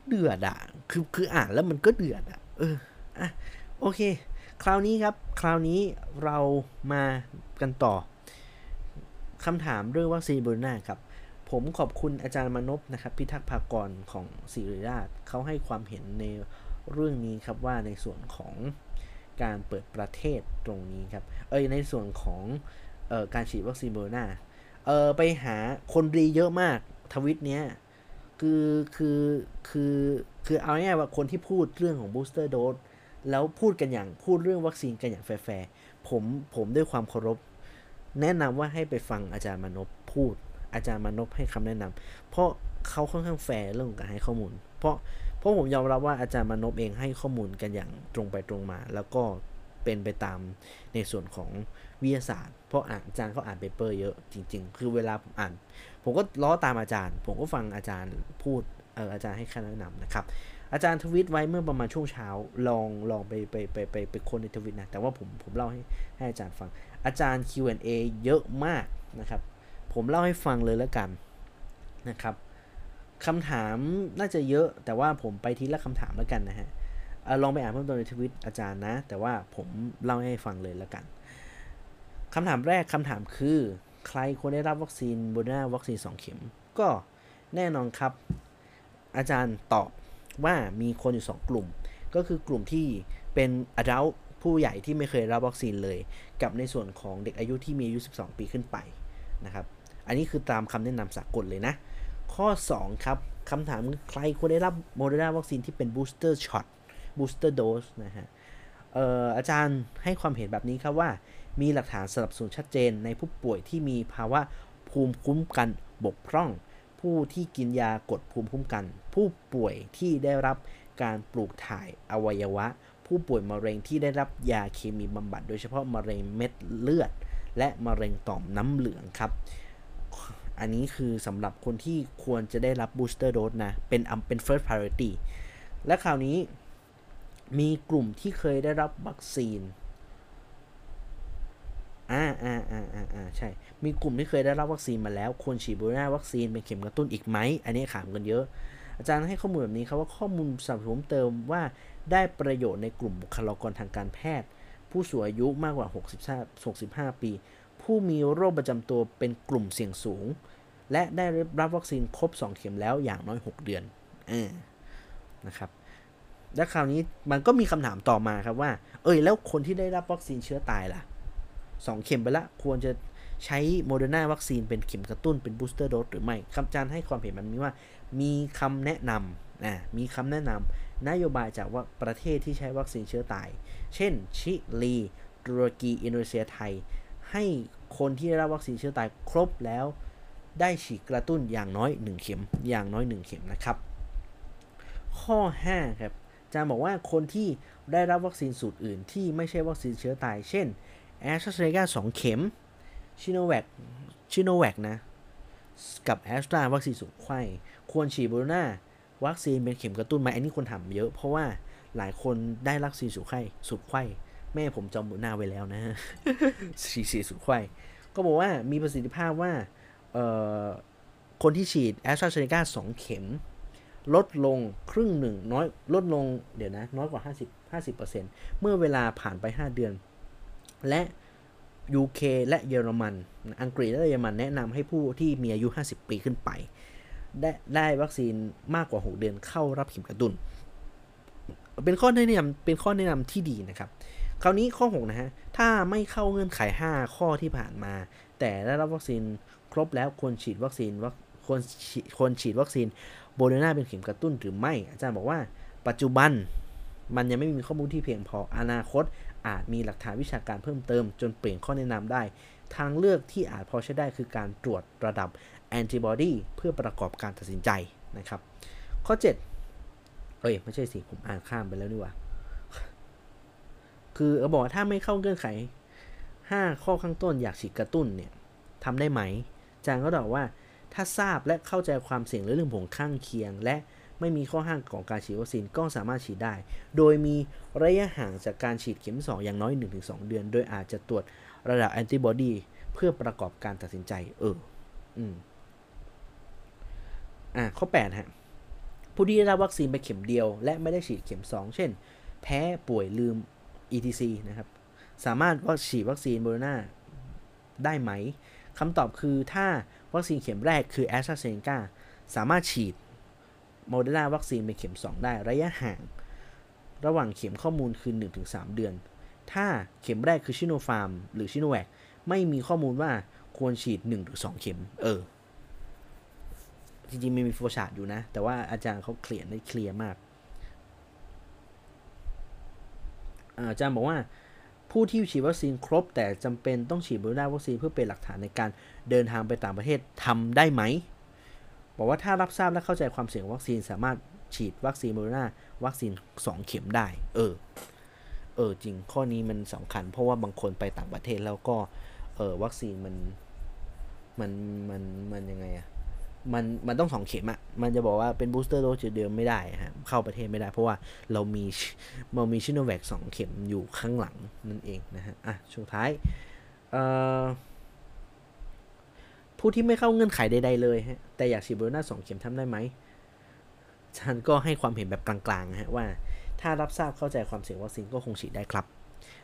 เดือดอะคือคืออ่านแล้วมันก็เดือดอะเอออะโอเค คราวนี้ครับ คราวนี้เรามากันต่อคำถามเรื่องวัคซีนบโรนาครับ ผมขอบคุณอาจารย์มนพนะครับพิทักษ์ภากรของศิริราชเขาให้ความเห็นในเรื่องนี้ครับว่าในส่วนของการเปิดประเทศตรงนี้ครับ เอ้ยในส่วนของออการฉีดวัคซีนโมเดอร์นาเออไปหาคน re เยอะมากทวิตเนี้ยคือคือคือคือเอาง่ายว่าคนที่พูดเรื่องของ booster dose แล้วพูดกันอย่างพูดเรื่องวัคซีนกันอย่างแฟร์ผมผมด้วยความเคารพ แนะนำว่าให้ไปฟังอาจารย์มานพพูด อาจารย์มานพให้คำแนะนำเพราะเขาค่อนข้างแฟร์เรื่องการให้ข้อมูล เพราะเพราะผมยอมรับว่าอาจารย์มานพเองให้ข้อมูลกันอย่างตรงไปตรงมา แล้วก็เป็นไปตามในส่วนของวิทยาศาสตร์ เพราะอาจารย์เขาอ่าน paper เยอะจริง ๆ คือเวลาผมอ่าน ผมก็ล้อตามอาจารย์ ผมก็ฟังอาจารย์พูดเอออาจารย์ให้คำแนะนำนะครับอาจารย์ทวิตไว้เมื่อประมาณช่วงเช้าลองลองไปไปไปไปไปค้นในทวิตนะแต่ว่าผมผมเล่าให้ให้อาจารย์ฟัง อาจารย์ Q&A เยอะมากนะครับ ผมเล่าให้ฟังเลยแล้วกันนะครับคำถามน่าจะเยอะแต่ว่าผมไปทีละคำถามแล้วกันนะฮะลองไปอ่านเพิ่มเติมในทวิตอาจารย์นะ แต่ว่าผมเล่าให้ฟังเลยแล้วกันคำถามแรกคำถามคือ ใครควรได้รับวัคซีนโบนาวัคซีน 2 เข็ม ก็แน่นอนครับ อาจารย์ตอบว่ามีคนอยู่ 2 กลุ่ม ก็คือกลุ่มที่เป็น adult ผู้ใหญ่ที่ไม่เคยรับวัคซีนเลย กับในส่วนของเด็กอายุที่มีอายุ 12 ปีขึ้นไปนะครับ อันนี้คือตามคำแนะนำสากลเลยนะ ข้อ 2 ครับคำถามคือใครควรได้รับโมเดอร์นาวัคซีนที่เป็น booster shot booster dose นะฮะอาจารย์ให้ความเห็นแบบนี้ครับว่า มีหลักฐานสนับสนุนชัดเจนในผู้ป่วยที่มีภาวะภูมิคุ้มกันบกพร่อง ผู้ที่กินยากดภูมิคุ้มกัน ผู้ป่วยที่ได้รับการปลูกถ่ายอวัยวะ ผู้ป่วยมะเร็งที่ได้รับยาเคมีบำบัด โดยเฉพาะมะเร็งเม็ดเลือด และมะเร็งต่อมน้ำเหลืองครับ อันนี้คือสำหรับคนที่ควรจะได้รับ booster dose นะ เป็นเป็น first priority และคราวนี้มีกลุ่มที่เคยได้รับวัคซีน อ่าอ่าอ่าอ่าอ่าใช่ มีกลุ่มที่เคยได้รับวัคซีนมาแล้ว ควรฉีดบูราวัคซีนเป็นเข็มกระตุ้นอีกไหม อันนี้ถามกันเยอะ อาจารย์ให้ข้อมูลแบบนี้ครับว่าข้อมูลสับสนเติมว่าได้ประโยชน์ในกลุ่มบุคลากรทางการแพทย์ ผู้สูงอายุมากกว่า 65 65 ปี ผู้มีโรคประจำตัวเป็นกลุ่มเสี่ยงสูง และได้รับวัคซีนครบ 2 เข็มแล้วอย่างน้อย 6 เดือนอนะครับ และคราวนี้มันก็มีคำถามต่อมาครับว่า เอ้ยแล้วคนที่ได้รับวัคซีนเชื้อตายล่ะสองเข็มไปละควรจะใช้โมเดอร์นาวัคซีนเป็นเข็มกระตุ้นเป็น booster dose หรือไม่คำอาจารย์ให้ความเห็นมันมีว่า มีคำแนะนำนะมีคำแนะนำนโยบายจากว่าประเทศที่ใช้วัคซีนเชื้อตาย เช่น ชิลีตุรกีอินโดนีเซียไทย ให้คนที่ได้รับวัคซีนเชื้อตายครบแล้ว ได้ฉีดกระตุ้นอย่างน้อย 1 เข็ม อย่างน้อย 1 เข็มนะครับ ข้อ 5 ครับจารย์บอกว่าคนที่ได้รับวัคซีนสูตรอื่นที่ไม่ใช่วัคซีนเชื้อตาย เช่นแอสตราเซเนกาสองเข็มชิโนแวคชิโนแวคนะ กับแอสตราวัคซีนสูตรไขว้ควรฉีดโมเดอร์นาวัคซีนเป็นเข็มกระตุ้นไหมอันนี้คนถามเยอะ เพราะว่าหลายคนได้วัคซีนสูตรไข้สูตรไข้แม่ผมจองบูรณาไว้แล้วนะฉีดสูตรไข้ก็บอกว่ามีประสิทธิภาพว่า คนที่ฉีดแอสตราเซเนกาสองเข็ม ลดลงครึ่งหนึ่งน้อยลดลงเดี๋ยวนะ น้อยกว่า 50 50%เมื่อเวลาผ่านไป 5 เดือน และ UK และเยอรมัน อังกฤษและเยอรมันแนะนำให้ผู้ที่มีอายุ 50 ปีขึ้นไป ได้ได้วัคซีนมากกว่า 6 เดือนเข้ารับเข็มกระตุ้นเป็นข้อแนะนำเป็นข้อแนะนำที่ดีนะครับ คราวนี้ข้อ 6 นะฮะ ถ้าไม่เข้าเงื่อนไข 5 ข้อที่ผ่านมา แต่ได้รับวัคซีน ครบแล้วควรฉีดวัคซีนควรควรฉีดวัคซีนโบเดนาเป็นเข็มกระตุ้นหรือไม่ อาจารย์บอกว่า ปัจจุบันมันยังไม่มีข้อมูลที่เพียงพออนาคตอาจมีหลักฐานวิชาการเพิ่มเติม จนเปลี่ยนข้อแนะนำได้ ทางเลือกที่อาจพอใช้ได้คือการตรวจระดับแอนติบอดีเพื่อประกอบการตัดสินใจนะครับ ข้อ 7 เอ้ย ไม่ใช่สิ ผมอ่านข้ามไปแล้วนี่ว่า คือเขาบอกถ้าไม่เข้าเงื่อนไข 5 ข้อข้างต้นอยากฉีดกระตุ้นเนี่ยทำได้ไหม จารย์ก็ตอบว่า ถ้าทราบและเข้าใจความเสี่ยงเรื่องผลข้างเคียง และไม่มีข้อห้ามของการฉีดวัคซีนก็สามารถฉีดได้ โดยมีระยะห่างจากการฉีดเข็ม 2 อย่างน้อย 1-2 เดือน โดยอาจจะตรวจระดับแอนติบอดีเพื่อประกอบการตัดสินใจ เออ อืม อ่า ข้อ 8 ฮะ ผู้ที่ได้รับวัคซีนไปเข็มเดียว และไม่ได้ฉีดเข็ม 2 เช่น แพ้ป่วยลืม etc นะครับ สามารถว่าฉีดวัคซีนโบโรนาได้ไหม คำตอบคือถ้าวัคซีนเข็มแรกคือแอสตราเซเนกาสามารถฉีดโมเดอร์นาวัคซีนเป็นเข็ม 2 ได้ระยะห่าง ระหว่างเข็มข้อมูลคือ 1-3 เดือน ถ้าเข็มแรกคือชิโนฟาร์ม หรือชิโนแวคไม่มีข้อมูลว่าควรฉีด1-2เข็ม เออ จริงๆไม่มี flow chart อยู่นะ แต่ว่าอาจารย์เขา clear ได้ clear มากอาจารย์บอกว่า ผู้ที่ฉีดวัคซีนครบ แต่จำเป็นต้องฉีดโมเดอร์นาวัคซีนเพื่อเป็นหลักฐานในการเดินทางไปต่างประเทศทำได้ไหม บอกว่าถ้ารับทราบและเข้าใจความเสี่ยงวัคซีนสามารถฉีดวัคซีนโมเดอร์นาวัคซีน 2 เข็มได้ เออ เออจริงข้อนี้มันสำคัญ เพราะว่าบางคนไปต่างประเทศแล้วก็เออวัคซีนมันมันมันมันยังไงอะ มันมันต้องสองเข็มอะมันจะบอกว่าเป็น booster dose เดิมไม่ได้ฮะเข้าประเทศไม่ได้เพราะว่าเรามีเรามีชิโนแวคสองเข็มอยู่ข้างหลังนั่นเองนะฮะ อะช่วงท้ายผู้ที่ไม่เข้าเงื่อนไขใดๆเลยฮะ แต่อยากฉีดโบนาสองเข็มทำได้ไหมฉันก็ให้ความเห็นแบบกลางๆฮะว่าถ้ารับทราบเข้าใจความเสี่ยงวัคซีนก็คงฉีดได้ครับ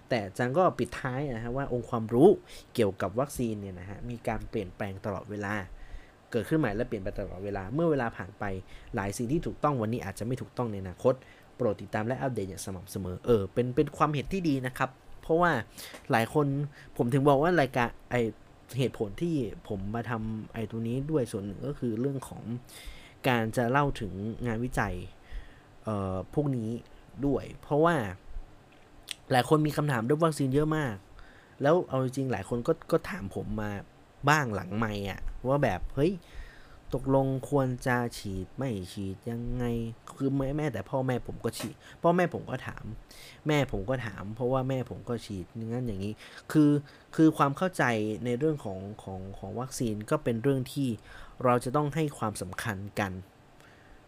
แต่จังก็ปิดท้ายนะฮะว่าองค์ความรู้เกี่ยวกับวัคซีนเนี่ยนะฮะมีการเปลี่ยนแปลงตลอดเวลา เกิดขึ้นใหม่และเปลี่ยนไปตลอดเวลา เมื่อเวลาผ่านไปหลายสิ่งที่ถูกต้องวันนี้อาจจะไม่ถูกต้องในอนาคต โปรดติดตามและอัปเดตอย่างสม่ำเสมอ เออ เป็น เป็นความเห็นที่ดีนะครับ เพราะว่าหลายคน ผมถึงบอกว่ารายการไอเหตุผลที่ผมมาทำไอ้ตัวนี้ด้วยส่วนหนึ่งก็คือเรื่องของการจะเล่าถึงงานวิจัย เอ่อ พวกนี้ด้วย เพราะว่าหลายคนมีคำถามเรื่องวัคซีนเยอะมาก แล้วเอาจริงหลายคนก็ก็ถามผมมา บ้างหลังไม่อะว่าแบบเฮ้ยตกลงควรจะฉีดไม่ฉีดยังไงคือแม่แม่แต่พ่อแม่ผมก็ฉีดพ่อแม่ผมก็ถาม แม่ผมก็ถาม เพราะว่าแม่ผมก็ฉีดงั้นอย่างนี้ คือคือความเข้าใจในเรื่องของของของวัคซีนก็เป็นเรื่องที่เราจะต้องให้ความสำคัญกัน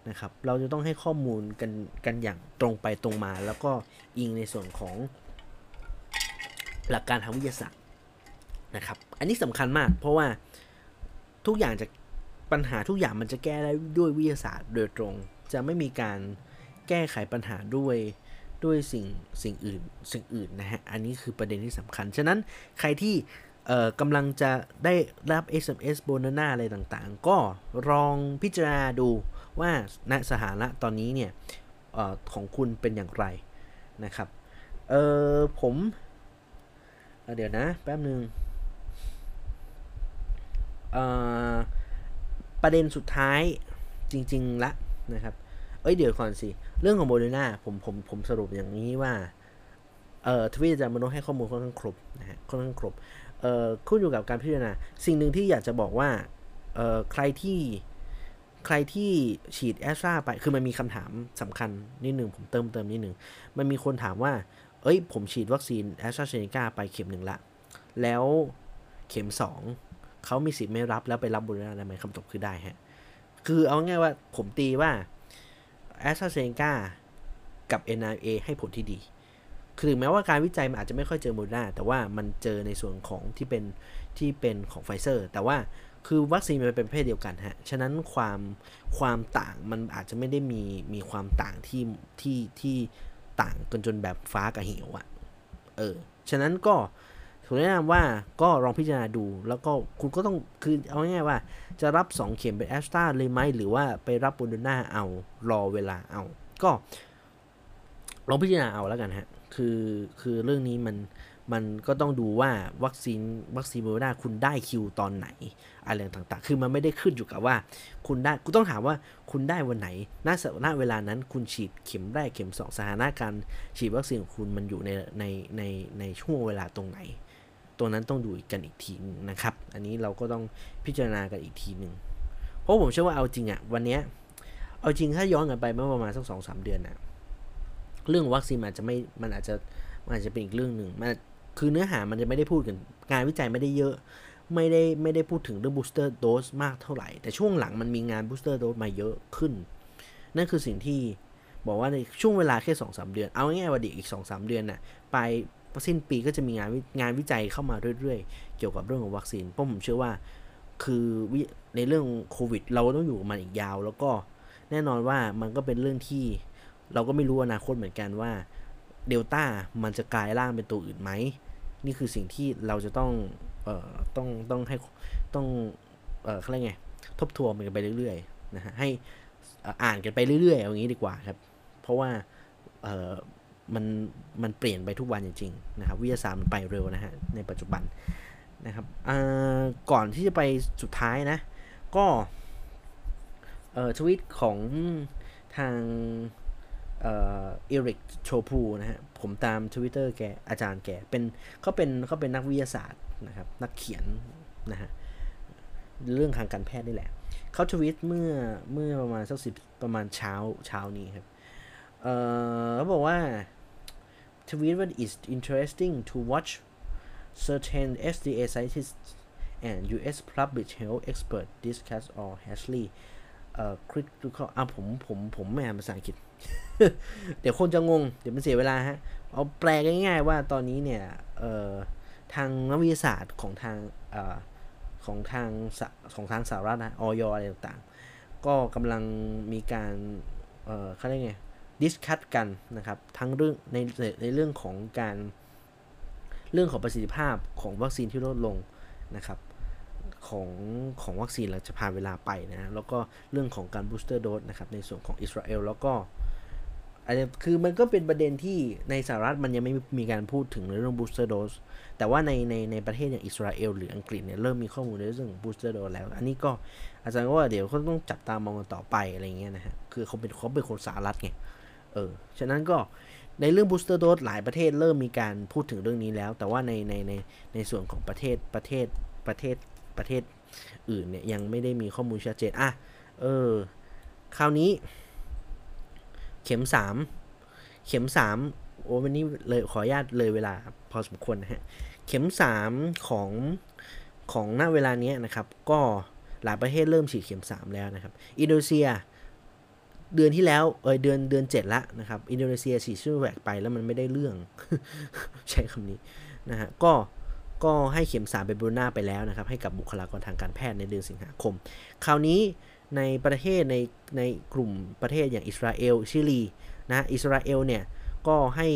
นะครับ เราจะต้องให้ข้อมูลกันกันอย่างตรงไปตรงมา แล้วก็อิงในส่วนของหลักการทางวิทยาศาสตร์ นะครับ อันนี้สำคัญมาก เพราะว่าทุกอย่างจะปัญหาทุกอย่างมันจะแก้ได้ด้วยวิทยาศาสตร์โดยตรง จะไม่มีการแก้ไขปัญหาด้วยด้วยสิ่งสิ่งอื่นสิ่งอื่นนะฮะ อันนี้คือประเด็นที่สำคัญ ฉะนั้นใครที่กำลังจะได้รับ SMS โบนาน่าอะไรต่างๆ ก็ลองพิจารณาดูว่าณสถานะตอนนี้เนี่ยออของคุณเป็นอย่างไรนะครับ เออผมเเดี๋ยวนะ แป๊บหนึ่ง ประเด็นสุดท้ายจริง ๆ ละนะครับ เอ้ยเดี๋ยวก่อนสิ เรื่องของโมเดนาผมผมผมสรุปอย่างนี้ว่า เอ่อทวีตอาจารย์มโนให้ข้อมูลค่อนข้างครบนะฮะค่อนข้างครบ เอ่อขึ้นอยู่กับการพิจารณา สิ่งหนึ่งที่อยากจะบอกว่า เอ่อใครที่ใครที่ฉีดแอสตราไป คือมันมีคำถามสำคัญนิดหนึ่งผมเติมเติมนิดหนึ่ง มันมีคนถามว่า เอ้ย ผมฉีดวัคซีนแอสตราเซเนกาไปเข็มหนึ่งละ แล้วเข็มสอง เขามีสิทธิ์ไม่รับแล้วไปรับโมเดอร์นาได้ไหมคำตอบคือได้ฮะ คือเอาง่ายว่าผมตีว่าแอสตราเซเนกากับ NIA ให้ผลที่ดี คือถึงแม้ว่าการวิจัยมันอาจจะไม่ค่อยเจอโมเดอร์นาแต่ว่ามันเจอในส่วนของที่เป็นที่เป็นของไฟเซอร์ แต่ว่าคือวัคซีนมันเป็นประเภทเดียวกันฮะ ฉะนั้นความความต่างมันอาจจะไม่ได้มีมีความต่างที่ที่ที่ต่างกันจนแบบฟ้ากับเหวอะ เออ ฉะนั้นก็ ถูกแนะนำว่าก็ลองพิจารณาดู แล้วก็คุณก็ต้องคือเอาง่ายๆว่า จะรับ 2 เข็มเป็นแอสตราเลยไหมหรือว่าไปรับบูนดนาเอารอเวลาเอา ก็ ลองพิจารณาเอาแล้วกันฮะ คือคือเรื่องนี้มันมันก็ต้องดูว่าวัคซีนวัคซีนโมเดอร์นาคุณได้คิวตอนไหนอะไรต่างๆ คือมันไม่ได้ขึ้นอยู่กับว่า คุณได้คุณต้องถามว่าคุณได้วันไหนณณเวลานั้นคุณฉีดเข็มแรกเข็มสองสถานการณ์ฉีดวัคซีนของคุณมันอยู่ในในในในช่วงเวลาตรงไหน ตรงนั้นต้องดูกันอีกทีนึงนะครับ อันนี้เราก็ต้องพิจารณากันอีกทีหนึ่งเพราะผมเชื่อว่าเอาจริงอะวันนี้เอาจริงถ้าย้อนกันไปเมื่อประมาณสักสองสามเดือนอะเรื่องวัคซีนอาจจะไม่มันอาจจะมันอาจจะเป็นอีกเรื่องหนึ่งมันคือเนื้อหามันจะไม่ได้พูดกันงานวิจัยไม่ได้เยอะไม่ได้ไม่ได้พูดถึงเรื่อง booster dose มากเท่าไหร่ แต่ช่วงหลังมันมีงาน booster dose มาเยอะขึ้น นั่นคือสิ่งที่บอกว่าในช่วงเวลาแค่สองสามเดือน เอาง่ายๆว่าเด็กอีกสองสามเดือนน่ะไป สิ้นปีก็จะมีงานงานวิจัยเข้ามาเรื่อยๆ เกี่ยวกับเรื่องของวัคซีนเพราะผมเชื่อว่าคือในเรื่องโควิด เราต้องอยู่มันอีกยาว แล้วก็แน่นอนว่ามันก็เป็นเรื่องที่เราก็ไม่รู้อนาคตเหมือนกันว่าเดลต้ามันจะกลายร่างเป็นตัวอื่นไหม นี่คือสิ่งที่เราจะต้องเอ่อต้องต้องให้ต้องเอ่อเขาเรียกไงทบทวนกันไปเรื่อยๆนะฮะให้อ่านกันไปเรื่อยๆอย่างนี้ดีกว่าครับ เพราะว่าเอ่อ มันมันเปลี่ยนไปทุกวันจริงๆนะครับวิทยาศาสตร์มันไปเร็วนะฮะในปัจจุบันนะครับก่อนที่จะไปสุดท้ายนะ ก็เอ่อทวิตของทางเอริกโชพูนะฮะผมตาม Twitter แกอาจารย์แกเป็นเขาเป็นเขาเป็นนักวิทยาศาสตร์นะครับนักเขียนนะฮะเรื่องทางการแพทย์นี่แหละ เขาทวิตเมื่อเมื่อประมาณสักสิบประมาณเช้าเช้านี้ครับ เออเขาบอกว่า ทวิตว่า is interesting to watch certain FDA scientists and U.S. Public Health expert discuss all hastily เอ่อ critical อะผมผมผมไม่อ่านภาษาอังกฤษ เดี๋ยวคนจะงง เดี๋ยวมันเสียเวลาฮะ เอาแปลง่ายๆว่าตอนนี้เนี่ยเอ่อทางนักวิทยาศาสตร์ของทางเอ่อของทางสของทางสหรัฐนะออยอะไรต่างๆ ก็กำลังมีการเอ่อเขาเรียกไง ดิสคัตกันนะครับทั้งเรื่องในในเรื่องของการเรื่องของประสิทธิภาพของวัคซีนที่ลดลงนะครับของของวัคซีนหลังจากผ่านเวลาไปนะแล้วก็เรื่องของการ booster dose นะครับในส่วนของอิสราเอลแล้วก็อันนี้คือมันก็เป็นประเด็นที่ในสหรัฐมันยังไม่มีการพูดถึงในเรื่อง booster dose แต่ว่าในในในประเทศอย่างอิสราเอลหรืออังกฤษเนี่ยเริ่มมีข้อมูลในเรื่อง booster dose แล้ว อันนี้ก็อาจารย์ก็ว่าเดี๋ยวเขาต้องจับตามองกันต่อไปอะไรเงี้ยนะฮะคือเขาเป็นเขาเป็นคนสหรัฐไง เออ ฉะนั้นก็ในเรื่องบูสเตอร์โดสหลายประเทศเริ่มมีการพูดถึงเรื่องนี้แล้ว แต่ว่าในในในในส่วนของประเทศประเทศประเทศประเทศอื่นเนี่ยยังไม่ได้มีข้อมูลชัดเจน อะ เออ คราวนี้ เข็มสามเข็มสามโอ้วันนี้เลยขออนุญาตเลยเวลาพอสมควรนะฮะ เข็มสามของของณเวลานี้นะครับ ก็หลายประเทศเริ่มฉีดเข็มสามแล้วนะครับ อินโดนีเซีย เดือนที่แล้วเออเดือนเดือนเจ็ดละนะครับ อินโดนีเซียฉีดซิโนแวคไปแล้วมันไม่ได้เรื่อง ใช้คำนี้นะฮะก็ก็ให้เข็มสามเป็นโมเดอร์นาไปแล้วนะครับ ให้กับบุคลากรทางการแพทย์ในเดือนสิงหาคม คราวนี้ในประเทศในในกลุ่มประเทศอย่างอิสราเอลชิลีนะอิสราเอลเนี่ย ก็ให้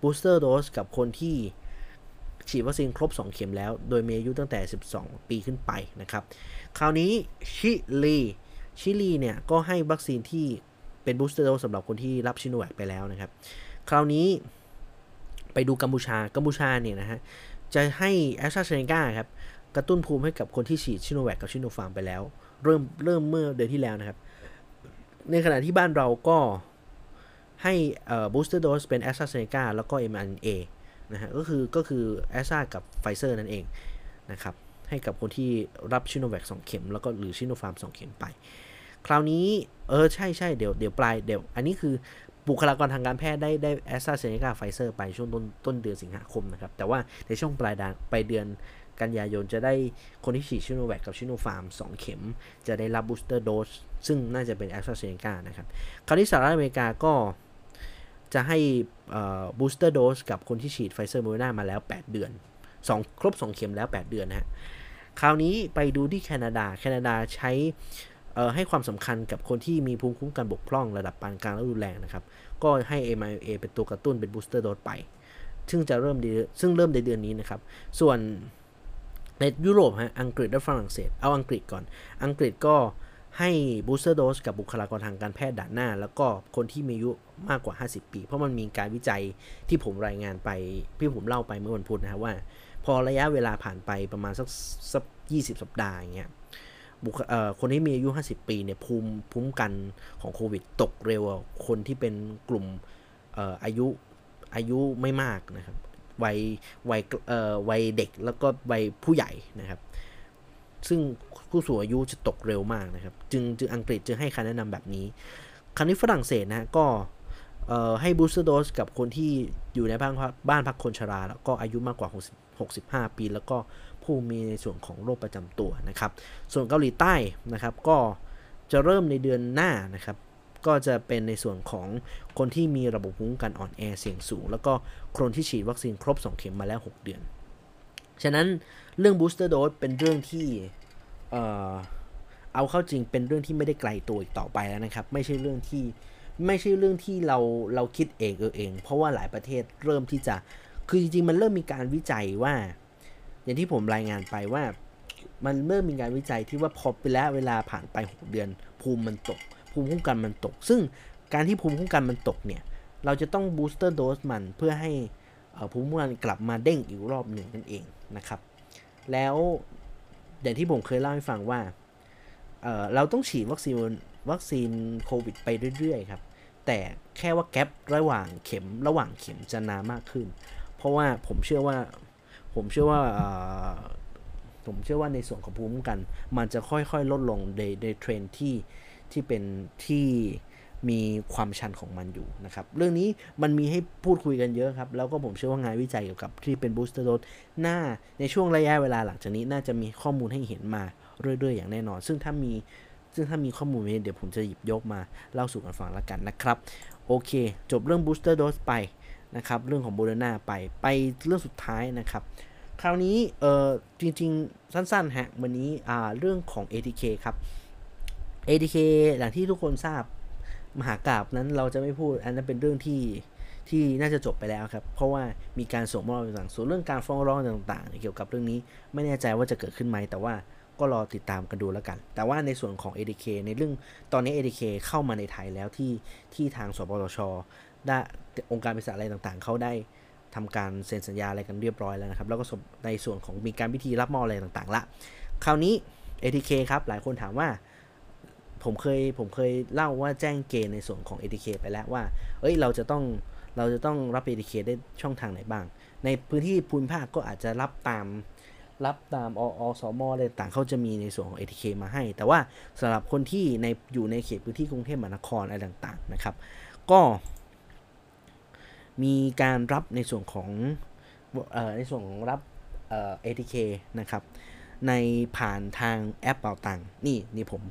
booster dose กับคนที่ฉีดวัคซีนครบ 2 เข็มแล้ว โดยมีอายุตั้งแต่ 12 ปีขึ้นไปนะครับ คราวนี้ชิลี ชิลีเนี่ยก็ให้วัคซีนที่เป็น booster dose สำหรับคนที่รับซิโนแวคไปแล้วนะครับ คราวนี้ไปดูกัมพูชา กัมพูชาเนี่ยนะฮะ จะให้แอสตราเซเนกาครับ กระตุ้นภูมิให้กับคนที่ฉีดซิโนแวคกับซิโนฟาร์มไปแล้ว เริ่มเริ่มเมื่อเดือนที่แล้วนะครับ ในขณะที่บ้านเราก็ให้ booster dose เป็นแอสตราเซเนกาแล้วก็ mRNA นะฮะ ก็คือก็คือแอสตรากับไฟเซอร์นั่นเองนะครับ ให้กับคนที่รับซิโนแวค 2 เข็ม แล้วก็หรือซิโนฟาร์ม2เข็มไป คราวนี้เออใช่ใช่เดี๋ยวเดี๋ยวปลายเดี๋ยว อันนี้คือบุคลากรทางการแพทย์ได้ได้แอสตราเซเนกาไฟเซอร์ไปช่วงต้นต้นเดือนสิงหาคมนะครับ แต่ว่าในช่วงปลายเดือนไปเดือนกันยายนจะได้คนที่ฉีดซิโนแวคกับซิโนฟาร์ม 2 เข็ม จะได้รับ booster dose ซึ่งน่าจะเป็นแอสตราเซเนกานะครับ คราวนี้สหรัฐอเมริกาก็จะให้ booster dose กับคนที่ฉีดไฟเซอร์โมเดอร์นามาแล้ว 8 เดือน 2 ครบ 2 เข็มแล้ว 8 เดือนนะฮะคราวนี้ไปดูที่แคนาดา แคนาดาใช้ ให้ความสำคัญกับคนที่มีภูมิคุ้มกันบกพร่องระดับปานกลางและรุนแรงนะครับ ก็ให้ mRNA เป็นตัวกระตุ้นเป็น booster dose ไป ซึ่งจะเริ่มซึ่งเริ่มในเดือนนี้นะครับ ส่วนในยุโรปฮะอังกฤษและฝรั่งเศส เอาอังกฤษก่อน อังกฤษก็ให้บูสเตอร์โดสกับบุคลากรทางการแพทย์ด่านหน้า แล้วก็คนที่มีอายุมากกว่า 50 ปี เพราะมันมีการวิจัยที่ผมรายงานไปพี่ผมเล่าไปเมื่อวันพุธนะครับว่า พอระยะเวลาผ่านไปประมาณสักสักยีสัปดาห์อย่างเงี้ย บุคคนที่มีอายุ 50 ปีเนี่ยภูมิภูมิกันของโควิด ตกเร็วคนที่เป็นกลุ่มอายุอายุไม่มากนะครับวัยวัยเอ่อวัยเด็กแล้วก็วัยผู้ใหญ่นะครับ ซึ่งผู้สูงอายุจะตกเร็วมากนะครับ จึงจึงอังกฤษจึงให้คำแนะนำแบบนี้คราวนี้ฝรั่งเศสนะก็ให้บูสเตอร์โดสกับคนที่อยู่ในบ้านบ้านพักคนชรา แล้วก็อายุมากกว่า6 65 ปี แล้วก็ ผู้มีในส่วนของโรคประจำตัวนะครับ ส่วนเกาหลีใต้นะครับก็จะเริ่มในเดือนหน้านะครับก็จะเป็นในส่วนของคนที่มีระบบภูมิคุ้มกันอ่อนแอเสี่ยงสูง แล้วก็คนที่ฉีดวัคซีนครบ 2 เข็มมาแล้ว 6 เดือน ฉะนั้นเรื่องบูสเตอร์โดสเป็นเรื่องที่เออเอาเข้าจริงเป็นเรื่องที่ไม่ได้ไกลตัวอีกต่อไปแล้วนะครับ ไม่ใช่เรื่องที่ไม่ใช่เรื่องที่เราเราคิดเองเออเอง เพราะว่าหลายประเทศเริ่มที่จะคือจริงๆมันเริ่มมีการวิจัยว่า อย่างที่ผมรายงานไปว่า มันเริ่มมีการวิจัยที่ว่าพอไปแล้วเวลาผ่านไป6เดือน ภูมิมันตก ภูมิคุ้มกันมันตก ซึ่งการที่ภูมิคุ้มกันมันตกเนี่ย เราจะต้องบูสเตอร์โดสมันเพื่อให้ภูมิคุ้มกันกลับมาเด้งอีกรอบหนึ่งนั่นเองนะครับ แล้วอย่างที่ผมเคยเล่าให้ฟังว่าเเราต้องฉีดวัคซีนวัคซีนโควิดไปเรื่อยๆครับ แต่แค่ว่าแกลบระหว่างเข็มระหว่างเข็มจะนานมากขึ้น เพราะว่าผมเชื่อว่า ผมเชื่อว่าผมเชื่อว่าในส่วนของภูมิคุ้มกัน มันจะค่อยๆ ลดลงในในเทรนที่ที่เป็นที่มีความชันของมันอยู่นะครับ เรื่องนี้มันมีให้พูดคุยกันเยอะครับ แล้วก็ผมเชื่อว่างานวิจัยเกี่ยวกับที่เป็น booster dose หน้าในช่วงระยะเวลาหลังจากนี้น่าจะมีข้อมูลให้เห็นมาเรื่อยๆ อย่างแน่นอน ซึ่งถ้ามีซึ่งถ้ามีข้อมูลนี้เดี๋ยวผมจะหยิบยกมาเล่าสู่กันฟังแล้วกันนะครับ โอเค จบเรื่อง booster dose ไป นะครับเรื่องของโมเดอร์นาไปไปเรื่องสุดท้ายนะครับ คราวนี้เออจริงๆ สั้นๆฮะวันนี้อ่าเรื่องของ ATK ครับ ATK อย่างที่ทุกคนทราบมหากราบนั้นเราจะไม่พูดอันนั้นเป็นเรื่องที่ที่น่าจะจบไปแล้วครับ เพราะว่ามีการส่งมอบต่างๆส่วนเรื่องการฟ้องร้องต่างๆ เกี่ยวกับเรื่องนี้ไม่แน่ใจว่าจะเกิดขึ้นไหมแต่ว่าก็รอติดตามกันดูแล้วกัน แต่ว่าในส่วนของ ADK ในเรื่องตอนนี้ ADK เข้ามาในไทยแล้วที่ที่ทางสปตช ได้องค์การบริษัทอะไรต่างๆ เขาได้ทำการเซ็นสัญญาอะไรกันเรียบร้อยแล้วนะครับ แล้วก็ในส่วนของมีการพิธีรับมอบอะไรต่างๆละ คราวนี้ ATK ครับ หลายคนถามว่า ผมเคยผมเคยเล่าว่าแจ้งเกณฑ์ในส่วนของ ATK ไปแล้วว่า เอ้ยเราจะต้องเราจะต้องรับ ATK ได้ช่องทางไหนบ้าง ในพื้นที่ภูมิภาคก็อาจจะรับตามรับตามออสมอะไรต่างเขาจะมีในส่วนของ ATK มาให้ แต่ว่าสำหรับคนที่ในอยู่ในเขตพื้นที่กรุงเทพมหานครอะไรต่างๆนะครับ ก็ มีการรับในส่วนของออในส่วนของรับเอ่อ ATK นะครับ ในผ่านทางแอปเป่าตังนี่นี่ผม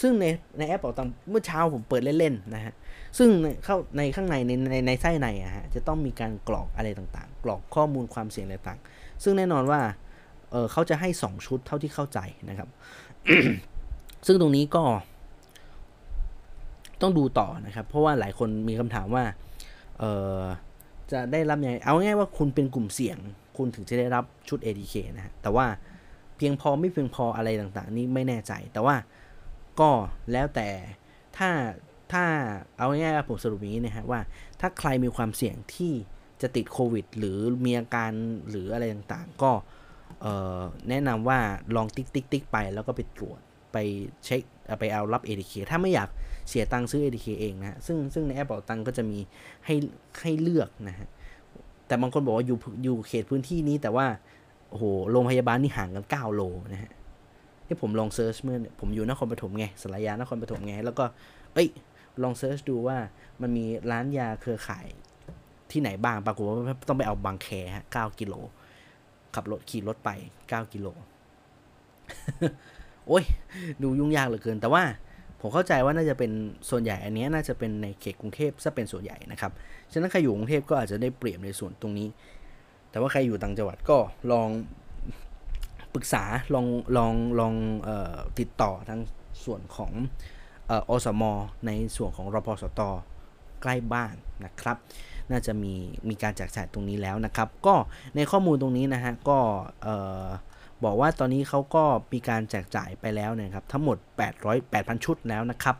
ซึ่งในในแอปเป่าตังเมื่อเช้าผมเปิดเล่นๆนะฮะ ซึ่งเข้าในข้างในในในในไส้ในอะฮะจะต้องมีการกรอกอะไรต่างๆ กรอกข้อมูลความเสี่ยงอะไรต่าง ซึ่งแน่นอนว่าเออเขาจะให้ 2 ชุดเท่าที่เข้าใจนะครับ ซึ่งตรงนี้ก็ ต้องดูต่อนะครับ เพราะว่าหลายคนมีคำถามว่าเออ จะได้รับยังไงเอาง่ายว่าคุณเป็นกลุ่มเสี่ยง คุณถึงจะได้รับชุด ADK นะฮะแต่ว่าเพียงพอไม่เพียงพออะไรต่างๆ นี่ไม่แน่ใจ แต่ว่าก็แล้วแต่ถ้าถ้าเอาง่ายๆผมสรุปอย่างนี้นะฮะว่าถ้าใครมีความเสี่ยงที่จะติดโควิด หรือมีอาการหรืออะไรต่างๆ ก็แนะนำว่าลองติ๊กติ๊กติ๊กไปแล้วก็ไปตรวจไปเช็คไปเอารับ ATK ถ้าไม่อยาก เสียตังค์ซื้อ ATK เองนะซึ่งซึ่งในแอปเป๋าตังก็จะมีให้ให้เลือกนะฮะแต่บางคนบอกว่าอยู่อยู่เขตพื้นที่นี้แต่ว่าโอ้โหโรงพยาบาลนี่ห่างกัน9โลนะฮะที่ผมลอง search เมื่อผมอยู่นครปฐมไงศาลายานครปฐมไง แล้วก็ เอ้ย ลอง search ดูว่ามันมีร้านยาเครือข่ายที่ไหนบ้างปรากฏว่าต้องไปเอาบางแคฮะ9กิโล ขับรถขี่รถไป9กิโล โอ้ย ดูยุ่งยากเหลือเกิน แต่ว่า ผมเข้าใจว่าน่าจะเป็นส่วนใหญ่อันนี้น่าจะเป็นในเขตกรุงเทพซะเป็นส่วนใหญ่นะครับ ฉะนั้นใครอยู่กรุงเทพก็อาจจะได้เปรียบในส่วนตรงนี้ แต่ว่าใครอยู่ต่างจังหวัดก็ลองปรึกษาลองลองลองออติดต่อทางส่วนของอสม ในส่วนของรพสตใกล้บ้านนะครับ น่าจะมีมีการแจกจ่ายตรงนี้แล้วนะครับ ก็ในข้อมูลตรงนี้นะฮะก็ บอกว่าตอนนี้เขาก็มีการแจกจ่ายไปแล้วนะครับทั้งหมด 800 8,000 ชุดแล้วนะครับ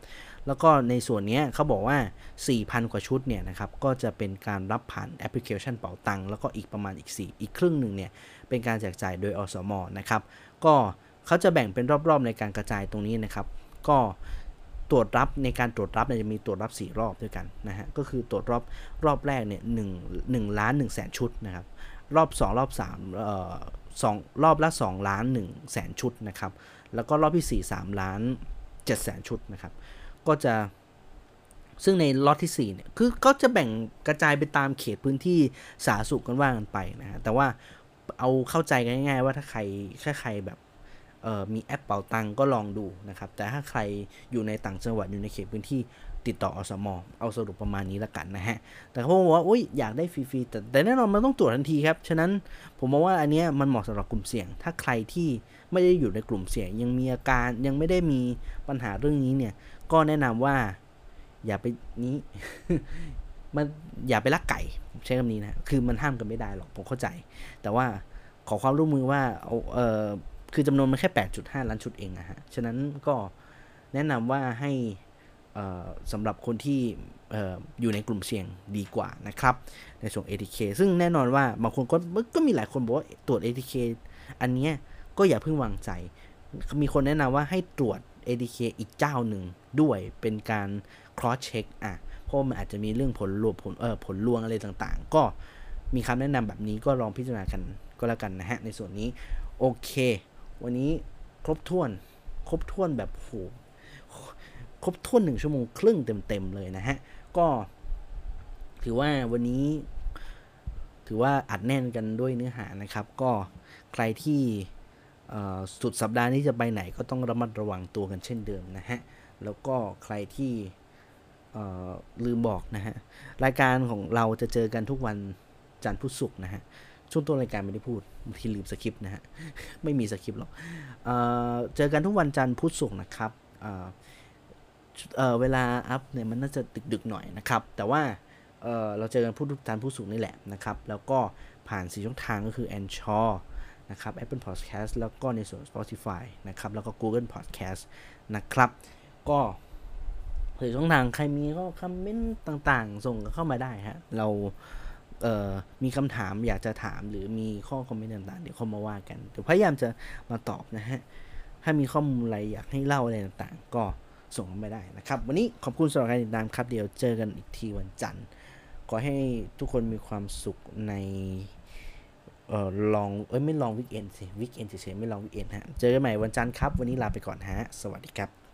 แล้วก็ในส่วนนี้เขาบอกว่า 4,000 กว่าชุดเนี่ยนะครับก็จะเป็นการรับผ่านแอปพลิเคชันเป๋าตังแล้วก็อีกประมาณอีก 4 อีกครึ่งหนึ่งเนี่ยเป็นการแจกจ่ายโดยอสมนะครับก็เขาจะแบ่งเป็นรอบๆในการกระจายตรงนี้นะครับก็ตรวจรับในการตรวจรับเนี่ยจะมีตรวจรับ 4 รอบด้วยกันนะฮะก็คือตรวจรอบรอบแรกเนี่ยหนึ่งหนึ่งล้านหนึ่งแสนชุดนะครับรอบ 2 รอบ3เอ่อ สองรอบละ 2 ล้าน1แสนชุดนะครับ แล้วก็รอบที่ 4 3 ล้าน7แสนชุดนะครับ ก็จะซึ่งในล็อตที่4เนี่ยคือก็จะแบ่งกระจายไปตามเขตพื้นที่สาธารณสุขกันว่ากันไปนะฮะแต่ว่าเอาเข้าใจกันง่ายๆว่าถ้าใครถ้าใครแบบมีแอปเป่าตังก็ลองดูนะครับ แต่ถ้าใครอยู่ในต่างจังหวัดอยู่ในเขตพื้นที่ ติดต่ออสมเอาสรุปประมาณนี้ละกันนะฮะ แต่เขาบอกว่าอุ้ยอยากได้ฟรีๆแต่แต่แน่นอนมันต้องตรวจทันทีครับ ฉะนั้นผมมองว่าอันนี้มันเหมาะสำหรับกลุ่มเสี่ยง ถ้าใครที่ไม่ได้อยู่ในกลุ่มเสี่ยง ยังมีอาการยังไม่ได้มีปัญหาเรื่องนี้เนี่ย ก็แนะนำว่าอย่าไปนี้มันอย่าไปลักไก่ใช้คำนี้นะคือมันห้ามกันไม่ได้หรอกผมเข้าใจ แต่ว่าขอความร่วมมือว่าเออคือจำนวนมันแค่ 8.5 ล้านชุดเองนะฮะ ฉะนั้นก็แนะนำว่าให้ สำหรับคนที่อยู่ในกลุ่มเสี่ยงดีกว่านะครับ ในส่วน ATK ซึ่งแน่นอนว่าบางคนก็ก็มีหลายคนบอกว่าตรวจ ATK อันนี้ก็อย่าเพิ่งวางใจ มีคนแนะนำว่าให้ตรวจ ATK อีกเจ้าหนึ่งด้วยเป็นการ cross check อะ เพราะมันอาจจะมีเรื่องผลลวงผลเออผลลวงอะไรต่างๆ ก็มีคำแนะนำแบบนี้ก็ลองพิจารณากันก็แล้วกันนะฮะ ในส่วนนี้ โอเค วันนี้ครบถ้วน ครบถ้วนแบบโห ครบถ้วนหนึ่งชั่วโมงครึ่งเต็มๆเลยนะฮะ ก็ถือว่าวันนี้ ถือว่าอัดแน่นกันด้วยเนื้อหานะครับ ก็ใครที่สุดสัปดาห์นี้จะไปไหนก็ต้องระมัดระวังตัวกันเช่นเดิมนะฮะ แล้วก็ใครที่ลืมบอกนะฮะ รายการของเราจะเจอกันทุกวันจันทร์พุธศุกร์นะฮะช่วงต้นรายการไม่ได้พูดที่ลืมสคริปต์นะฮะ ไม่มีสคริปต์หรอกเเจอกันทุกวันจันทร์พุธศุกร์นะครับ เเวลาอัพเนี่ยมันน่าจะดึกๆหน่อยนะครับ แต่ว่าเเราเจอกันพูดทุกจันทร์พุธศุกร์นี่แหละนะครับ แล้วก็ผ่านสีช่องทางก็คือ a n c h o r นะครับ Apple Podcast แล้วก็ในส่วน Spotify นะครับ แล้วก็ Google Podcast นะครับ ก็หรือช่องทางใครมีก็คอมเมนต์ต่างๆ ส่งเข้ามาได้ฮะ เราเมีคำถามอยากจะถามหรือมีข้อคอมเมนต์ต่างๆ เดี๋ยวเข้ามาว่ากันเดี๋ยวพยายามจะมาตอบนะฮะ ถ้ามีข้อมูลอะไรอยากให้เล่าอะไรต่างๆ ก็ ส่งมาได้นะครับ วันนี้ขอบคุณสำหรับการติดตามครับ เดี๋ยวเจอกันอีกทีวันจันทร์ ขอให้ทุกคนมีความสุขในเอ่อลองเอ้ยไม่ long weekend สิ weekend เฉยๆไม่ long weekend ฮะ เจอกันใหม่วันจันทร์ครับ วันนี้ลาไปก่อนฮะ สวัสดีครับ